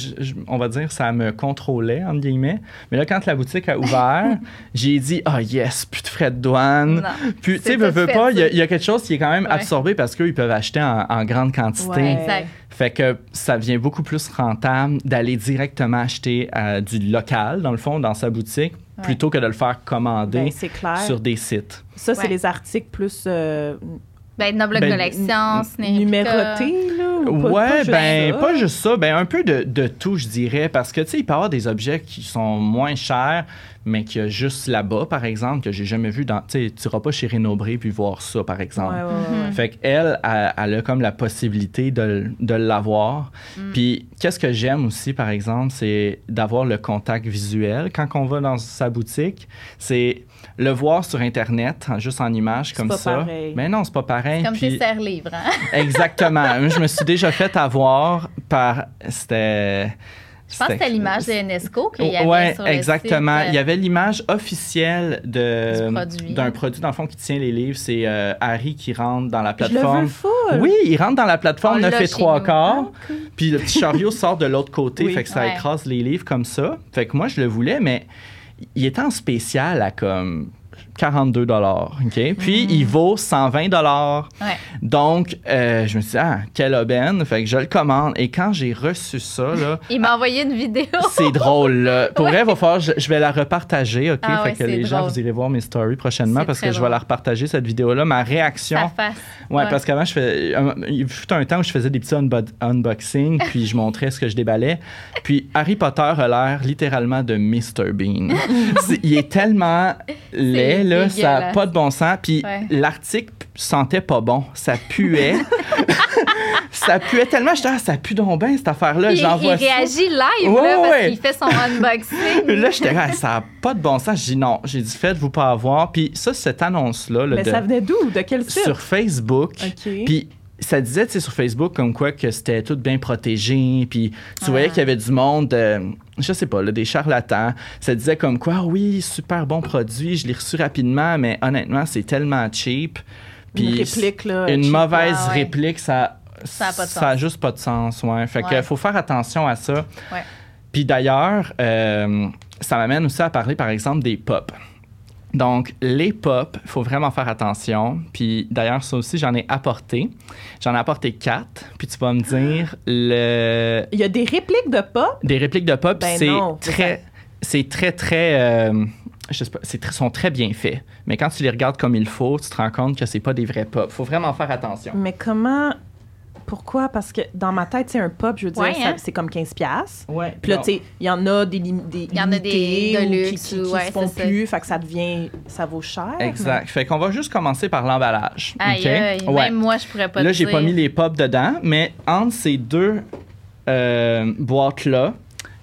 on va dire, ça me contrôlait, entre guillemets. Mais là, quand la boutique a ouvert, j'ai dit, ah yes, plus de frais de douane. Non. Puis, tu sais, veux, pas, il y, a- ça. il y a quelque chose qui est quand même Ouais. absorbé parce qu'eux, ils peuvent acheter en, en grande quantité. Exact. Fait que ça devient beaucoup plus rentable d'aller directement acheter euh, du local, dans le fond, dans sa boutique, Ouais. plutôt que de le faire commander Ben, clair. sur des sites. Ça, c'est Ouais. les articles plus euh, Ben, Noble Ben, Collection, numérotés, là? Ou pas- ouais, pas ben ça? pas juste ça, ben un peu de, de tout, je dirais, parce que tu sais, il peut y avoir des objets qui sont moins chers, mais qu'il y a juste là-bas, par exemple, que j'ai jamais vu dans. Tu tu iras pas chez Renaud-Bré puis voir ça, par exemple. Ouais, ouais, ouais, ouais. Fait qu'elle, elle, elle a comme la possibilité de, de l'avoir. Puis, qu'est-ce que j'aime aussi, par exemple, c'est d'avoir le contact visuel. Quand on va dans sa boutique, c'est le voir sur Internet, en- juste en image comme pas ça. pareil. Mais non, c'est pas pareil. Comme Puis- tes serre-livres, hein? Exactement. Je me suis déjà fait avoir par. C'était. Je pense que c'était l'image de Nesco qu'il y avait Ouais, sur le exactement. site, euh, Il y avait l'image officielle de d'un produit dans le fond qui tient les livres. C'est euh, Harry qui rentre dans la Je le plateforme. veux full. Oui, il rentre dans la plateforme On 9 l'a et chez 3 nous. quarts. Puis le petit chariot sort de l'autre côté, Oui. fait que ça Ouais. écrase les livres comme ça. Fait que moi, je le voulais, mais il était en spécial à comme 42 dollars, OK? Puis il vaut 120 dollars. Ouais. Donc, euh, je me suis dit, ah, quelle aubaine. Fait que je le commande. Et quand j'ai reçu ça, là, Il m'a envoyé une vidéo. c'est drôle. Là. Pour vrai, il va falloir, je, je vais la repartager, OK? Ah fait ouais, que les gens, vous irez voir mes stories prochainement parce que je vais la repartager, cette vidéo-là. Ma réaction. Sa face. Ouais, Ouais. parce qu'avant, je fais, un- il fut un temps où je faisais des petits unbo- unboxings, puis je montrais ce que je déballais. Puis Harry Potter a l'air littéralement de Mr. Bean. Il est tellement laid, là, ça n'a pas de bon sens. Puis Ouais. l'article sentait pas bon. Ça puait. ça puait tellement. Je disais, ah, ça pue donc bien, cette affaire-là. Il, J'envoie il ça. réagit live Ouais, là, parce ouais. qu'il fait son unboxing. Là, j'étais là, ça n'a pas de bon sens. J'ai dit non. J'ai dit, faites-vous pas avoir. Puis ça, cette annonce-là, là, Mais de- ça venait d'où? De quel site? sur Facebook. OK. Puis ça disait, tu sais, sur Facebook, comme quoi que c'était tout bien protégé. Puis tu voyais Ah. qu'il y avait du monde, euh, je sais pas, là, des charlatans. Ça disait comme quoi, oui, super bon produit, je l'ai reçu rapidement, mais honnêtement, c'est tellement cheap. Puis une réplique, là. une cheap. mauvaise Ah ouais. réplique, ça. Ça a pas de ça a sens. juste pas de sens, ouais. Fait faut faire attention à ça. Ouais. Puis d'ailleurs, euh, ça m'amène aussi à parler, par exemple, des pop. Donc, les pop, il faut vraiment faire attention. Puis d'ailleurs, ça aussi, j'en ai apporté. J'en ai apporté quatre. Puis tu vas me dire, le... Il y a des répliques de pop? des répliques de pop, Ben c'est très... C'est très, très... euh, je sais pas, c'est sont très bien faits. Mais quand tu les regardes comme il faut, tu te rends compte que c'est pas des vrais pop. faut vraiment faire attention. Mais comment. Pourquoi? Parce que dans ma tête, c'est un pop, je veux dire, Ouais, hein? c'est comme 15$. piastres. Ouais. Puis là, tu sais, il y en a des, lim- des Il y en a des limités de ou qui- luxe qui, qui ouais, se font c'est ça. plus, fait que ça devient, ça vaut cher. Exact. Fait qu'on va juste commencer par l'emballage. Aïe, OK? aïe, Ouais. Même moi, je pourrais pas Là, j'ai pas mis les pop dedans, mais entre ces deux euh, boîtes-là,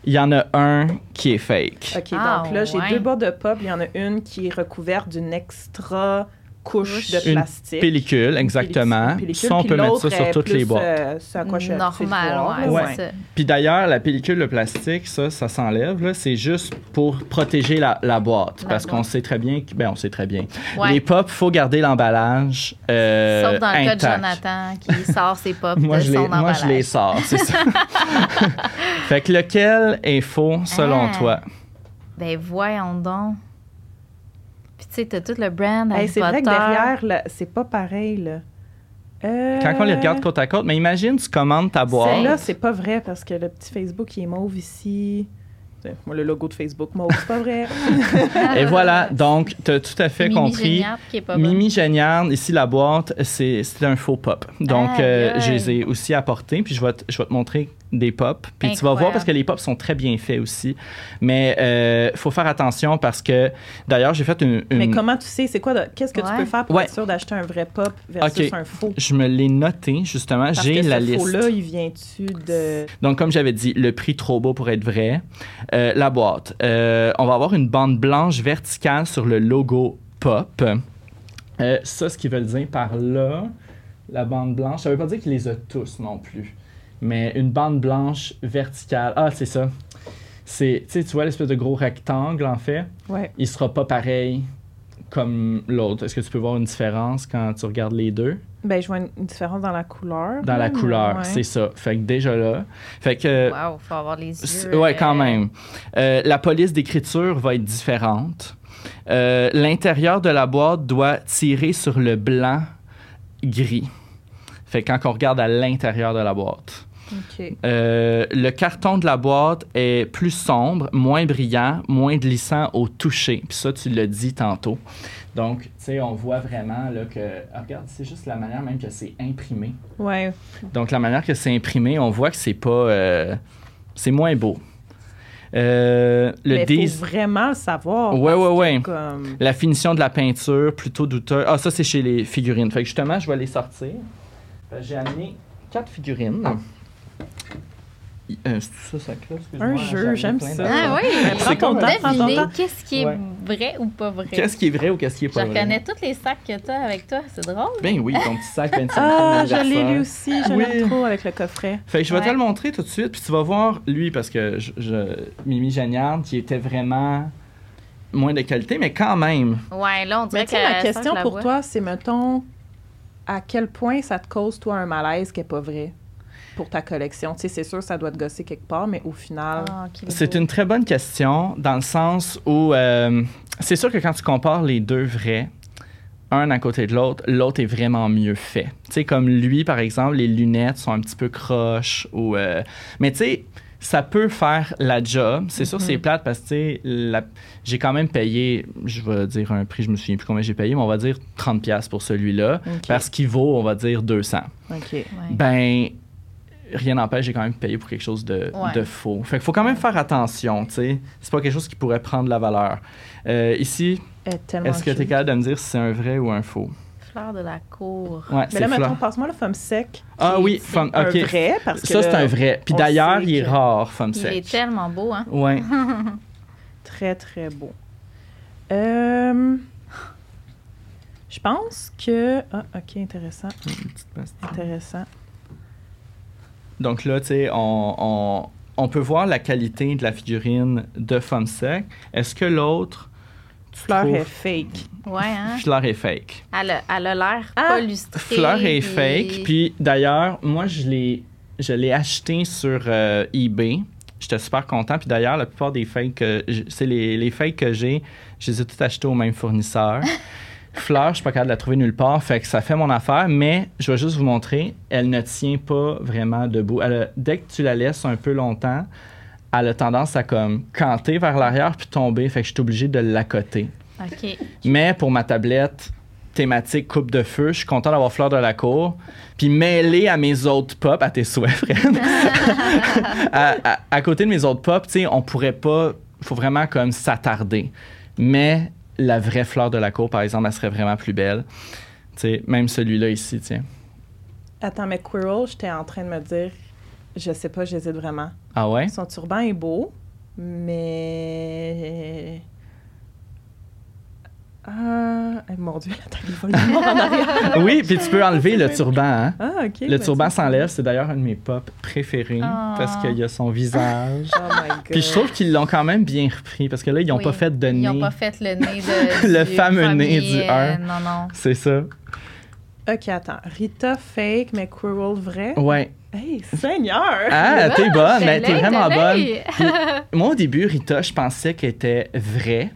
il y en a un qui est fake. OK, Ah, donc là, j'ai ouais. deux boîtes de pop. Il y en a une qui est recouverte d'une extra couche de Une plastique. Pellicule, exactement. Une pellicule, ça, on peut mettre ça sur est toutes les boîtes. euh, quoi je Normal, ouais, ça. Puis d'ailleurs, la pellicule, le plastique, ça, ça s'enlève. là. C'est juste pour protéger la, la boîte. La parce qu'on sait très bien... que- Ben, on sait très bien. Ouais. Les pop, il faut garder l'emballage euh, Sauf dans le cas de. Jonathan qui sort ses pop Moi, de je les, son moi, emballage. je les sors, c'est ça. fait que lequel est faux, selon Ah. toi? Ben voyons donc. Tu sais, t'as tout le brand Hey, c'est vrai que derrière, là, c'est pas pareil. Là. Euh, Quand on les regarde côte à côte, mais imagine, tu commandes ta boîte. Celle-là, c'est pas vrai parce que le petit Facebook il est mauve ici. Moi, le logo de Facebook mauve, c'est pas vrai. Et voilà, donc, tu as tout à fait Mimi compris. Géniard qui est pas. Mimi Géniard, ici la boîte, c'est c'est un faux pop. Donc, euh, je les ai aussi apportés, puis je vais te, je vais te montrer des pops. Puis tu vas voir parce que les pops sont très bien faits aussi. Mais il faut faire attention parce que, d'ailleurs, j'ai fait une. Mais comment tu sais, c'est quoi, qu'est-ce que tu peux faire pour Ouais. être sûr d'acheter un vrai pop versus un faux? Je me l'ai noté, justement. J'ai la ce liste. faux-là, il vient-tu de... Donc, comme j'avais dit, le prix trop beau pour être vrai. Euh, la boîte. Euh, on va avoir une bande blanche verticale sur le logo Pop. Euh, ça, ce qu'ils veulent dire par là, la bande blanche, ça veut pas dire qu'ils les a tous non plus. Mais une bande blanche verticale. Ah, c'est ça. C'est, tu vois l'espèce de gros rectangle, en fait. Ouais. Il sera pas pareil comme l'autre. Est-ce que tu peux voir une différence quand tu regardes les deux? Ben, je vois une une différence dans la couleur. Dans la couleur, ouais. c'est ça. Fait que déjà là. Fait que. Wow, faut avoir les yeux. Ouais, quand euh, même. Euh, la police d'écriture va être différente. Euh, L'intérieur de la boîte doit tirer sur le blanc gris. Fait que quand on regarde à l'intérieur de la boîte. Euh, le carton de la boîte est plus sombre, moins brillant, moins glissant au toucher. Puis ça, tu l'as dit tantôt. Donc, tu sais, on voit vraiment là, que. ah, regarde, c'est juste la manière même que c'est imprimé. Ouais. Donc, la manière que c'est imprimé, on voit que c'est pas. euh, c'est moins beau. Euh, le Mais faut vraiment savoir. Ouais, ouais, ouais. Comme... La finition de la peinture, plutôt douteuse. Ah, ça, c'est chez les figurines. Fait que justement, je vais les sortir. J'ai amené quatre figurines. Euh, c'est ça, ça cloche, excuse-moi, Un jeu, j'aime ça. Ah oui, prends ton temps, qu'est-ce qui est Ouais. vrai ou pas vrai? Qu'est-ce qui est vrai ou qu'est-ce qui est Je pas vrai? reconnais tous les sacs que tu as avec toi, c'est drôle. Ben oui, ton petit sac 25 Ah, je l'ai anniversaire. lu aussi, je Oui. l'aime trop avec le coffret. Fait que je vais te le montrer tout de suite, puis tu vas voir lui, parce que je, je- Mimi Jagnard, qui était vraiment moins de qualité, mais quand même. Ouais, là, on dirait Mais que tu sais, la ça, question je pour vois. toi, c'est, mettons, à quel point ça te cause, toi, un malaise qui n'est pas vrai? Pour ta collection? Tu sais, c'est sûr, ça doit te gosser quelque part, mais au final... Ah, C'est une très bonne question, dans le sens où euh, c'est sûr que quand tu compares les deux vrais, un à côté de l'autre, l'autre est vraiment mieux fait. Tu sais, comme lui, par exemple, les lunettes sont un petit peu croches. Ou, euh, mais tu sais, ça peut faire la job. C'est sûr, Mhm. c'est plate parce que tu sais, la- j'ai quand même payé, je vais dire un prix, je me souviens plus combien j'ai payé, mais on va dire 30$ pour celui-là. Parce qu'il vaut, on va dire, 200. OK. Ouais. Ben, rien n'empêche, j'ai quand même payé pour quelque chose de, Ouais. de faux. Fait qu'il faut quand même faire attention, tu sais. C'est pas quelque chose qui pourrait prendre la valeur. Euh, ici, est-ce que tu es capable de me dire si c'est un vrai ou un faux? Fleur de la cour. Ouais, Mais c'est là, Fleur. mettons, passe-moi le femme sec. Ah oui, femme- un ok. vrai, parce que Ça, c'est un vrai. Puis d'ailleurs, il est rare, femme Il sec. est tellement beau, hein? Ouais. Très, très beau. Euh, je pense que... Ah, OK, intéressant, Une petite pastille. intéressant. Donc là, tu sais, on, on, on peut voir la qualité de la figurine de femme sec. Est-ce que l'autre. Fleur trouves- est fake. Ouais, hein? Fleur est fake. Elle a elle a l'air Ah! pas lustrée. Fleur est fake. Puis d'ailleurs, moi, je l'ai, je l'ai acheté sur euh, eBay. J'étais super content. Puis d'ailleurs, la plupart des fakes, c'est les, les fakes que j'ai, je les ai toutes achetées au même fournisseur. Fleur, je suis pas capable de la trouver nulle part. Fait que ça fait mon affaire. Mais je vais juste vous montrer, elle ne tient pas vraiment debout. Elle a- dès que tu la laisses un peu longtemps, elle a tendance à comme canter vers l'arrière puis tomber. Fait que je suis obligé de l'accoter. OK. Mais pour ma tablette thématique coupe de feu, je suis content d'avoir Fleur de la Cour. Puis mêlé à mes autres pop, à tes souhaits, Fred, à, à- à côté de mes autres pop, tu sais, on pourrait pas. faut vraiment comme s'attarder. Mais la vraie Fleur de la Cour, par exemple, elle serait vraiment plus belle. Tu sais, même celui-là ici, tiens. Attends, mais Quirrell, j'étais en train de me dire... Je sais pas, j'hésite vraiment. Ah ouais? Son turban est beau, mais... Ah, eh, mon Dieu, la table va le voir en arrière. Oui, puis tu peux enlever le turban, hein? Ah, OK. Le ben, turban tu- s'enlève, c'est d'ailleurs un de mes pop préférés Ah. parce qu'il y a son visage. Oh my God. Puis je trouve qu'ils l'ont quand même bien repris parce que là, ils n'ont Oui. pas fait de Ils nez. n'ont pas fait le nez de. Le du fameux nez du euh, un. non, non. C'est ça. OK, attends. Rita fake, mais Quirrell vrai? Ouais. Hey, Seigneur! Ah, t'es bonne, De mais t'es vraiment bonne. Moi, au début, Rita, je pensais qu'elle était vraie.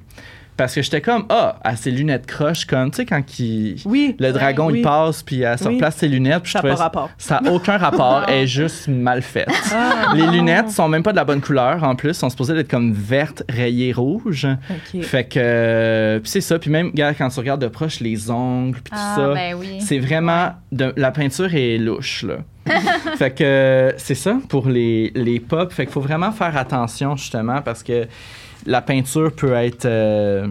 Parce que j'étais comme, ah, à ses lunettes croches, comme, tu sais, quand il- Oui. le dragon, oui. il passe, puis elle se Oui. replace ses lunettes. Puis je Ça n'a rapport. Ça n'a aucun rapport, elle est juste mal faite. Ah, Les lunettes sont même pas de la bonne couleur, en plus. Elles sont supposées être comme vertes, rayées rouges. OK. Fait que, euh, puis c'est ça. Puis même, regarde, quand tu regardes de proche les ongles, puis tout Ah, ça, ben oui. c'est vraiment. De, la peinture est louche, là. fait que euh, c'est ça pour les, les pop. Fait qu'il faut vraiment faire attention, justement, parce que la peinture peut être euh,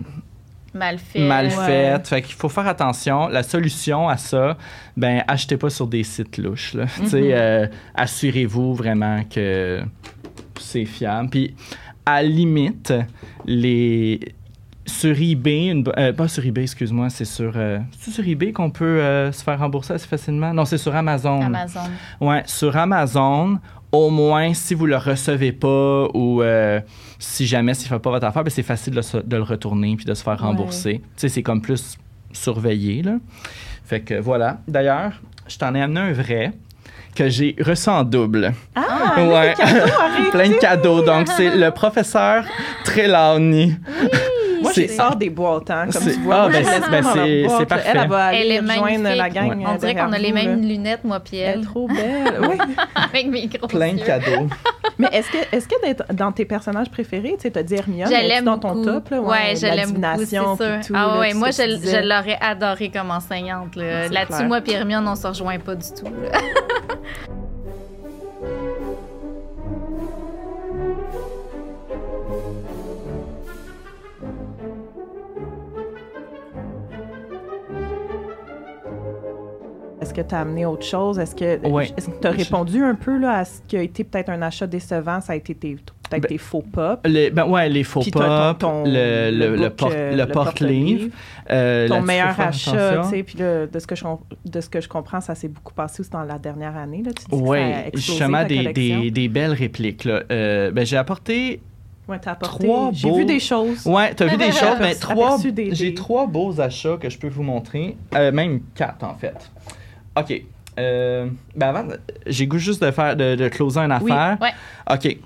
Mal fait. mal Ouais. faite. Fait qu'il faut faire attention. La solution à ça, ben, achetez pas sur des sites louches, là. Mhm. euh, assurez-vous vraiment que c'est fiable. Puis, à limite, les sur eBay, une euh, pas sur eBay, excuse-moi, c'est sur, euh, sur eBay qu'on peut euh, se faire rembourser assez facilement? Non, c'est sur Amazon. Amazon. Ouais, sur Amazon, au moins, si vous le recevez pas ou euh, si jamais s'il fait pas votre affaire, ben, c'est facile de, se- de le retourner puis de se faire Ouais. rembourser. Tu sais, c'est comme plus surveillé, là. Fait que voilà. D'ailleurs, je t'en ai amené un vrai que j'ai reçu en double. Ah, Ouais. les cadeaux! Plein de cadeaux. Donc, c'est le professeur Trelawney. Moi, je sors des boîtes, hein, comme tu vois. ah, ben, je c'est- ben, parfait. Elle, elle va Elle aller est rejoindre la gang. Ouais. euh, On dirait qu'on a les mêmes là. lunettes, moi, puis Elle est trop belle. Oui. Avec mes gros Plein de cadeaux. Mais est-ce que, est-ce que d'être dans tes personnages préférés, tu sais, t'as dit Hermione, Je dans ton beaucoup. top, là, ouais, je la l'aime beaucoup, c'est sûr. puis ah ouais, moi, je, je l'aurais adoré comme enseignante. Là-dessus, moi et Hermione, on se rejoint pas du tout. est-ce que tu as amené autre chose? Est-ce que Ouais. que tu as répondu un peu là, à ce qui a été peut-être un achat décevant? Ça a été peut-être Ben, tes faux pop. Les, ben ouais, les faux pop, ton- ton- le, le, le porte- euh, porte-livre. euh, Ton meilleur achat, tu sais, puis de ce que je de ce que je comprends, ça s'est beaucoup passé aussi dans la dernière année là. Tu dis que ça a explosé justement, ta des, des, des belles répliques. Là. Euh, ben, j'ai apporté. Ouais, t'as apporté. J'ai beaux- vu des choses. Ouais, t'as vu des choses, mais trois. des- J'ai trois beaux achats que je peux vous montrer. Euh, même quatre, en fait. OK. Euh, ben avant, j'ai goût juste de faire de, de closer une Oui. affaire. Ouais. OK.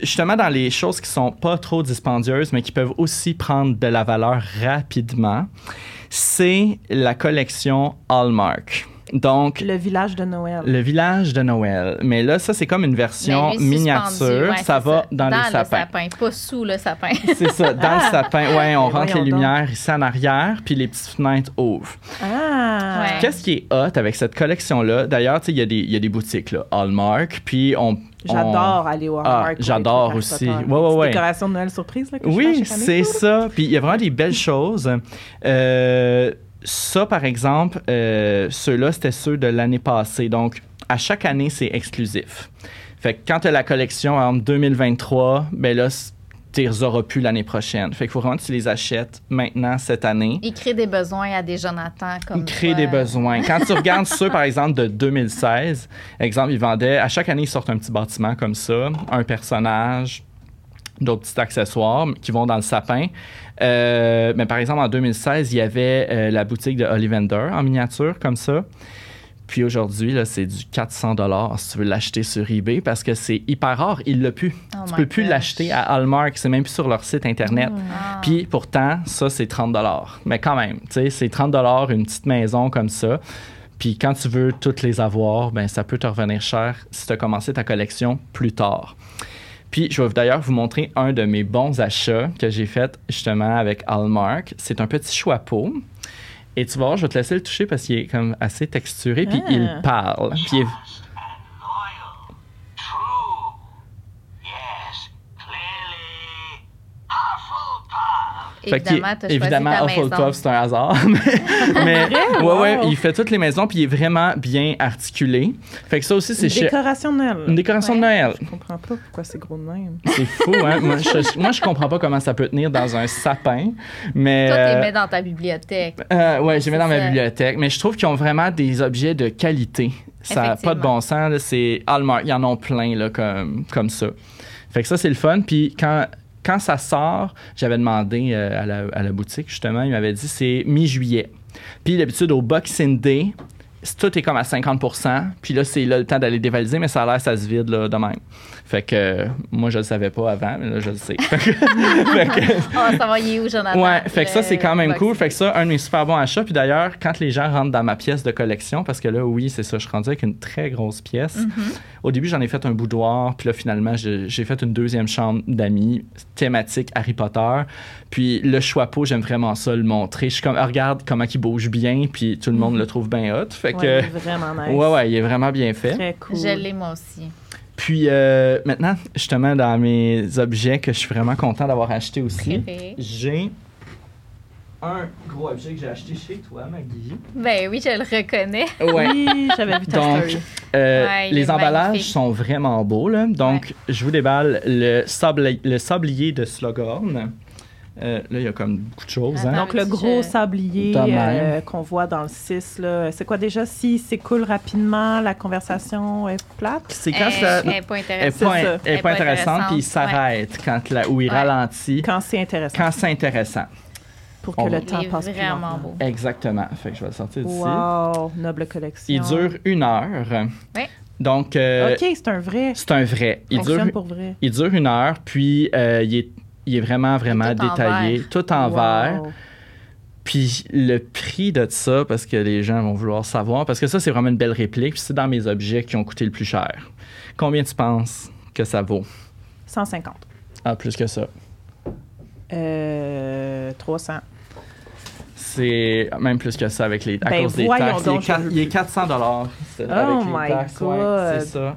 Justement, dans les choses qui sont pas trop dispendieuses, mais qui peuvent aussi prendre de la valeur rapidement, c'est la collection Hallmark. Donc, Le village de Noël. le village de Noël. Mais là, ça, c'est comme une version Ben, lui, miniature. suspendu, ouais, ça va dans, les le sapins. sapin, pas sous le sapin. C'est ça, dans le sapin. Ouais, on Mais rentre les voyons donc. lumières ici en arrière, puis les petites fenêtres ouvrent. Ah! Ouais. Qu'est-ce qui est hot avec cette collection-là? D'ailleurs, tu sais, il y, a des- il y a des boutiques, là, Hallmark, puis on... J'adore aller au Ah, Hallmark. j'adore aussi. Ouais, ouais, ouais. Décoration de Noël surprise là, que Oui, c'est ça. Puis il y a vraiment des belles choses. Euh, ça, par exemple, euh, ceux-là, c'était ceux de l'année passée. Donc, à chaque année, c'est exclusif. Fait que quand tu as la collection en 2023, ben là, tu les auras plus l'année prochaine. Fait qu'il faut vraiment que tu les achètes maintenant, cette année. Il crée des besoins à des Jonathan comme Créer toi. des besoins. Quand tu regardes ceux, par exemple, de 2016, exemple, ils vendaient, à chaque année, ils sortent un petit bâtiment comme ça, un personnage, d'autres petits accessoires qui vont dans le sapin. Euh, mais par exemple, en 2016, il y avait euh, la boutique de Ollivander en miniature, comme ça. Puis aujourd'hui, c'est du 400 si tu veux l'acheter sur eBay parce que c'est hyper rare. Il l'a plus. Oh tu peux plus l'acheter à Hallmark. C'est même plus sur leur site Internet. Ah. Puis pourtant, ça, c'est 30 Mais quand même, tu sais, c'est 30 une petite maison comme ça. Puis quand tu veux toutes les avoir, ben ça peut te revenir cher si tu as commencé ta collection plus tard. Puis je vais d'ailleurs vous montrer un de mes bons achats que j'ai fait justement avec Hallmark. C'est un petit chapeau. Et tu vas voir, je vais te laisser le toucher parce qu'il est comme assez texturé, puis Ah. il parle. Puis il est- loyal, true. Yes, clearly, Fait Évidemment, évidemment, Hufflepuff, c'est un hasard. mais ouais, Wow. ouais, il fait toutes les maisons, puis il est vraiment bien articulé. Fait que ça aussi, c'est Une chez. décoration de Noël. Une décoration de. Noël. Je comprends pas pourquoi c'est gros de même. C'est fou, hein? moi, je, moi, je comprends pas comment ça peut tenir dans un sapin. Mais. Toi, tu euh, les mets dans ta bibliothèque. euh, ouais, j'ai mis C'est dans ma bibliothèque. Mais je trouve qu'ils ont vraiment des objets de qualité. Ça n'a pas de bon sens. là. C'est Hallmark. Ils en ont plein là, comme, comme ça. Fait que ça, c'est le fun. Puis quand, quand ça sort, j'avais demandé euh, à, la, boutique, justement, il m'avait dit c'est mi-juillet. Puis d'habitude, au Boxing Day, tout est comme à 50% Puis là, c'est là le temps d'aller dévaliser, mais ça a l'air ça se vide là, de même. Fait que euh, moi, je le savais pas avant, mais là, je le sais. Fait que- ça va, où, Jonathan? Ouais, fait que ça, c'est quand même cool. Fait que ça, un de mes super bons achats. Puis d'ailleurs, quand les gens rentrent dans ma pièce de collection, parce que là, oui, c'est ça, je suis rendu avec une très grosse pièce. Mm-hmm. Au début, j'en ai fait un boudoir. Puis là, finalement, j'ai fait une deuxième chambre d'amis, thématique Harry Potter. Puis le chapeau, j'aime vraiment ça, le montrer. Je suis comme, ah, regarde comment il bouge bien. Puis tout le monde le trouve bien hot. Fait que, Ouais, vraiment nice. ouais, ouais, il est vraiment bien fait. Très cool. Je l'ai, moi aussi. Puis euh, maintenant, justement, dans mes objets que je suis vraiment content d'avoir acheté aussi, j'ai un gros objet que j'ai acheté chez toi, Maggie. Ben oui, je le reconnais. Ouais. Oui, j'avais vu ta Donc, story. euh, Ouais, les emballages magnifique. sont vraiment beaux. Là. Donc, je vous déballe le, sable, le sablier de Slughorn. Euh, là, il y a comme beaucoup de choses. hein. Donc, le gros sablier euh, qu'on voit dans le 6, là, c'est quoi déjà? Si s'écoule rapidement, la conversation est plate? C'est quand Elle- ça. elle est pas Elle n'est intéressante. pas, C'est ça. elle est Elle est pas intéressante, puis il intéressante. s'arrête quand la, où il Ouais. ralentit Quand c'est intéressant. quand c'est intéressant. Pour que on- le Il temps est passe plus vraiment beau. Exactement. Fait que je vais le sortir d'ici. Wow, noble collection. Il dure une heure. Ouais. Donc, euh, OK, c'est un vrai. c'est un vrai. Il fonctionne dure, pour vrai. il dure une heure, puis euh, il, est, il est vraiment, vraiment Tout détaillé, tout en Wow. verre. Puis le prix de ça, parce que les gens vont vouloir savoir, parce que ça, c'est vraiment une belle réplique, puis c'est dans mes objets qui ont coûté le plus cher. Combien tu penses que ça vaut? 150. Ah, plus que ça. Euh, 300. C'est même plus que ça avec les, à Ben, cause des taxes. Il est, donc, quatre- je- il est 400 dollars Oh avec les my taxes. ouais, c'est ça.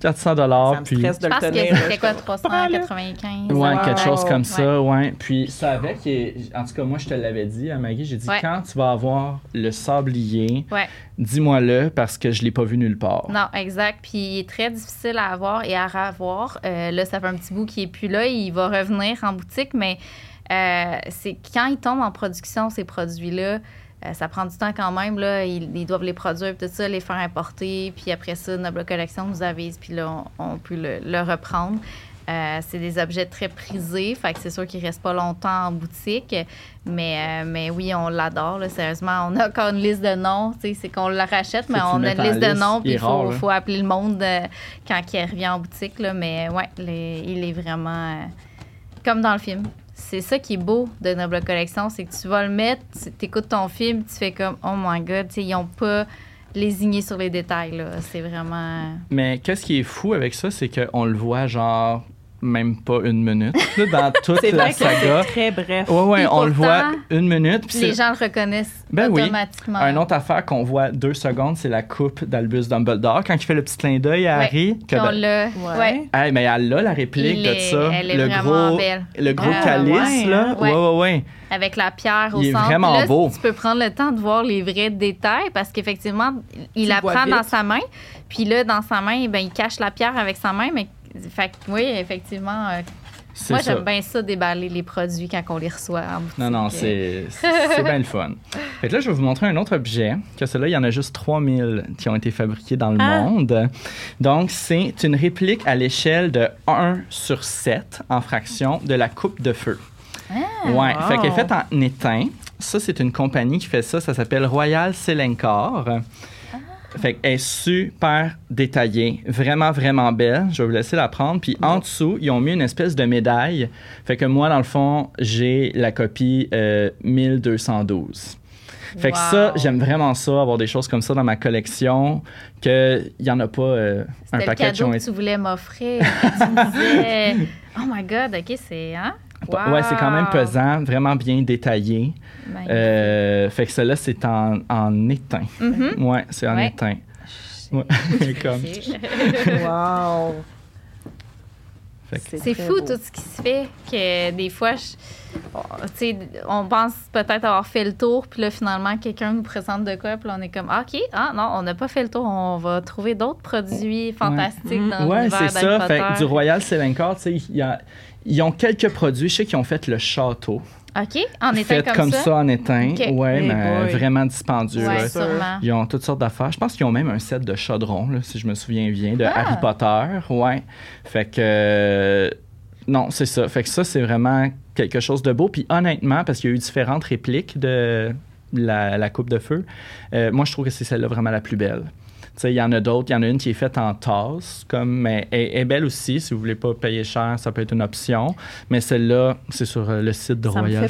400 dollars. Ça me puis... stresse de Je le pense que tenir. c'était quoi, Prends-le. 395? Ouais, quelque chose comme ça, ouais. Puis ça avec, et- en tout cas, moi, je te l'avais dit à Maggie, j'ai dit, Ouais. quand tu vas avoir le sablier, Ouais. dis-moi-le parce que je l'ai pas vu nulle part. Non, exact. Puis il est très difficile à avoir et à revoir. Euh, là, ça fait un petit bout qu'il est plus là. Il va revenir en boutique, mais euh, c'est quand ils tombent en production, ces produits-là, euh, ça prend du temps quand même. Là, ils, ils doivent les produire, tout ça, les faire importer. Puis après ça, Noble Collection nous avise, puis là, on, on peut le, le reprendre. Euh, c'est des objets très prisés, fait que c'est sûr qu'ils restent pas longtemps en boutique. Mais, euh, mais oui, on l'adore, sérieusement. On a encore une liste de noms, c'est qu'on la rachète, mais on a une liste de noms, puis il faut, appeler le monde euh, quand il revient en boutique. Là, mais ouais, les- il est vraiment comme dans le film. C'est ça qui est beau de Noble Collection, c'est que tu vas le mettre, tu écoutes ton film, tu fais comme Oh my god, tu sais, ils n'ont pas lésigné sur les détails. là. C'est vraiment. Mais qu'est-ce qui est fou avec ça, c'est qu'on le voit genre même pas une minute là, dans toute C'est la saga. c'est très bref. Ouais, ouais, on le voit une minute. puis Les gens le reconnaissent Ben oui. automatiquement. Un autre affaire qu'on voit deux secondes, c'est la coupe d'Albus Dumbledore quand il fait le petit clin d'œil à Ouais. Harry. que Puis on ben- l'a. Ouais. Ouais. Hey, mais elle a la réplique de ça. elle est le vraiment gros, belle. le gros Ah, calice, ouais, là. hein? Ouais, ouais, ouais. avec la pierre au Il est centre. vraiment là, beau. Tu peux prendre le temps de voir les vrais détails parce qu'effectivement, il Tu la le prend dans sa main. Puis là, dans sa main, ben, il cache la pierre avec sa main. Mais fait que oui, effectivement, euh, moi j'aime bien ça déballer les produits quand on les reçoit en boutique. Non, non, c'est c'est bien le fun. Fait que là, je vais vous montrer un autre objet, que celui-là, il y en a juste 3000 qui ont été fabriqués dans le Ah. monde. Donc, c'est une réplique à l'échelle de 1 sur 7 en fraction de la coupe de feu. ouais, wow. fait qu'elle est faite en étain. Ça, c'est une compagnie qui fait ça. Ça s'appelle Royal Selenkor. Fait qu'elle est super détaillée, vraiment, vraiment belle. Je vais vous laisser la prendre. Puis en dessous, ils ont mis une espèce de médaille. Fait que moi, dans le fond, j'ai la copie euh, 1212. Fait que ça, j'aime vraiment ça, avoir des choses comme ça dans ma collection, qu'il n'y en a pas euh, un C'était le paquet cadeau que tu voulais m'offrir. tu me disais, oh my God, OK, c'est... Hein? Ouais, c'est quand même Wow. pesant, vraiment bien détaillé. Euh, fait que celle-là, c'est en, en étain. Mhm. Ouais, c'est en Ouais. étain. Ouais, comme. Wow. C'est fou beau. tout ce qui se fait que des fois, je- oh, tu sais, on pense peut-être avoir fait le tour, puis là, finalement, quelqu'un nous présente de quoi, puis là, on est comme, Ah, OK, ah non, on n'a pas fait le tour, on va trouver d'autres produits fantastiques Mhm. dans Ouais, l'univers c'est ça. Fait du Royal Selenkor, tu sais, il y a- ils ont quelques produits. Je sais qu'ils ont fait le château. OK, en fait comme, comme, ça? ça. en étain. Ok. Ouais, Hey mais boy. vraiment dispendieux. Ouais. Ils ont toutes sortes d'affaires. Je pense qu'ils ont même un set de chaudrons, là, si je me souviens bien, de Ah. Harry Potter. Ouais. Fait que. euh, non, c'est ça. Fait que ça, c'est vraiment quelque chose de beau. Puis honnêtement, parce qu'il y a eu différentes répliques de la, la coupe de feu, euh, moi, je trouve que c'est celle-là vraiment la plus belle. Il y en a d'autres. Il y en a une qui est faite en tasse, comme, mais elle est belle aussi. Si vous voulez pas payer cher, ça peut être une option. Mais celle-là, c'est sur euh, le site de Ça me Royal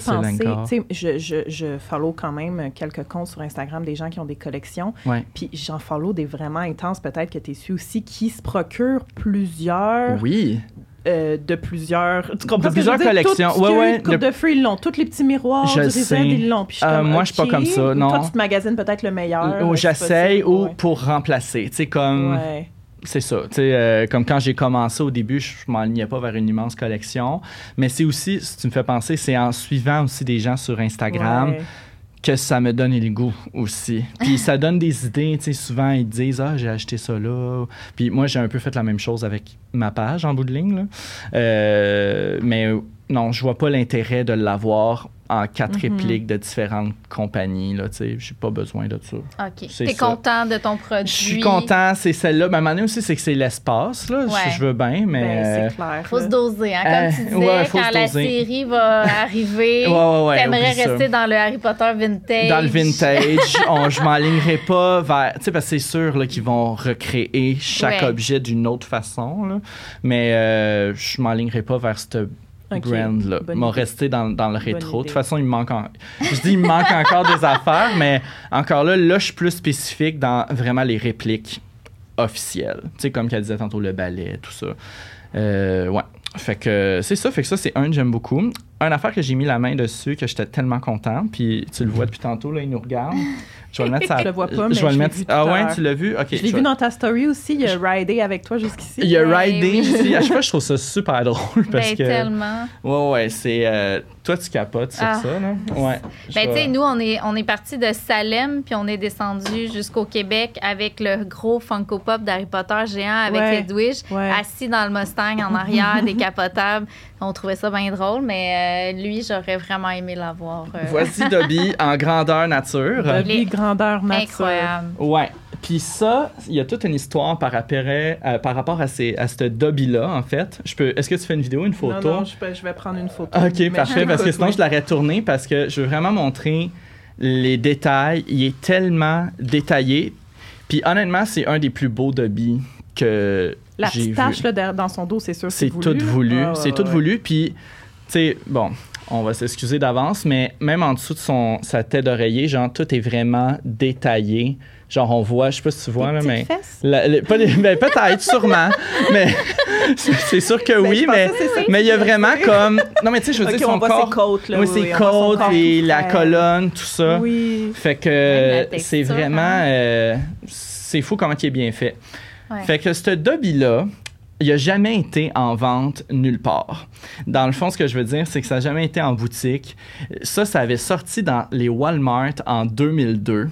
sais, je, je, je follow quand même quelques comptes sur Instagram des gens qui ont des collections. Ouais. Puis j'en follow des vraiment intenses, peut-être que tu es su aussi, qui se procurent plusieurs Oui. Euh, de plusieurs. Tu comprends que je plusieurs veux dire? collections. Ouais, ouais, coupe le- de feu, ils l'ont. Tous les petits miroirs Je du sais. Ils l'ont. Euh, moi, je suis pas comme ça, Ou non. Toi, tu te magasines peut-être le meilleur. Ou j'essaye ou ouais. pour remplacer. Tu sais, comme. Ouais. C'est ça. Euh, comme quand j'ai commencé au début, je m'enlignais pas vers une immense collection. Mais c'est aussi, si tu me fais penser, c'est en suivant aussi des gens sur Instagram Ouais. Que ça me donne le goût aussi. Puis ça donne des idées. Tu sais, souvent, ils disent Ah, j'ai acheté ça là. Puis moi, j'ai un peu fait la même chose avec ma page en bout de ligne. là. Euh, mais non, je vois pas l'intérêt de l'avoir en quatre Mhm. répliques de différentes compagnies. Là, tu sais, j'ai pas besoin de ça. OK. T'es ça. content de ton produit? Je suis content, c'est celle-là. Moment donné aussi, c'est que c'est l'espace. Là. Je- Ouais. Je, veux bien, mais. Ben, euh, c'est clair. Faut là. se doser, hein, Euh, comme tu disais, ouais, quand la série va arriver, Ouais, ouais, ouais, t'aimerais oublie ça. rester dans le Harry Potter vintage? Dans le vintage, on, je m'alignerai pas vers. Tu sais, parce que c'est sûr là, qu'ils vont recréer chaque Ouais. objet d'une autre façon. Là. Mais euh, je m'alignerai pas vers cette Ok, brand-là. bonne M'a idée. resté dans, dans le rétro. De toute façon, il me manque. en- Je dis, il me manque encore des affaires, mais encore là, là, je suis plus spécifique dans vraiment les répliques officielles. Tu sais, comme qu'elle disait tantôt, le ballet, tout ça. Euh, ouais. Fait que c'est ça. Fait que ça, c'est un que j'aime beaucoup. une affaire que j'ai mis la main dessus, que j'étais tellement content, puis tu le vois depuis tantôt, là, il nous regarde. Je vais le mettre ça. Je le vois pas, mais je vais le mettre. ah ouais, tu l'as vu? Ok. Je l'ai vu dans ta story aussi, il y a ridé avec toi jusqu'ici. Il y a oui. aussi. À chaque fois, je trouve ça super drôle parce Ben, que. tellement. Ouais, ouais, c'est. Toi, tu capotes sur Ah. ça, là? Ouais. Ben, tu sais, nous, on est, on est parti de Salem, puis on est descendu jusqu'au Québec avec le gros Funko Pop d'Harry Potter géant avec Ouais. Edwige, Ouais. assis dans le Mustang en arrière, décapotable. On trouvait ça bien drôle, mais euh, lui, j'aurais vraiment aimé l'avoir. euh, Voici Dobby en grandeur nature. Dobby, Les- grandeur nature. incroyable. Ouais. Puis ça, il y a toute une histoire par rapport, euh, par rapport à, ces, à ce Dobby-là, en fait. Je peux, est-ce que tu fais une vidéo, une photo? Non, non, je, peux- je vais prendre une photo. Ok, Mais parfait, je parce que sinon oui. je l'aurais tourné parce que je veux vraiment montrer les détails. Il est tellement détaillé. Puis honnêtement, c'est un des plus beaux Dobby que La j'ai petite tache là, dans son dos, c'est sûr. C'est voulu, tout voulu. Ouais, c'est tout ouais. voulu. Puis, tu sais, bon, on va s'excuser d'avance, mais même en dessous de son, sa tête d'oreiller, genre, tout est vraiment détaillé. Genre, on voit, je sais pas si tu vois, là, mais. La- pas les- ben, peut-être, sûrement. mais c'est sûr que Ben, oui, mais, que c'est ça mais il y a vraiment comme. Non, mais tu sais, je veux Ok, dire, on son voit corps. ses côtes, là. oui, oui, ses on voit côtes, corps et la colonne, tout ça. Oui. Fait que la c'est vraiment. hein. euh, c'est fou comment il est bien fait. Ouais. Fait que ce Dobby-là, il n'a jamais été en vente nulle part. Dans le fond, ce que je veux dire, c'est que ça n'a jamais été en boutique. Ça, ça avait sorti dans les Walmart en 2002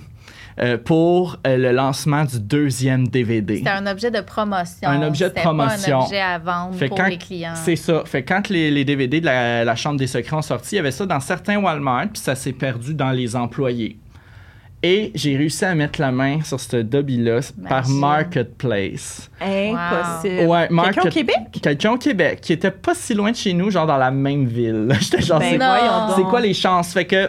euh, pour euh, le lancement du deuxième DVD. C'était un objet de promotion. Un objet de promotion. Pas un objet à vendre Fait pour quand- les clients. C'est ça. Fait que quand les, les DVD de la, la Chambre des secrets ont sorti, il y avait ça dans certains Walmart, puis ça s'est perdu dans les employés. Et j'ai réussi à mettre la main sur ce Dobby-là par. Marketplace. Impossible. Ouais, Quelqu'un au Québec? Quelqu'un au Québec, qui était pas si loin de chez nous, genre dans la même ville. J'étais genre, Ben c'est quoi les chances? Fait que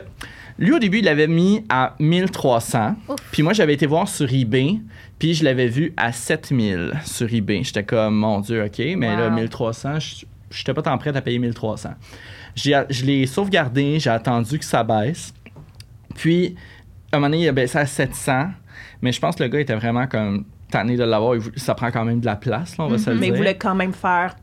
lui, au début, il l'avait mis à 1300. Ouf. Puis moi, j'avais été voir sur eBay, puis je l'avais vu à 7000 sur eBay. J'étais comme, mon Dieu, OK, mais là, Wow. 1300, je j'étais pas tant prêt à payer 1300. J'ai- Je l'ai sauvegardé, j'ai attendu que ça baisse. Puis, à un moment donné, il a baissé à 700, mais je pense que le gars était vraiment comme tanné de l'avoir. Ça prend quand même de la place, là, on va se le Mais dire. il voulait quand même faire,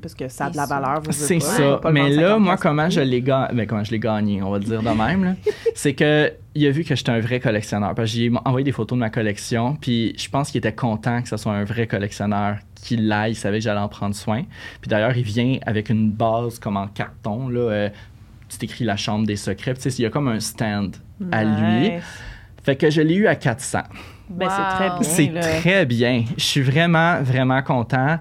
parce que ça a de la C'est valeur. C'est ça. pas le Mais là, 50 moi, piastres comment prix. je l'ai gagné, ben, comment je l'ai gagné, on va le dire de même, là, c'est que il a vu que j'étais un vrai collectionneur. Parce que j'ai envoyé des photos de ma collection, puis je pense qu'il était content que ce soit un vrai collectionneur qui l'aille, il savait que j'allais en prendre soin. Puis d'ailleurs, il vient avec une base comme en carton, là, euh, tu t'écris la chambre des secrets, tu sais, il y a comme un stand à lui. Fait que je l'ai eu à 400. Ben, Wow. c'est très bien. C'est là. très bien. Je suis vraiment, vraiment content.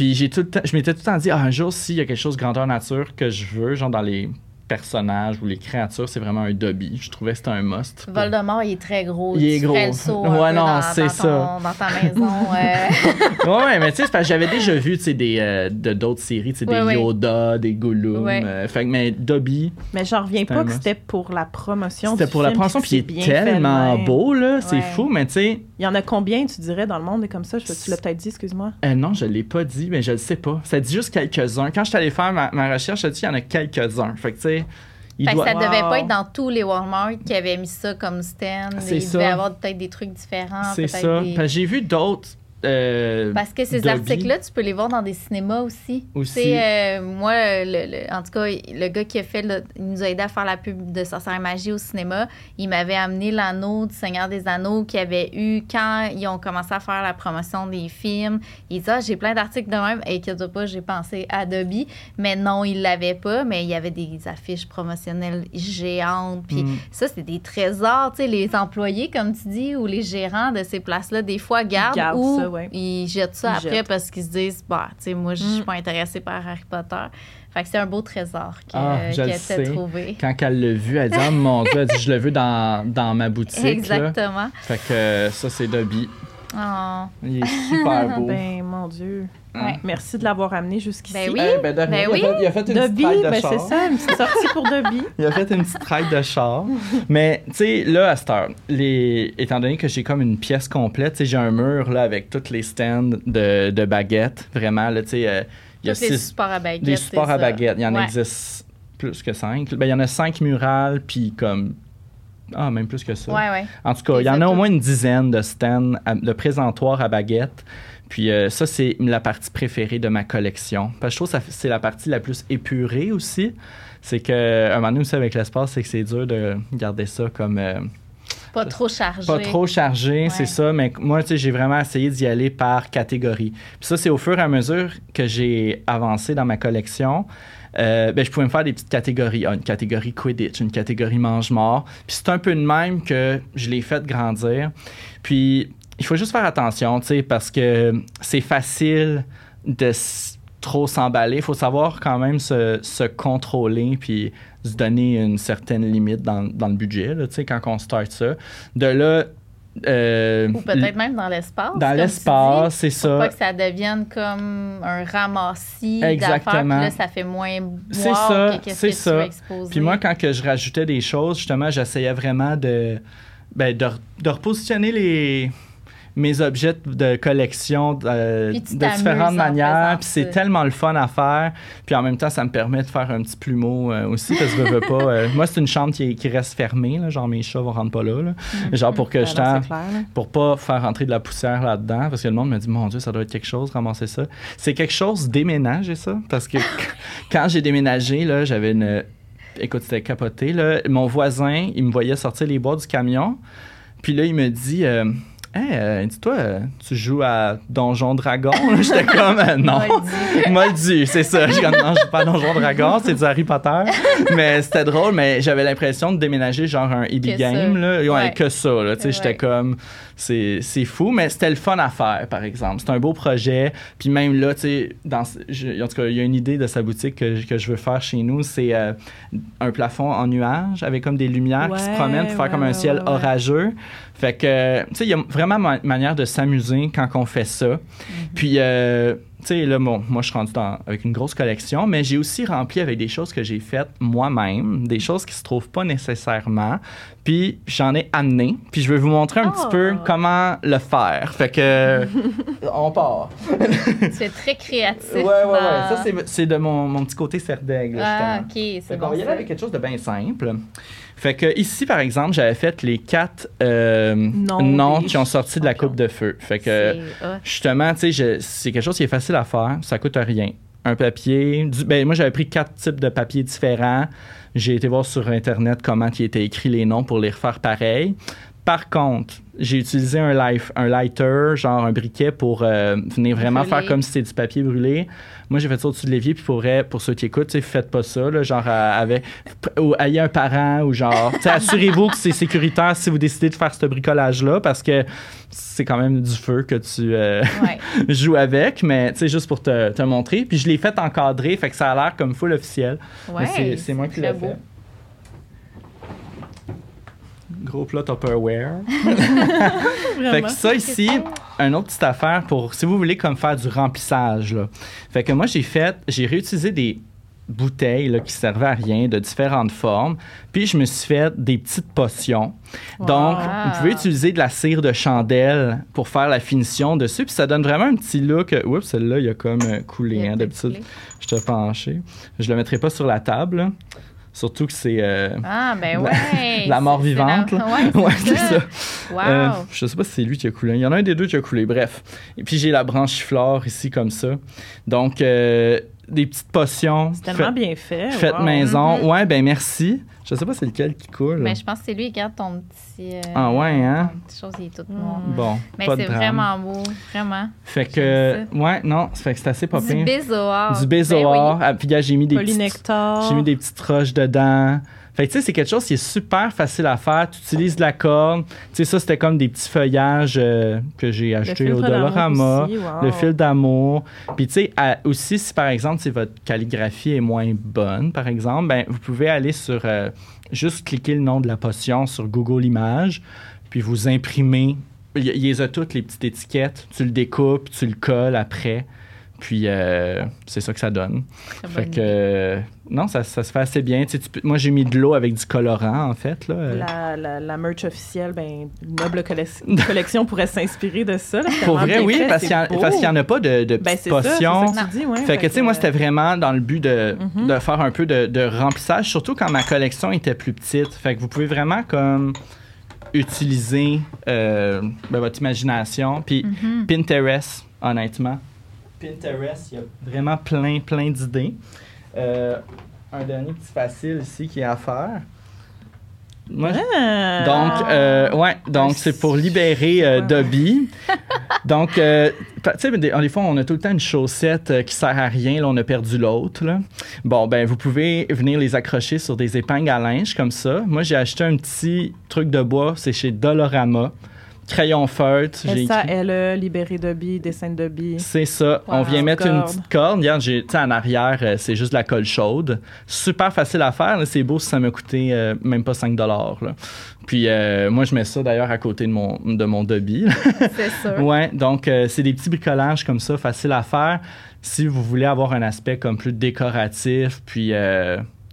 Puis j'ai tout le temps- je m'étais tout le temps dit, ah, un jour, s'il y a quelque chose grandeur nature que je veux, genre dans les personnages ou les créatures, c'est vraiment un Dobby. Je trouvais que c'était un must. pour- Voldemort, il est très gros. Il est Tu gros. ferais le saut un Ouais, peu non, dans, c'est dans ça. dans ta maison. euh. ouais, ouais, mais tu sais, c'est parce que j'avais déjà vu, tu sais, des, euh, de d'autres séries, tu sais, Ouais, des ouais. Yoda, des Gollum. Ouais. euh, fait que, mais Dobby, Mais j'en reviens pas que c'était pour la promotion. c'était du pour la promotion, puis il est fait tellement beau, là. C'est fou, mais tu sais, Il y en a combien, tu dirais, dans le monde et comme ça? Je- Tu l'as peut-être dit, excuse-moi. Euh, non, je l'ai pas dit, mais je le sais pas. Ça dit juste quelques-uns. Quand je suis allé faire ma, ma recherche, ça dit qu'il y en a quelques-uns. Fait que, tu sais, il Fait que doit... ça devait Wow. pas être dans tous les Walmart qui avaient mis ça comme stand. C'est Il ça. devait avoir peut-être des trucs différents. C'est ça. des- j'ai vu d'autres. Euh, Parce que ces articles-là, tu peux les voir dans des cinémas aussi. Euh, moi, le, le- en tout cas, le gars qui a fait, le- il nous a aidé à faire la pub de Sorcière et Magie au cinéma. Il m'avait amené l'anneau du Seigneur des Anneaux qu'il y avait eu quand ils ont commencé à faire la promotion des films. Il dit, ah, j'ai plein d'articles de même. Et que pas, j'ai pensé à Dobby. Mais non, il l'avait pas. Mais il y avait des affiches promotionnelles géantes. Puis Mm. ça, c'est des trésors. Tu sais, les employés, comme tu dis, ou les gérants de ces places-là, des fois, gardent, gardent ou ça, ouais. ils jettent ça Ils après jettent. parce qu'ils se disent, bah, tu sais, moi, je suis Mm. pas intéressée par Harry Potter. Fait que c'est un beau trésor que- Ah, qu'elle sais. trouvé. Quand elle l'a vu, elle dit Oh mon Dieu, elle dit, je le veux dans, dans ma boutique. là. Exactement. Fait que ça, c'est Dobby. Oh. Il est super beau. Ben, mon Dieu. Ouais. Merci de l'avoir amené jusqu'ici. Ben oui. Eh, ben, de. Ben il, a oui. fait, il a fait une Dobby, petite ride de ben char. c'est ça, une petite sortie pour Dobby. Il a fait une petite ride de char. Mais, tu sais, là, à cette heure, les... étant donné que j'ai comme une pièce complète, tu sais, j'ai un mur là, avec tous les stands de, de baguettes. Vraiment, là, tu sais, euh, il y a six supports à baguettes. des c'est supports à baguettes. Il y en Ouais. existe plus que cinq. Ben, il y en a cinq murales, puis comme. Ah, même plus que ça. Ouais, ouais. En tout cas, il y en a au moins une dizaine de stands, à- de présentoirs à baguettes. Puis euh, ça, c'est la partie préférée de ma collection. Parce que je trouve que c'est la partie la plus épurée aussi. c'est que un moment donné aussi avec l'espace, c'est que c'est dur de garder ça comme euh, Pas trop chargé. pas trop chargé, c'est ça. Mais moi, tu sais, j'ai vraiment essayé d'y aller par catégorie. Puis ça, c'est au fur et à mesure que j'ai avancé dans ma collection. Euh, ben, je pouvais me faire des petites catégories. Une catégorie Quidditch, une catégorie mange-mort. Puis c'est un peu de même que je l'ai fait grandir. Puis il faut juste faire attention, tu sais, parce que c'est facile de trop s'emballer. Il faut savoir quand même se, contrôler puis se donner une certaine limite dans, le budget, quand on start ça. De là... euh, Ou peut-être même dans l'espace. dans l'espace, c'est dis, Pour ça. pas que ça devienne comme un ramassis Exactement. d'affaires. Puis là, ça fait moins C'est ça, que qu'est-ce c'est ça. Puis moi, quand que je rajoutais des choses, justement, j'essayais vraiment de, ben, de, re- de repositionner les, mes objets de collection de, tu de différentes en manières. Puis c'est tellement le fun à faire. Puis en même temps, ça me permet de faire un petit plumeau euh, aussi, parce que je veux pas. euh, moi, c'est une chambre qui, qui reste fermée. Là, genre, mes chats vont rentrer pas là. là. Mm-hmm. Genre, pour que Ben je non, t'en- c'est clair, là. pour pas faire rentrer de la poussière là-dedans, parce que le monde me dit, mon Dieu, ça doit être quelque chose, ramasser ça. C'est quelque chose, déménager ça, parce que quand j'ai déménagé, là, j'avais une... Écoute, c'était capoté, là. Mon voisin, il me voyait sortir les bois du camion, puis là, il me dit... Euh, Hey, euh, dis-toi, euh, tu joues à Donjon Dragon? J'étais comme, euh, non. Moldu. C'est ça. Je non, je joue pas à Donjon Dragon, c'est du Harry Potter. Mais c'était drôle, mais j'avais l'impression de déménager genre un EB Game, ça. là. Ouais, Ouais. que ça, là. Tu sais, j'étais comme, c'est fou, mais c'était le fun à faire, par exemple. C'est un beau projet. Puis même là, tu sais, dans, je- en tout cas, il y a une idée de sa boutique que, que je veux faire chez nous. C'est euh, un plafond en nuage avec comme des lumières qui se promènent pour faire ouais, comme un ciel orageux. Fait que, tu sais, il y a vraiment ma- manière de s'amuser quand on fait ça. Mhm. Puis, euh, tu sais, là, bon, moi, je suis rendu dans- avec une grosse collection, mais j'ai aussi rempli avec des choses que j'ai faites moi-même, des choses qui se trouvent pas nécessairement. Puis, j'en ai amené. Puis, je vais vous montrer un Oh. petit peu comment le faire. Fait que, on part. Tu es très créatif. Ouais, ouais, ouais. dans- Ça, c'est- c'est de mon, mon petit côté serdaigle, Ah, ok, c'est bon. va y aller avec quelque chose de bien simple. Fait que ici, par exemple, j'avais fait les quatre euh, Noms qui ont sorti de la coupe de feu. Fait que justement, tu sais, c'est quelque chose qui est facile à faire, ça coûte rien. Un papier, du- ben moi j'avais pris quatre types de papiers différents. J'ai été voir sur internet comment il était écrit les noms pour les refaire pareil. Par contre, j'ai utilisé un, life, un lighter, genre un briquet pour euh, venir vraiment Brûler. faire comme si c'était du papier brûlé. Moi, j'ai fait ça au-dessus de l'évier, puis pour vrai, pour ceux qui écoutent, faites pas ça, là, genre euh, avec, ou ayez un parent, ou genre, assurez-vous que c'est sécuritaire si vous décidez de faire ce bricolage-là, parce que c'est quand même du feu que tu euh, Ouais. joues avec, mais tu sais, juste pour te, te montrer. Puis je l'ai fait encadré, fait que ça a l'air comme full officiel. Ouais, c'est- moi qui l'ai fait. Gros plat Tupperware. Fait que ça ici, une autre petite affaire pour si vous voulez comme faire du remplissage. Là. Fait que moi j'ai fait, j'ai réutilisé des bouteilles là, qui servaient à rien de différentes formes. Puis je me suis fait des petites potions. Donc, vous pouvez utiliser de la cire de chandelle pour faire la finition dessus. Puis ça donne vraiment un petit look. Oups, celle-là, il a comme euh, coulé. Hein, D'habitude, je te penché. Je le mettrai pas sur la table. là. Surtout que c'est euh, Ah, ben La- ouais. la mort vivante. la-. Ouais, Ouais, c'est ça. Wow. euh, je sais pas si c'est lui qui a coulé. Il y en a un des deux qui a coulé. Bref. Et puis j'ai la branche flore ici comme ça. Donc euh, des petites potions. C'est tellement faites- bien fait. Faites wow. maison. Mhm. Ouais, ben merci. Je sais pas c'est lequel qui coule. Mais je pense que c'est lui, regarde ton petit. euh, Ah ouais, hein? Ton petit chose, il est tout Mm. noir. Bon, Mais pas de c'est drame. vraiment beau, vraiment. Fait que ouais, non, fait que c'est assez pas Du pire. bézoard. Du bézoard. Ben Ah, puis gars, j'ai mis des petites, j'ai mis des petites roches dedans. Fait que tu sais, c'est quelque chose qui est super facile à faire. Tu utilises de la corde. Tu sais, ça, c'était comme des petits feuillages euh, que j'ai achetés au Dollarama. aussi, wow. Le fil d'amour. Puis tu sais, aussi, si par exemple, si votre calligraphie est moins bonne, par exemple, ben, vous pouvez aller sur, euh, juste cliquer le nom de la potion sur Google Images, puis vous imprimez. Il y, a toutes, les petites étiquettes. Tu le découpes, tu le colles après. Puis euh, c'est ça que ça donne. Fait que, euh, non, ça, ça se fait assez bien. Tu sais, tu moi, j'ai mis de l'eau avec du colorant, en fait. Là. La, la, la merch officielle, ben, Noble Collec- Collection pourrait s'inspirer de ça. là. Pour vrai, oui, fait, parce qu'il en- n'y en a pas de, de Ben, c'est ça, potions. ça que tu dis, ouais. Fait que, tu sais, moi, c'était vraiment dans le but de, Mhm. de faire un peu de, de remplissage, surtout quand ma collection était plus petite. Fait que vous pouvez vraiment comme utiliser euh, ben, votre imagination. Puis Mhm. Pinterest, honnêtement. Pinterest, il y a vraiment plein, plein d'idées. Euh, un dernier petit facile ici qui est à faire. Moi, Ah. donc, euh, ouais, donc c'est pour libérer euh. Dobby. donc, euh, tu sais, des, des fois, on a tout le temps une chaussette qui sert à rien. Là, on a perdu l'autre. Bon, ben, vous pouvez venir les accrocher sur des épingles à linge comme ça. Moi, j'ai acheté un petit truc de bois. C'est chez Dolorama. Crayon feutre. j'ai Elsa, écrit- elle a libéré Dobby, dessin de Dobby. c'est ça. On vient mettre une petite corde. Regarde, j'ai, en arrière, euh, c'est juste de la colle chaude. Super facile à faire. C'est beau si ça m'a coûté euh, même pas 5 là. Puis euh, moi, je mets ça d'ailleurs à côté de mon, de mon Dobby. C'est sûr. ouais, donc euh, c'est des petits bricolages comme ça, faciles à faire. Si vous voulez avoir un aspect comme plus décoratif, puis...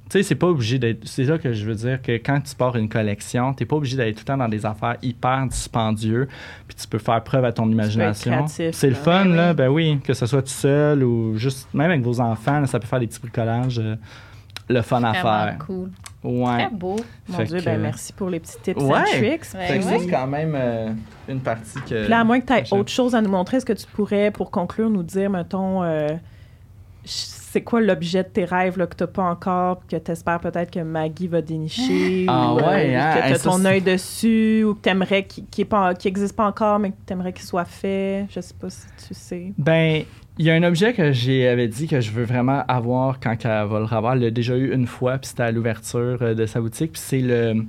tu sais, c'est pas obligé d'être. C'est là que je veux dire que quand tu pars une collection, t'es pas obligé d'aller tout le temps dans des affaires hyper dispendieux, puis tu peux faire preuve à ton imagination. C'est le fun, Ben là. oui. Ben oui, que ce soit tout seul ou juste, même avec vos enfants, là, ça peut faire des petits bricolages. euh, le fun à faire. cool. Ouais. Très beau. Mon Fait Dieu, que- ben merci pour les petits tips Ouais. and tricks. Ouais, ça, ouais. c'est quand même euh, une partie que. Puis là, à moins que tu aies autre chose à nous montrer, est-ce que tu pourrais, pour conclure, nous dire, mettons, euh, c'est quoi l'objet de tes rêves là, que tu n'as pas encore, que tu espères peut-être que Maggie va dénicher, Ah ou euh, ouais, hein? que tu Hey, as ça, ton œil dessus, ou que tu aimerais qu'il n'existe pas encore, mais que tu aimerais qu'il soit fait? Je sais pas si tu sais. Ben, il y a un objet que j'ai avait dit que je veux vraiment avoir quand elle va le revoir. Elle l'a déjà eu une fois, puis c'était à l'ouverture euh, de sa boutique. Puis c'est le,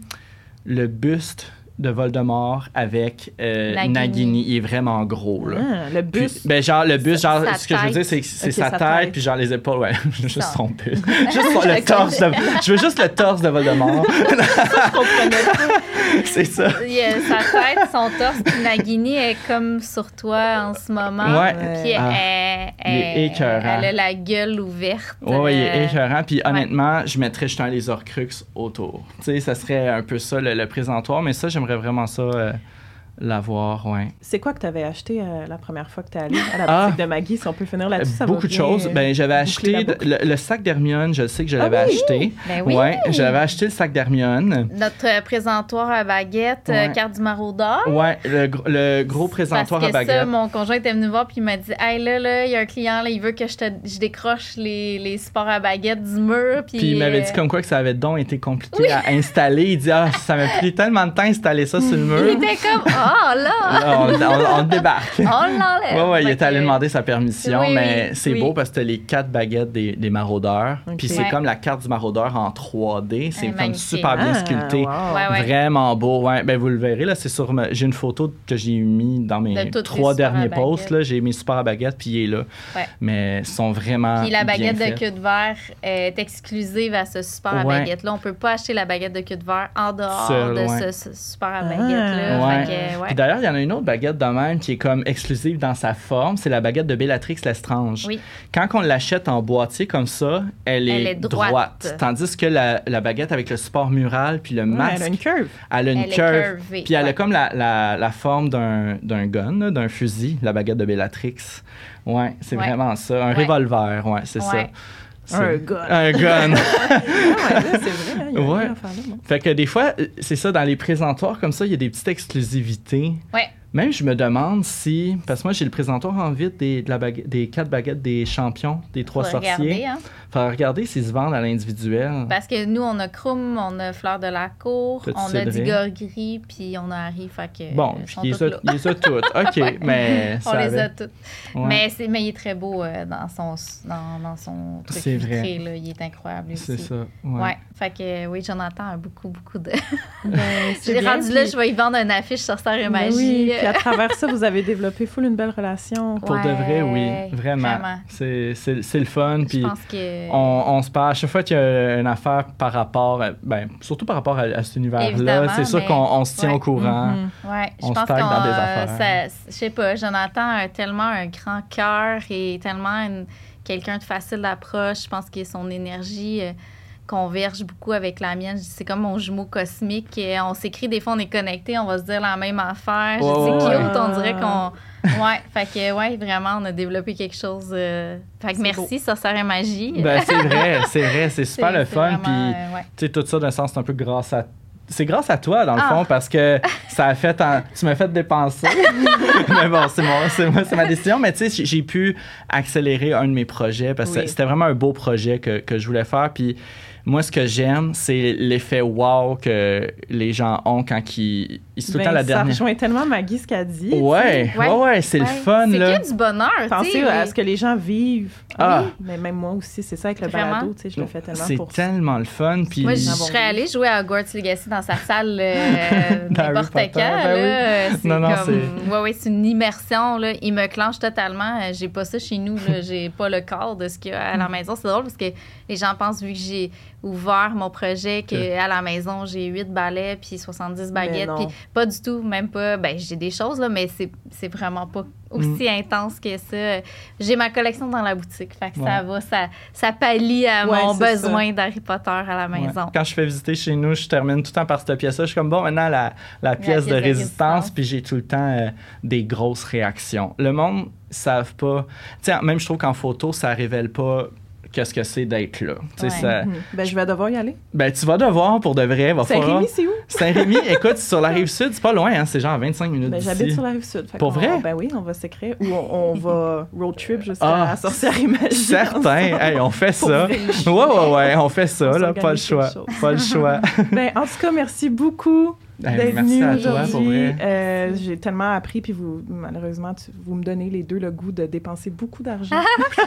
le buste de Voldemort avec euh, Nagini. Nagini. Il est vraiment gros, là. Ah, le Puis, bus. ben genre le Sa- genre ce que je veux dire c'est sa, sa tête, tête. puis genre les épaules, ouais, juste son buste. juste le torse de, je veux juste le torse de Voldemort. c'est ça. Il y a sa tête, son torse, puis Nagini est comme sur toi en ce moment. Ouais. Puis Ah. elle, Il est elle- elle a la gueule ouverte. Ouais, il est Euh, écœurant. Puis honnêtement, je mettrais justement les Horcruxes autour. Tu sais, ça serait un peu ça le, le présentoir, mais ça, j'aimerais vraiment ça euh, l'avoir, ouais. C'est quoi que tu avais acheté euh, la première fois que tu es allé à la Ah. boutique de Maggie? Si on peut finir là-dessus, ça va Beaucoup de choses. euh, Ben, j'avais boucler acheté le, le sac d'Hermione, je sais que je Ah l'avais oui! acheté. Ben oui. Ouais, j'avais acheté le sac d'Hermione. Notre euh, présentoir à baguette, euh, Ouais. carte du maraudeur. Ouais, le, le gros présentoir Parce à que ça, baguette. mon conjoint était venu voir puis il m'a dit Hey là, là, il y a un client, là, il veut que je, te, je décroche les, les supports à baguette du mur. Puis, Puis il m'avait euh, dit comme quoi que ça avait donc été compliqué à installer. Il dit Ah, ça m'a pris tellement de temps d'installer ça sur le Il mur. était comme Oh là, Là, on, on- on débarque. on l'enlève. Ouais, ouais, il était allé demander sa permission, Oui, mais oui, c'est oui. beau parce que t'as les quatre baguettes des, des maraudeurs. Puis c'est Ouais. comme la carte du maraudeur en 3D. C'est Ouais, comme super bien Ah, sculpté. wow. Ouais, ouais. Vraiment beau. Ouais, ben vous le verrez, là, c'est sur ma- J'ai une photo que j'ai mis dans mes trois derniers posts. Là. J'ai mis super à baguette, puis il est là. Ouais. Mais ils sont vraiment. Puis la bien baguette de faits. queue de verre est exclusive à ce super à Ouais. baguette-là. On peut pas acheter la baguette de queue de verre en dehors Seul, de ouais. ce, ce super à baguette-là. Ouais. Ouais. Puis d'ailleurs, il y en a une autre baguette de même qui est comme exclusive dans sa forme. C'est la baguette de Bellatrix Lestrange. Oui. Quand on l'achète en boîtier comme ça, elle est, Elle est droite. Tandis que la, la baguette avec le support mural puis le Ouais, masque, elle a une curve. elle a une Elle est curve. curvée, Puis elle a comme la, la, la forme d'un d'un gun, d'un fusil, la baguette de Bellatrix. Ouais, c'est Ouais. vraiment ça. Un Ouais. revolver, ouais, c'est ça. Un gun. Un gun. C'est vrai. hein, Il y a Ouais. fait que des fois, c'est ça, dans les présentoirs comme ça, il y a des petites exclusivités. Ouais. Même, je me demande si. Parce que moi, j'ai le présentoir en vide des, de la bague- des quatre baguettes des champions, des trois Faut sorciers. regarder, hein. Faut regarder s'ils se vendent à l'individuel. Parce que nous, on a Krum, on a Fleur de la Cour, Petit on a. Digor Gris, puis on a Harry. Fait que, bon, ils sont les, toutes a, là. il les a toutes. OK, mais On ça les a toutes. ouais. Mais, c'est, mais il est très beau euh, dans, son, dans, dans son truc C'est vrai. vitré, là. Il est incroyable C'est aussi. ça. Ouais. Ouais. Fait que euh, oui, Jonathan a beaucoup, beaucoup de. Ben, c'est J'ai bien, rendu là, je vais y vendre une affiche sur Star et Ben Magie. oui, puis à travers ça, vous avez développé full une belle relation. Pour de vrai, oui. Ouais, Vraiment. vraiment. C'est, c'est, c'est le fun. Je Puis pense que. on, on se parle. À chaque fois qu'il y a une affaire par rapport. à- ben, surtout par rapport à, à cet univers-là, c'est sûr qu'on on se tient ouais. au courant. Mhm. Ouais, je On se pense tag qu'on dans des euh, affaires. je sais pas, Jonathan a tellement un grand cœur et tellement une- quelqu'un de facile d'approche. Je pense que son énergie euh, converge beaucoup avec la mienne. C'est comme mon jumeau cosmique. Et on s'écrit des fois, on est connectés, on va se dire la même affaire. Je Ouais, sais ouais, cute, on dirait qu'on. Ouais, fait que, ouais, vraiment, on a développé quelque chose. euh, Fait que merci, ça sert à magie. Ben, c'est vrai, c'est vrai, c'est super le fun. vraiment, Puis, euh, ouais. tu sais, tout ça, d'un sens, c'est un peu grâce à c'est grâce à toi, dans le Ah. fond, parce que ça a fait. en- tu m'as fait dépenser. mais bon, c'est, moi- c'est ma décision. Mais tu sais, j'ai- j'ai pu accélérer un de mes projets parce que Oui. c'était vraiment un beau projet que, que je voulais faire. Puis moi, ce que j'aime, c'est l'effet wow que les gens ont quand ils. ils sont tout le temps Ben, la Ça dernière. rejoint tellement Maggie ce qu'elle dit. Ouais, ouais, Ouais. ouais, c'est le fun, C'est là. que du bonheur. tu Pensez sais, à ce que les gens vivent. Ah. Oui, Mais même moi aussi, c'est ça avec le Vraiment? balado, tu sais, je le fais tellement C'est pour ça. tellement le fun. Puis Moi, je Avoir serais allée jouer à Hogwarts Legacy dans sa salle euh, n'importe quand. ben oui. là. C'est Non, non, comme... Ouais, ouais, c'est une immersion. Là. Il me clenche totalement. Euh, J'ai pas ça chez nous. là. J'ai pas le corps de ce qu'il y a à Mm. la maison. C'est drôle parce que les gens pensent, vu que j'ai ouvert mon projet, qu'à la maison, j'ai 8 balais puis 70 baguettes. Puis pas du tout, même pas. Ben, j'ai des choses, là, mais c'est c'est vraiment pas aussi intense que ça. J'ai ma collection dans la boutique. Fait que ça va, ça, ça pallie à Ouais, mon besoin d'Harry Potter à la Ouais. maison. Quand je fais visiter chez nous, je termine tout le temps par cette pièce-là. Je suis comme, bon, maintenant, la, la pièce de pièce de résistance, résistance. puis j'ai tout le temps euh, des grosses réactions. Le monde ne savent pas. Tu sais, même je trouve qu'en photo, ça révèle pas qu'est-ce que c'est d'être là. Tu sais, Ouais. ça- Mhm. Ben, je vais devoir y aller. ben, tu vas devoir pour de vrai. Saint-Rémy, c'est où? Saint-Rémy, écoute, sur la rive sud, c'est pas loin, hein, c'est genre à 25 minutes Ben, j'habite sur la rive sud. Pour vrai? Ben oui, on va s'écrire. Ou on, on va road trip jusqu'à Ah, la sorcière imaginaire. Certain. Hey, on fait ça. Ouais, ouais, ouais, on fait ça, On là. Pas le choix. chose. Pas le choix. Ben, en tout cas, merci beaucoup Hey, d'être merci venu à toi, pour vrai. Euh, J'ai tellement appris, puis vous, malheureusement, tu- vous me donnez les deux le goût de dépenser beaucoup d'argent.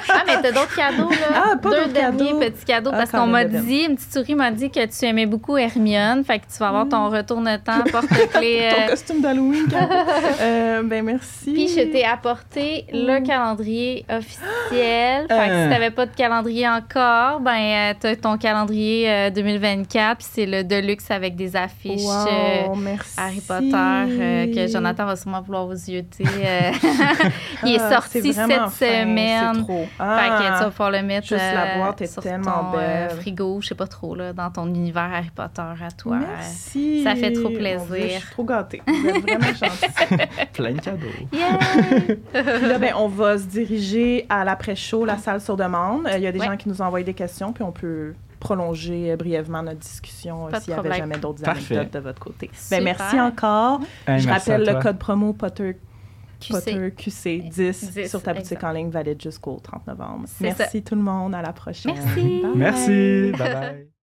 Ah, mais t'as d'autres cadeaux, là? Ah, pas Deux d'autres derniers cadeaux. petits cadeaux. Ah, parce qu'on m'a dit, une petite souris m'a dit que tu aimais beaucoup Hermione. Fait que tu vas avoir ton Mm. retourne-temps, porte-clés. Ton euh, costume d'Halloween, euh, Ben, merci. Puis je t'ai apporté le Mm. calendrier officiel. Fait que Euh. si t'avais pas de calendrier encore, ben t'as ton calendrier euh, 2024. Puis c'est le Deluxe avec des affiches. euh, Wow, merci. Harry Potter, euh, que Jonathan va sûrement vouloir vous yeuter. euh. Il est Ah, sorti cette fin, semaine. C'est trop. Fait que Ah, tu vas pouvoir le mettre juste la euh, boîte est sur tellement ton euh, belle. frigo, je sais pas trop, là, dans ton univers Harry Potter à toi. Merci. Ça fait trop plaisir. Dieu, je suis trop gâtée. Vous êtes vraiment gentils. Plein de cadeaux. Yeah! Puis là, ben, on va se diriger à l'après-show, la salle sur demande. Euh, Il y a des Ouais. gens qui nous envoyé des questions, puis on peut prolonger euh, brièvement notre discussion euh, s'il y avait jamais d'autres anecdotes de votre côté. Ben, merci encore. Hey, Je merci rappelle le code promo Potter, QC. Potter QC 10, 10, sur ta boutique exact. en ligne valide jusqu'au 30 novembre. Merci tout le monde. À la prochaine. Merci. Bye. Merci. Bye bye.